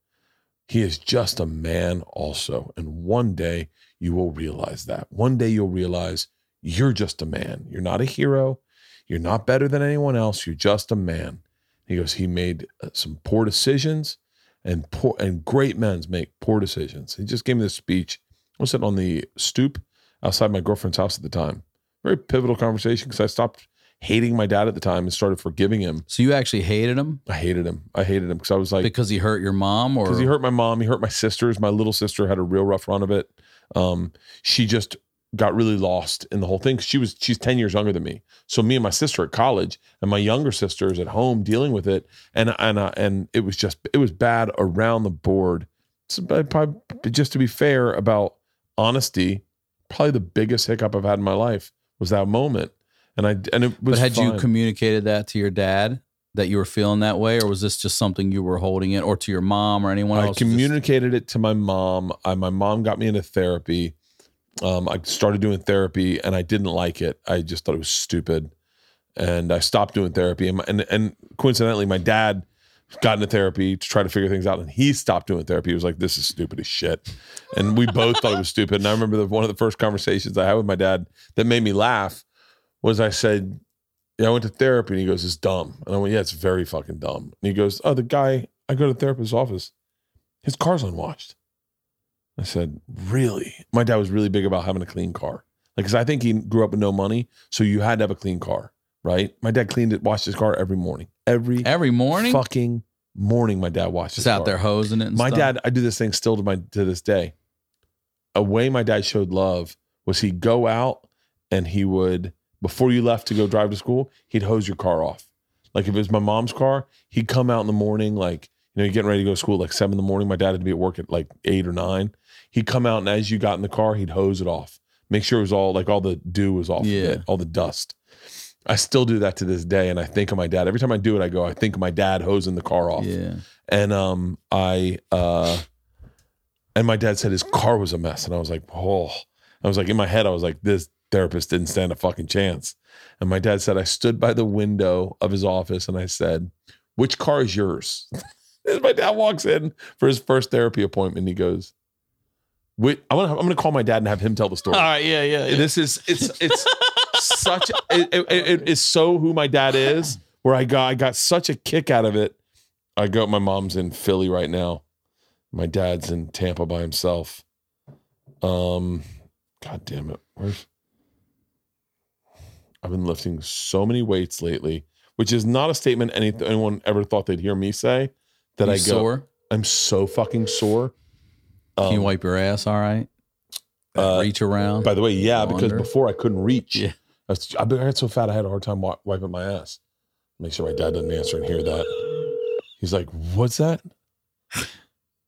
He is just a man, also. And one day you will realize that. One day you'll realize you're just a man. You're not a hero. You're not better than anyone else. You're just a man. He goes, He made uh, some poor decisions, and poor and great men make poor decisions. He just gave me this speech. I was sitting on the stoop outside my girlfriend's house at the time. Very pivotal conversation because I stopped hating my dad at the time and started forgiving him. So you actually hated him I hated him. I hated him because I was like, because he hurt your mom, or because he hurt my mom, he hurt my sisters. My little sister had a real rough run of it. Um, she just got really lost in the whole thing. She was she's ten years younger than me, so me and my sister at college, and my younger sister is at home dealing with it, and and uh, and it was just it was bad around the board. So, probably, just to be fair about honesty, probably the biggest hiccup I've had in my life was that moment, and I and it was. But had you communicated that to your dad that you were feeling that way, or was this just something you were holding it, or to your mom or anyone I else? I communicated it to my mom. I, my mom got me into therapy. Um, I started doing therapy and I didn't like it. I just thought it was stupid, and I stopped doing therapy. And and, and coincidentally, my dad got into therapy to try to figure things out, and he stopped doing therapy. He was like, "This is stupid as shit," and we both thought it was stupid. And I remember the, one of the first conversations I had with my dad that made me laugh was I said, "Yeah, I went to therapy," and he goes, "It's dumb," and I went, "Yeah, it's very fucking dumb." And he goes, "Oh, the guy I go to the therapist's office." his car's unwashed. I said, really? My dad was really big about having a clean car. Like, cause I think he grew up with no money. So you had to have a clean car, right? My dad cleaned it, washed his car every morning. Every every morning, fucking morning, my dad washed his just out car. there hosing it. And My stuff? dad, I do this thing still to my to this day. A way my dad showed love was he'd go out and he would, before you left to go drive to school, he'd hose your car off. Like if it was my mom's car, he'd come out in the morning, like, you know, you're getting ready to go to school like seven in the morning. My dad had to be at work at like eight or nine. He'd come out and as you got in the car, he'd hose it off. Make sure it was all like all the dew was off Yeah. it, all the dust. I still do that to this day. And I think of my dad. Every time I do it, I go, I think of my dad hosing the car off Yeah, and um I uh and my dad said his car was a mess and I was like oh I was like in my head I was like this therapist didn't stand a fucking chance and my dad said I stood by the window of his office and I said which car is yours <laughs> my dad walks in for his first therapy appointment and he goes I'm gonna I'm gonna call my dad and have him tell the story. All right, yeah, yeah. yeah. This is it's it's such it, it, it is so who my dad is. Where I got I got such a kick out of it. I go. My mom's in Philly right now. My dad's in Tampa by himself. Um, God damn it, where's? I've been lifting so many weights lately, which is not a statement any, anyone ever thought they'd hear me say. That You I go, sore? I'm so fucking sore. Can you Um, wipe your ass? All right. uh, Reach around. By the way, yeah, because before I couldn't reach. Yeah. I, was, I got so fat I had a hard time wiping my ass. Make sure my dad doesn't answer and hear that. He's like, "What's that?"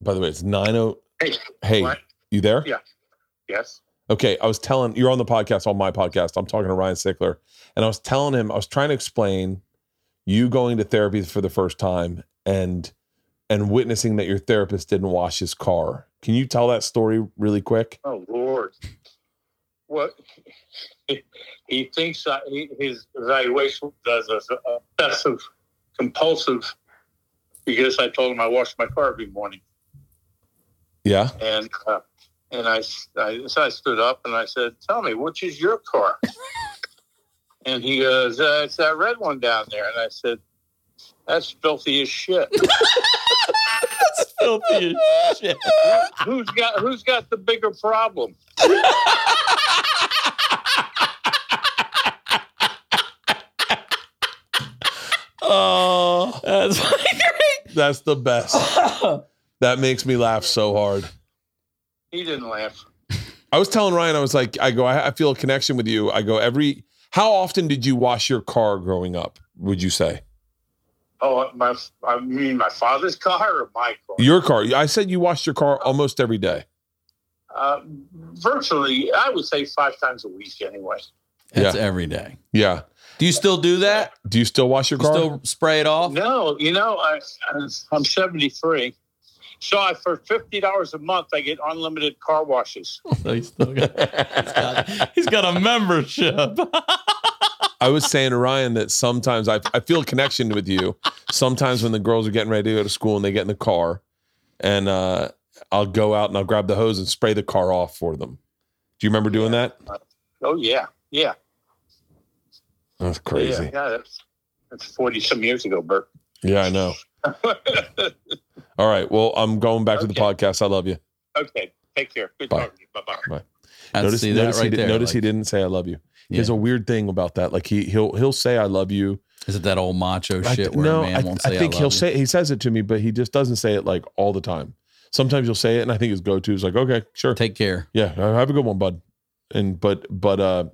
By the way, it's nine oh. Hey, Hey, What? you there? Yeah. yes. Okay, I was telling you're on the podcast on my podcast. I'm talking to Ryan Sickler, and I was telling him I was trying to explain you going to therapy for the first time and and witnessing that your therapist didn't wash his car. Can you tell that story really quick? Oh Lord. What he, thinks I, he, his evaluation does is obsessive compulsive because I told him I wash my car every morning. Yeah. And uh, and I, I so I stood up and I said, "Tell me, which is your car?" <laughs> and he goes, uh, "It's that red one down there." And I said, "That's filthy as shit." <laughs> That's filthy as shit. who's got Who's got the bigger problem? Oh, That's <laughs> great. that's the best. that makes me laugh so hard. He didn't laugh. I was telling Ryan, I was like, I go, I, I feel a connection with you. I go, every, how often did you wash your car growing up? Would you say Oh, my! I mean, my father's car or my car? your car? I said you washed your car almost every day. Uh, virtually, I would say five times a week anyway. It's Yeah. every day. Yeah. Do you still do that? Do you still wash your You car? still spray it off? No, you know, I, I'm 73. So I, for $50 a month, I get unlimited car washes. <laughs> So he's still got, he's got, he's got a membership. I was saying to Ryan that sometimes I, I feel a connection with you. Sometimes when the girls are getting ready to go to school and they get in the car, and uh, I'll go out and I'll grab the hose and spray the car off for them. Do you remember doing that? Oh, yeah. Yeah. That's crazy. Yeah, yeah that's, that's 40 some years ago, Bert. Yeah, I know. All right. Well, I'm going back to the podcast. I love you. okay. Take care. Good Bye. talking to you. Bye bye. I notice see notice, that he, right did, there. notice he like, didn't say I love you. He has a weird thing about that. Like he he'll he'll say I love you. Is it that old macho I shit th- where no, a man I, won't I say think I he'll you? say he says it to me, but he just doesn't say it like all the time. Sometimes he'll say it, and I think his go to is like, okay, sure, Take care. yeah, have a good one, bud. And but but uh,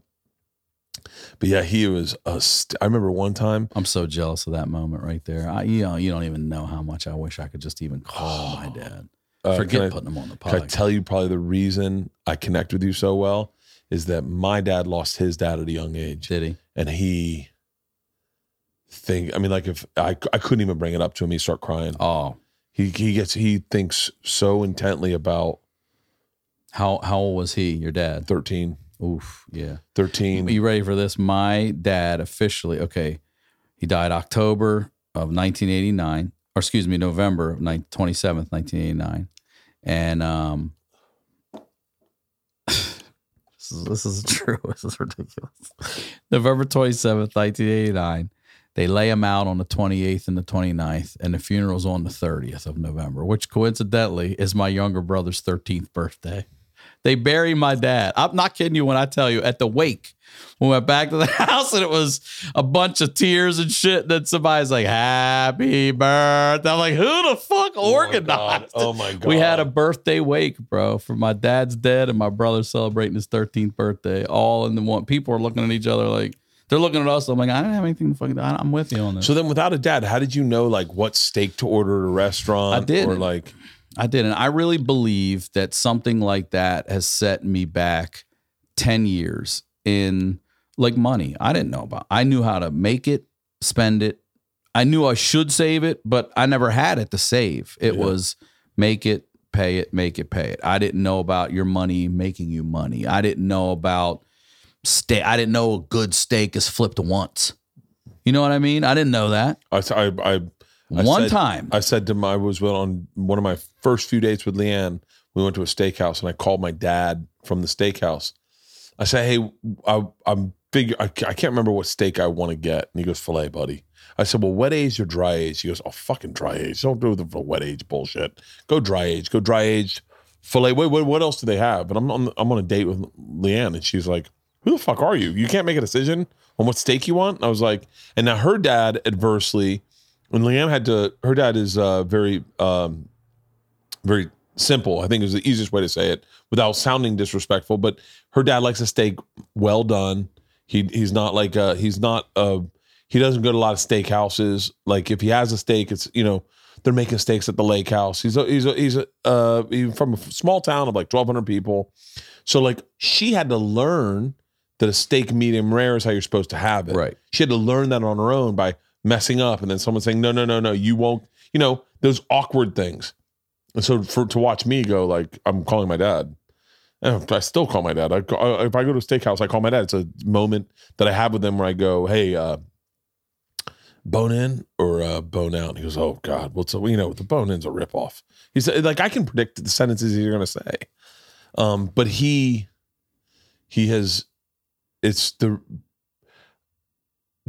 but yeah, he was a. St- I remember one time. I'm so jealous of that moment right there. I, you know, you don't even know how much I wish I could just even call <sighs> my dad. Uh, Forget I- putting him on the podcast. I tell you probably the reason I connect with you so well is that my dad lost his dad at a young age, Did he? and he think. I mean, like if I I couldn't even bring it up to him, he start crying. Oh, He he gets he thinks so intently about how how old was he? Your dad? thirteen. Oof, yeah. 13. Are you ready for this? My dad officially, okay, he died October of 1989, or excuse me, November of 9, 27th, 1989. And um, <coughs> this, is, this is <laughs> true. This is ridiculous. November 27th, 1989. They lay him out on the 28th and the 29th, and the funeral's on the 30th of November, which coincidentally is my younger brother's 13th birthday. They bury my dad. I'm not kidding you when I tell you at the wake. We went back to the <laughs> house and it was a bunch of tears and shit. And then somebody's like, Happy birthday. I'm like, who the fuck Oh my organized? Oh my God. We had a birthday wake, bro, for my dad's dead and my brother celebrating his 13th birthday. All in the one. People are looking at each other like, they're looking at us. I'm like, I don't have anything to fucking. Do. I'm with you on this. So then, without a dad, how did you know like what steak to order at a restaurant? I didn't. Or like, I did. And I really believe that something like that has set me back 10 years in like money. I didn't know about. I knew how to make it, spend it. I knew I should save it, but I never had it to save. It Yeah. was make it, pay it, make it, pay it. I didn't know about your money making you money. I didn't know about steak. I didn't know a good steak is flipped once. You know what I mean? I didn't know that. I, I, I, I One said- time. I said to my, I was on one of my first few dates with LeeAnn We went to a steakhouse, and I called my dad from the steakhouse. I said, "Hey, I, I'm figure. I, I can't remember what steak I want to get." And he goes, "Filet, buddy." I said, "Well, wet age or dry age?" He goes, "Oh, fucking dry age. Don't do the wet age bullshit. Go dry age. Go dry aged filet. Wait, wait, what else do they have?" And I'm on, I'm on a date with LeeAnn, and she's like, "Who the fuck are you? You can't make a decision on what steak you want." And I was like, and now her dad adversely, when LeeAnn had to, her dad is uh, very, um, very simple. I think is the easiest way to say it without sounding disrespectful. But her dad likes a steak well done. He he's not like uh he's not uh he doesn't go to a lot of steak houses. Like if he has a steak, it's you know they're making steaks at the lake house. He's a, he's a, he's a, uh he's from a small town of like twelve hundred people. So like she had to learn that a steak medium rare is how you're supposed to have it. Right. She had to learn that on her own by messing up, and then someone saying no no no no you won't. You know those awkward things. And so for to watch me go like I'm calling my dad. And I still call my dad. I, I- if I go to a steakhouse, I call my dad. It's a moment that I have with him where I go, "Hey, uh, bone in or uh, bone out?" And he goes, "Oh God, what's well, you know the bone in's a ripoff." He said, "Like I can predict the sentences he's going to say," um, but he he has it's the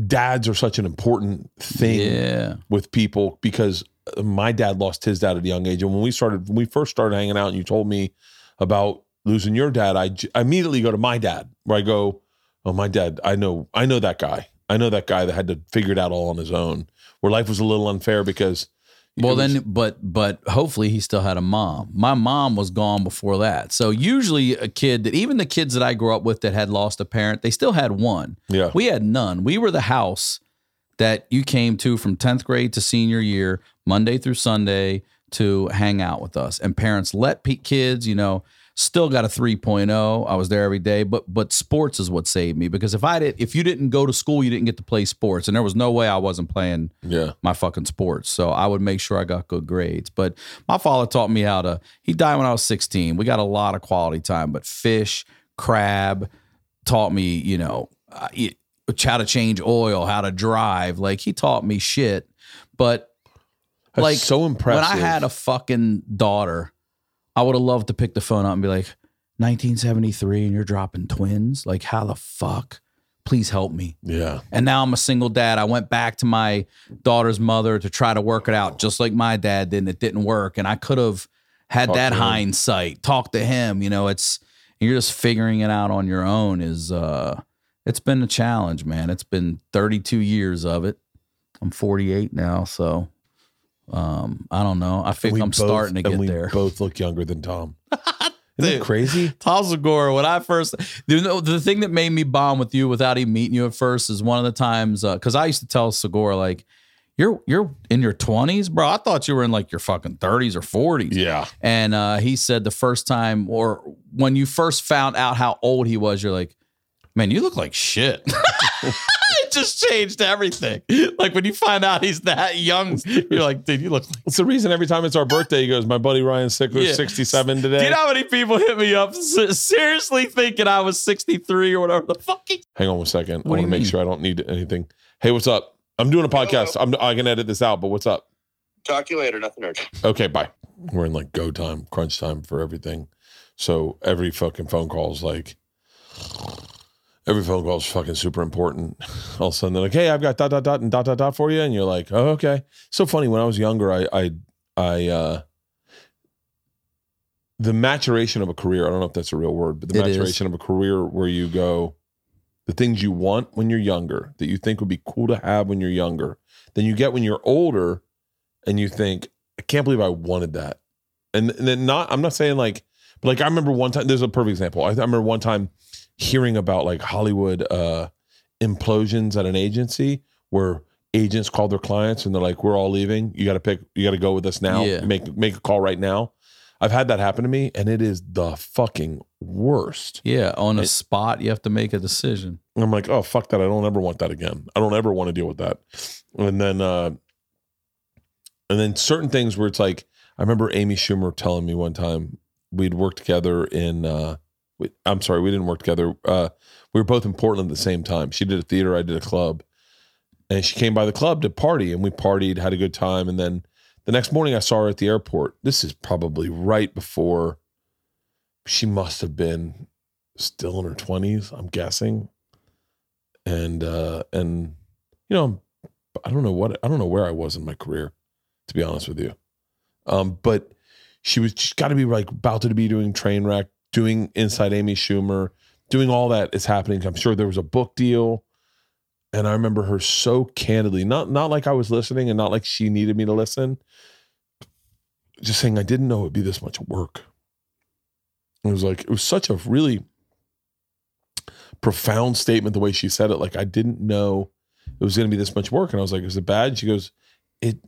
dads are such an important thing Yeah. with people because my dad lost his dad at a young age. And when we started, when we first started hanging out, and you told me about losing your dad, I, j- I immediately go to my dad, where I go, "Oh, my dad, I know, I know that guy. I know that guy that had to figure it out all on his own. Where life was a little unfair because." Well, was- then, but but hopefully he still had a mom. My mom was gone before that. So usually a kid that even the kids that I grew up with that had lost a parent, they still had one. yeah, We had none. We were the house that you came to from 10th grade to senior year, Monday through Sunday to hang out with us. And parents let kids, you know, still got a 3.0. I was there every day, but but sports is what saved me because if I did if you didn't go to school, you didn't get to play sports and there was no way I wasn't playing yeah, my fucking sports. So I would make sure I got good grades. But my father taught me how to, he died when I was 16. We got a lot of quality time, but fish, crab, taught me, you know, uh, it- how to change oil, how to drive. Like he taught me shit. But That's like so impressive. when I had a fucking daughter, I would have loved to pick the phone up and be like, 1973 and you're dropping twins? Like, how the fuck? Please help me. yeah, And now I'm a single dad. I went back to my daughter's mother to try to work it out, just like my dad did, and it didn't work. And I could have had Talk that hindsight, talk to him. You know, it's you're just figuring it out on your own. Is uh, it's been a challenge, man. It's been 32 years of it. I'm 48 now, so um, I don't know. I think I'm both- starting to get we there. Both look younger than Tom. <laughs> Isn't Dude. that crazy? Tom Segura, when I first, you know, the thing that made me bond with you without even meeting you at first is one of the times because I used to tell Segura like, "You're you're in your twenties, bro. I thought you were in like your fucking thirties or 40s. Yeah, And uh, he said the first time or when you first found out how old he was, you're like, man, you look like shit. <laughs> it just changed everything. Like when you find out he's that young, you're like, dude, you look like. it's the reason every time it's our birthday, he goes, "My buddy Ryan Sick was Yeah. 67 today." Do you know how many people hit me up seriously thinking I was 63 or whatever the fuck? he- Hang on one second. I want to make mean? sure I don't need anything. Hey, what's up? I'm doing a podcast. I'm, I can edit this out, but what's up? Talk to you later. Nothing urgent. Okay, bye. We're in like go time, crunch time for everything. So every fucking phone call is like, every phone call is fucking super important. <laughs> All of a sudden they're like, hey, I've got dot dot dot and dot dot dot for you, and you're like, oh okay. So funny. When I was younger, I I I uh the maturation of a career. I don't know if that's a real word, but the It is. maturation of a career where you go, the things you want when you're younger that you think would be cool to have when you're younger, then you get when you're older, and you think, I can't believe I wanted that. And, and then not, I'm not saying like, but like I remember one time. There's a perfect example. I, I remember one time hearing about like Hollywood uh, implosions at an agency where agents call their clients and they're like, "We're all leaving. You got to pick. You got to go with us now. Yeah. Make make a call right now." I've had that happen to me, and it is the fucking worst. Yeah, on a It- spot, you have to make a decision. I'm like, oh fuck that. I don't ever want that again. I don't ever want to deal with that. And then uh and then certain things where it's like I remember Amy Schumer telling me one time we'd worked together in uh we, I'm sorry, we didn't work together. Uh we were both in Portland at the same time. She did a theater, I did a club. And she came by the club to party and we partied, had a good time and then the next morning I saw her at the airport. This is probably right before she must have been still in her 20s, I'm guessing. And uh and you know, I don't know what I don't know where I was in my career, to be honest with you. Um, but she was got to be like about to be doing Trainwreck, doing inside Amy Schumer, doing all that is happening. I'm sure there was a book deal. And I remember her so candidly, not not like I was listening and not like she needed me to listen, just saying I didn't know it'd be this much work. It was like it was such a really profound statement the way she said it. Like I didn't know it was going to be this much work, and I was like, "Is it bad?" She goes, "It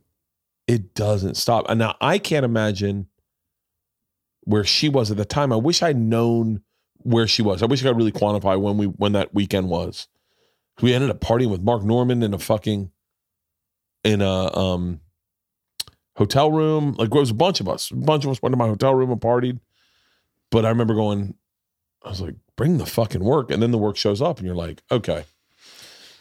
it doesn't stop." And now I can't imagine where she was at the time. I wish I'd known where she was. I wish I could really quantify when we when that weekend was. We ended up partying with Mark Normand in a fucking in a um hotel room. Like it was a bunch of us. A bunch of us went to my hotel room and partied. But I remember going, I was like, bring the fucking work. And then the work shows up and you're like, okay.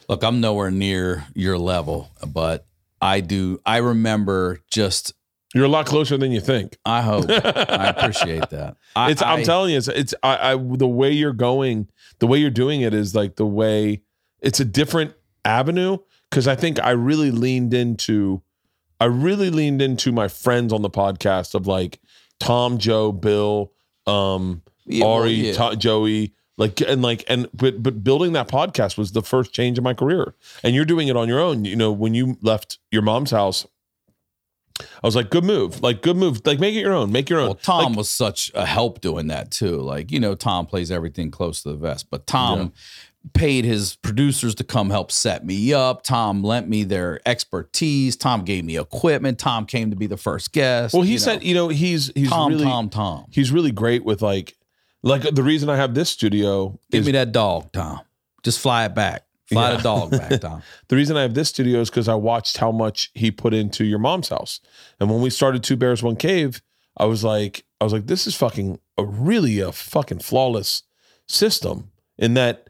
Look, I'm nowhere near your level, but I do. I remember just. You're a lot closer than you think. I hope. <laughs> I appreciate that. I, it's. I'm I- telling you, it's. It's. I, I. The way you're going, the way you're doing it is like the way. It's a different avenue because I think I really leaned into. I really leaned into my friends on the podcast of like Tom, Joe, Bill, um, Yeah, Ari, yeah. To- Joey, like and like and but but building that podcast was the first change in my career. And you're doing it on your own. You know, when you left your mom's house, I was like, good move, like good move, like make it your own, make your own. Well, Tom Like, was such a help doing that too. Like, you know, Tom plays everything close to the vest, but Tom paid his producers to come help set me up. Tom lent me their expertise. Tom gave me equipment. Tom came to be the first guest. well, he you said, know. you know, he's he's Tom, really Tom, Tom. he's really great with like like the reason I have this studio Give is me that dog, Tom. Just fly it back. Fly Yeah. the dog back, Tom. <laughs> The reason I have this studio is because I watched how much he put into your mom's house. And when we started Two Bears One Cave, I was like, I was like, this is fucking a really a fucking flawless system. In that,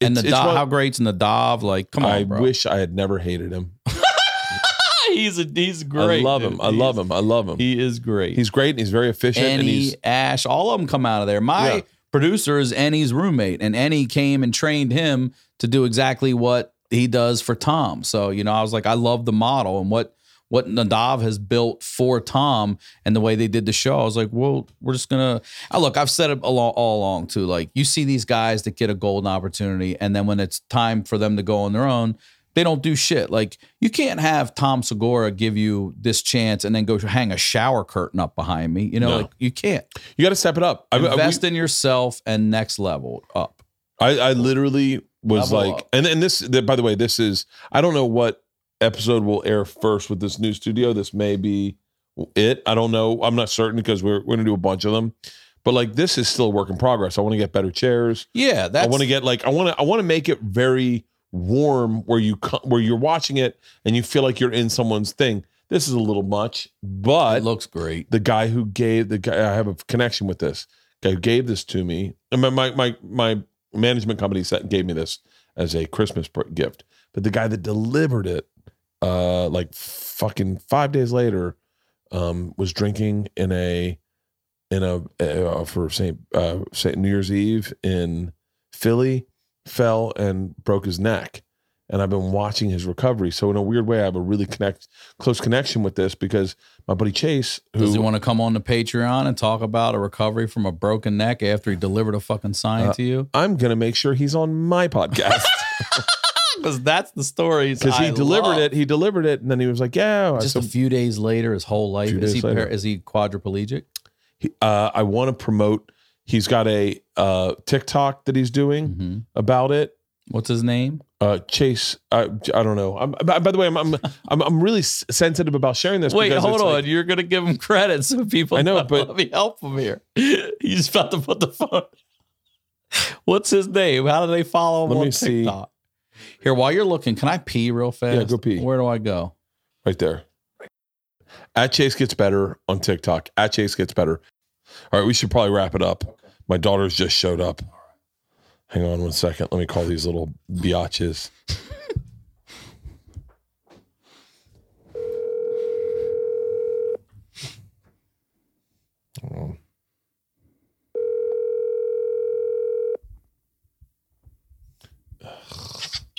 and the it's Dov, how great's in the Dov? Like, come on, I bro. wish I had never hated him. <laughs> he's a, he's great. I love him. I love him. I love him. He is great. He's great and he's very efficient. and he's Ash, all of them come out of there. My Yeah. Producer is Annie's roommate, and Annie came and trained him to do exactly what he does for Tom. So you know, I was like, I love the model and what what Nadav has built for Tom and the way they did the show. I was like, well, we're just gonna. I look, I've said it all, all along too. Like you see these guys that get a golden opportunity, and then when it's time for them to go on their own. They don't do shit. Like you can't have Tom Segura give you this chance and then go hang a shower curtain up behind me. You know, No. like you can't you got to step it up. I, I- we- invest in yourself and next level up. I, I literally was Level like, up. and and this, the, by the way, this is I don't know what episode will air first with this new studio. This may be it. I don't know. I'm not certain because we're we're gonna do a bunch of them. But like this is still a work in progress. I want to get better chairs. Yeah, that's I want to get like I want to I want to make it very warm where you where you're watching it and you feel like you're in someone's thing. This is a little much, but it looks great. the guy who gave the guy I have a connection with this guy who gave this to me. And my my my, my management company gave me this as a Christmas gift. But the guy that delivered it, uh, like fucking five days later, um, was drinking in a in a uh, for Saint uh, Saint New Year's Eve in Philly, fell and broke his neck. And I've been watching his recovery. So in a weird way, I have a really connect close connection with this because my buddy Chase, who Does he want to come on the Patreon and talk about a recovery from a broken neck after he delivered a fucking sign Uh, to you? I'm gonna make sure he's on my podcast <laughs> <laughs> Because that's the story. <laughs> because he delivered it. He delivered it, and then he was like, "Yeah." Just a few days later, his whole life is he par- is he quadriplegic? he- uh, I want to promote. He's got a uh, TikTok that he's doing hmm about it. What's his name? Uh, Chase, I, I don't know. I'm, by, by the way, I'm, I'm I'm I'm really sensitive about sharing this. Wait, hold on. like- You're gonna give him credit so people. I know, <laughs> but- let me help him here. <laughs> He's about to put the phone. What's his name? How do they follow him Let on me see. TikTok? Here, while you're looking, can I pee real fast? Yeah, go pee. Where do I go? right there. At Chase gets better on TikTok. At Chase gets better. All right, we should probably wrap it up. My daughters just showed up. Hang on one second. Let me call these little biatches.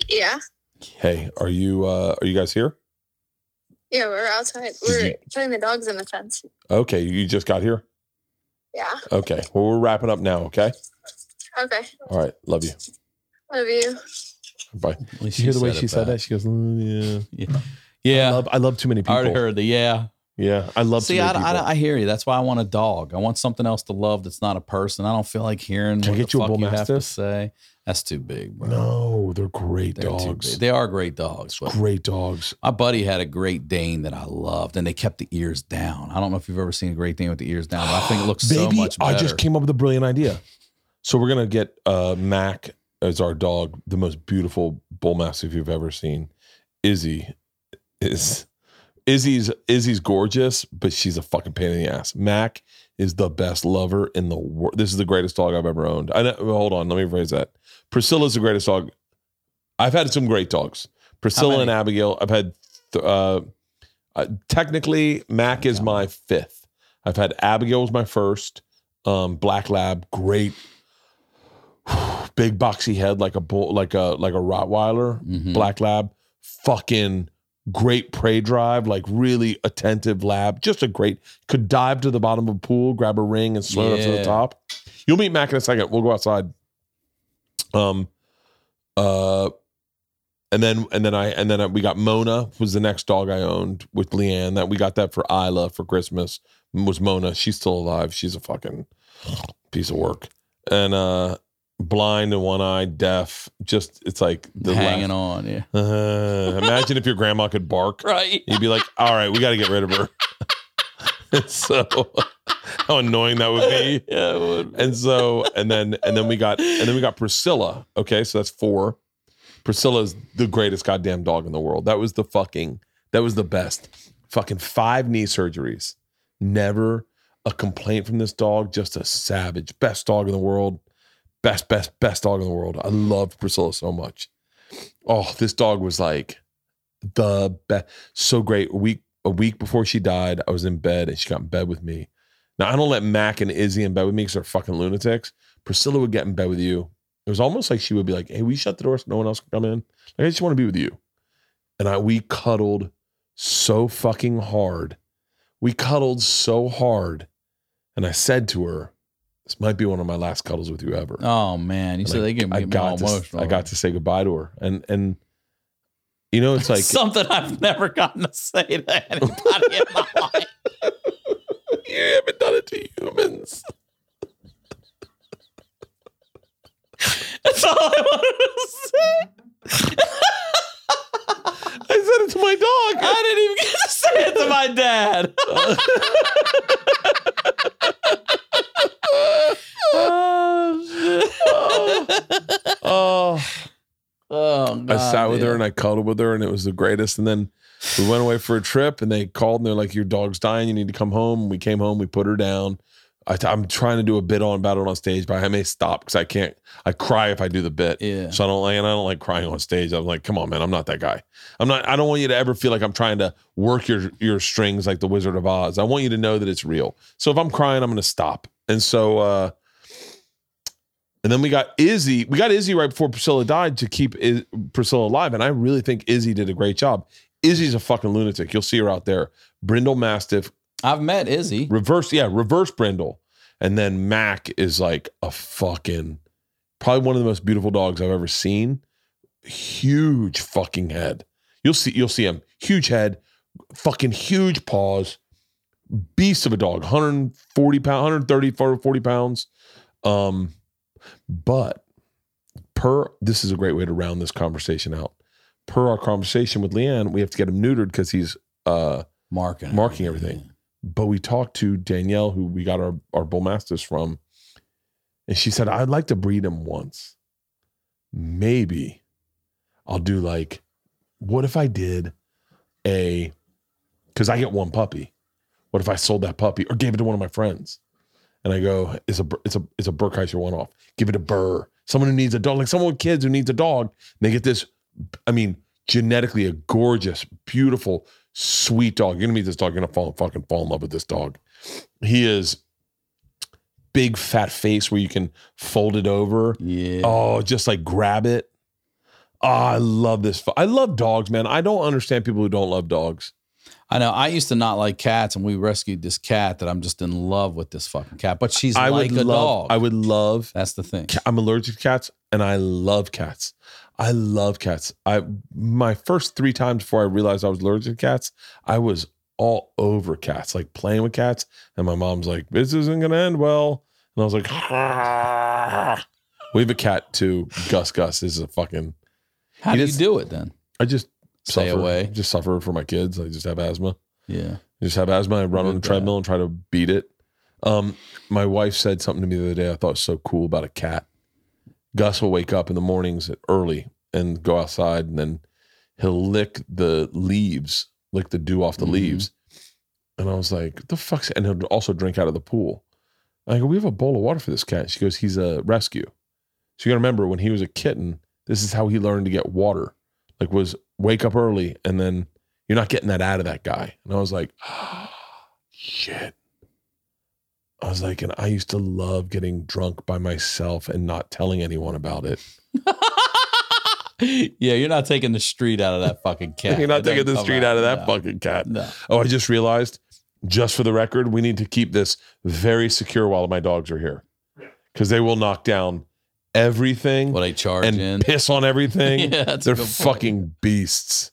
Yeah. Hey, are you uh are you guys here? Yeah, we're outside. We're you... putting the dogs in the fence. Okay, you just got here? Yeah. Okay. Well, we're wrapping up now, okay? Okay. All right. Love you. Love you. Bye. At least Did you hear the way she said that? She goes, "Mm, yeah. Yeah. I Yeah. love, I love too many I people. already heard the yeah. Yeah, I love See, too I, many I, people. I hear you. That's why I want a dog. I want something else to love that's not a person. I don't feel like hearing Can I what get the you a fuck bull you have to say. That's too big, bro. no, they're great They're dogs. They are great dogs. Great dogs. my buddy had a Great Dane that I loved, and they kept the ears down. I don't know if you've ever seen a Great Dane with the ears down, but I think it looks <gasps> so Baby, much better. I just came up with a brilliant idea. So we're gonna get uh, Mac as our dog, the most beautiful bull mastiff you've ever seen. Izzy is Izzy's Izzy's gorgeous, but she's a fucking pain in the ass. Mac is the best lover in the world. This is the greatest dog I've ever owned. I know, hold on, let me phrase that. Priscilla's the greatest dog. I've had some great dogs. Priscilla and Abigail. I've had th- uh, uh, technically Mac is my fifth. I've had Abigail was my first. Um, Black Lab, great, <sighs> big boxy head like a bull, like a like a Rottweiler. Mhm. Black Lab, fucking great prey drive, like really attentive lab. Just a great could dive to the bottom of a pool, grab a ring, and swim up to the top. You'll meet Mac in a second. We'll go outside. Um, uh, and then and then I and then I, we got Mona was the next dog I owned with LeeAnn. That we got that for Ila for Christmas. Was Mona? She's still alive. She's a fucking piece of work. And uh, blind and one eye, deaf. Just it's like the hanging on. Yeah. Uh, <laughs> imagine if your grandma could bark. <laughs> Right. You'd be like, all right, we got to get rid of her. <laughs> so how annoying that would be. Yeah, would. And so, and then, and then we got, and then we got Priscilla. Okay. So that's four. Priscilla's the greatest goddamn dog in the world. That was the fucking, that was the best. Fucking five knee surgeries. Never a complaint from this dog. Just a savage. Best dog in the world. Best, best, best dog in the world. I loved Priscilla so much. Oh, this dog was like the best. So great. A week, a week before she died, I was in bed and she got in bed with me. Now I don't let Mac and Izzy in bed with me because they're fucking lunatics. Priscilla would get in bed with you. It was almost like she would be like, "Hey, we shut the door so no one else can come in. Like, I just want to be with you." And I we cuddled so fucking hard. We cuddled so hard, and I said to her, "This might be one of my last cuddles with you ever." Oh man, you said I- they get me, I get me all got to, emotional. I got to say goodbye to her, and and you know it's <laughs> like something I've never gotten to say to anybody in my <laughs> life. you haven't done it to humans. That's all I wanted to say. I said it to my dog. I didn't even get to say it to my dad. <laughs> oh, shit. Oh, Oh, I sat with her and I cuddled with her, and it was the greatest. And then we went away for a trip, and they called and they're like, "Your dog's dying. You need to come home." We came home. We put her down. I am trying to do a bit on about it on stage, but I may stop because I can't. I cry if I do the bit. Yeah. So I don't like, and I don't like crying on stage. I'm like, come on, man, I'm not that guy. I'm not. I don't want you to ever feel like I'm trying to work your your strings like the Wizard of Oz. I want you to know that it's real. So if I'm crying, I'm going to stop. And so, uh and then we got Izzy. We got Izzy right before Priscilla died to keep Iz- Priscilla alive, and I really think Izzy did a great job. Izzy's a fucking lunatic. You'll see her out there. Brindle Mastiff, I've met Izzy. reverse, yeah, reverse Brindle, and then Mac is like a fucking probably one of the most beautiful dogs I've ever seen. Huge fucking head. You'll see. You'll see him. Huge head, fucking huge paws. Beast of a dog. 140 pounds, 130, 40 pounds. Um, but per this is a great way to round this conversation out. Per our conversation with LeeAnn, we have to get him neutered because he's uh Marking. Marking everything. but we talked to Danielle, who we got our, our bull mastiffs from, and she said, I'd like to breed him once. Maybe I'll do like, what if I did a, because I get one puppy. What if I sold that puppy or gave it to one of my friends? And I go, it's a it's a it's a Bert Kreischer one off. Give it a Burr. Someone who needs a dog, like someone with kids who needs a dog. They get this, I mean, genetically a gorgeous, beautiful, sweet dog. You're gonna meet this dog. You're gonna fall fucking fall in love with this dog. He is big fat face where you can fold it over. Yeah. Oh, just like grab it. Oh, I love this. I love dogs, man. I don't understand people who don't love dogs. I know. I used to not like cats, and we rescued this cat that I'm just in love with. This fucking cat, but she's I like would a love. dog. I would love. That's the thing. I'm allergic to cats, and I love cats. I love cats. I my first three times before I realized I was allergic to cats, I was all over cats, like playing with cats. And my mom's like, "This isn't gonna end well," and I was like, <laughs> "We have a cat too. Gus. Gus is a fucking. How do you do it then? I just Stay suffer, away. Just suffer for my kids. I just have asthma. Yeah. I just have asthma. I run on the treadmill and try to beat it. Um, my wife said something to me the other day I thought was so cool about a cat. Gus will wake up in the mornings early and go outside, and then he'll lick the leaves, lick the dew off the Mhm. leaves. And I was like, "What the fuck's?" And he'll also drink out of the pool. I go, "We have a bowl of water for this cat." She goes, "He's a rescue." So you got to remember when he was a kitten, this is how he learned to get water. Like was wake up early and then you're not getting that out of that guy. And I was like, <gasps> shit. I was like, and I used to love getting drunk by myself and not telling anyone about it. <laughs> yeah, you're not taking the street out of that fucking <laughs> cat. You're not It taking the come street out of that No. fucking cat. No. Oh, I just realized, just for the record, we need to keep this very secure while my dogs are here because they will knock down everything Well, I charge and in. piss on everything. <laughs> Yeah, They're fucking beasts.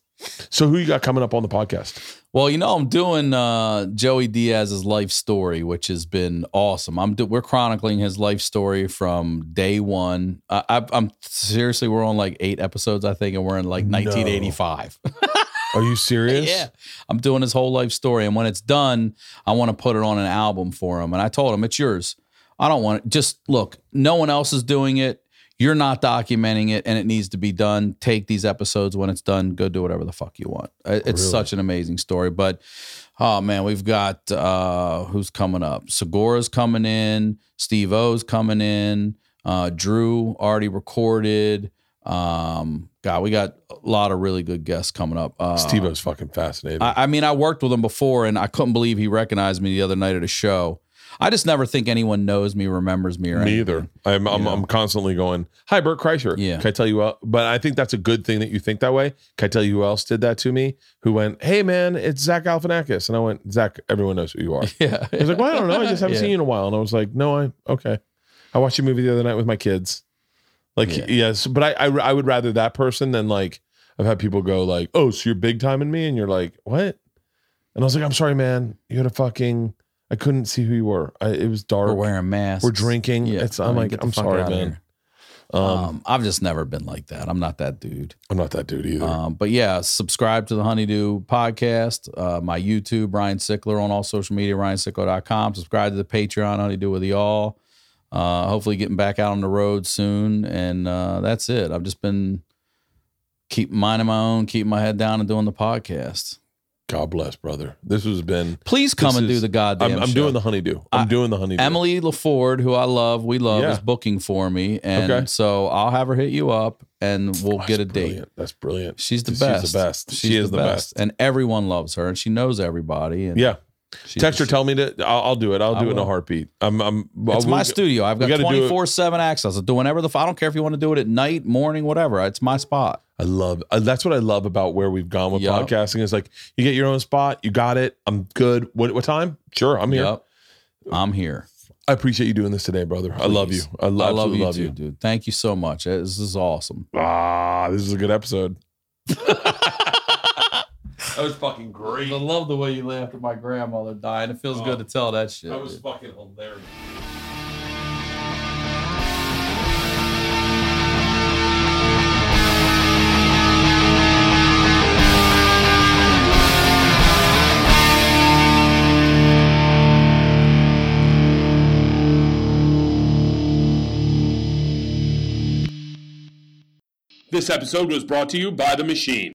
So, who you got coming up on the podcast? Well, you know, I'm doing uh, Joey Diaz's life story, which has been awesome. I'm do- we're chronicling his life story from day one. I, I, I'm seriously, we're on like eight episodes, I think, and we're in like No. 1985. <laughs> Are you serious? <laughs> Yeah. I'm doing his whole life story. And when it's done, I want to put it on an album for him. And I told him, it's yours. I don't want it. Just look, no one else is doing it. You're not documenting it and it needs to be done. Take these episodes when it's done. Go do whatever the fuck you want. It's Really? such an amazing story. But oh man, we've got uh who's coming up? Segura's coming in, Steve-O's coming in, uh Drew already recorded. Um God, we got a lot of really good guests coming up. Uh, Steve-O's fucking fascinating. I, I mean, I worked with him before, and I couldn't believe he recognized me the other night at a show. I just never think anyone knows me, remembers me, or Me either. I'm I'm. I'm constantly going, "Hi, Bert Kreischer." Yeah. Can I tell you what? But I think that's a good thing that you think that way. Can I tell you who else did that to me? Who went, "Hey, man, it's Zach Galifianakis," and I went, "Zach, everyone knows who you are." <laughs> Yeah, He was like, "Well, I don't know. I just haven't Yeah. seen you in a while." And I was like, "No, I okay." I watched a movie the other night with my kids. Like, Yeah. yes, but I, I I would rather that person than like I've had people go like, "Oh, so you're big time in me," and you're like, "What?" And I was like, "I'm sorry, man. You had a fucking. I couldn't see who you were. I, it was dark. We're wearing masks. We're drinking. Yeah, It's. I I'm mean, like, I'm sorry, man. Um, Um, I've just never been like that. I'm not that dude. I'm not that dude either. Um, but yeah, subscribe to the Honeydew podcast, uh, my YouTube, Ryan Sickler on all social media, ryansickler.com. Subscribe to the Patreon, Honeydew with y'all. Uh, hopefully getting back out on the road soon. And uh, that's it. I've just been keep minding my own, keeping my head down and doing the podcast. God bless, brother. This has been. Please come and do the goddamn I'm, I'm doing the honeydew. I'm I- doing the honeydew. Emily LaFord, who I love, we love, Yeah. is booking for me. And Okay. so I'll have her hit you up and we'll get a that's date. That's brilliant. She's the best. She's the best. best. She's She is the best. And everyone loves her and she knows everybody. And Yeah. She's Text her. Tell me to. I'll, I'll do it. I'll I do it in a heartbeat. I'm. I'm. It's my studio. I've got it- 24 7 access. I'll do whenever the. I don't care if you want to do it at night, morning, whatever. It's my spot. I love. Uh, that's what I love about where we've gone with Yup. podcasting. Is like you get your own spot. You got it. I'm good. What what time? Sure, I'm here. Yep. I'm here. I appreciate you doing this today, brother. I love you. I, lo- I love you love too, you. dude. Thank you so much. This is awesome. Ah, this is a good episode. <laughs> that was fucking great. I love the way you laughed at my grandmother dying. It feels Oh. good to tell that shit. That was dude. fucking hilarious. This episode was brought to you by The Machine.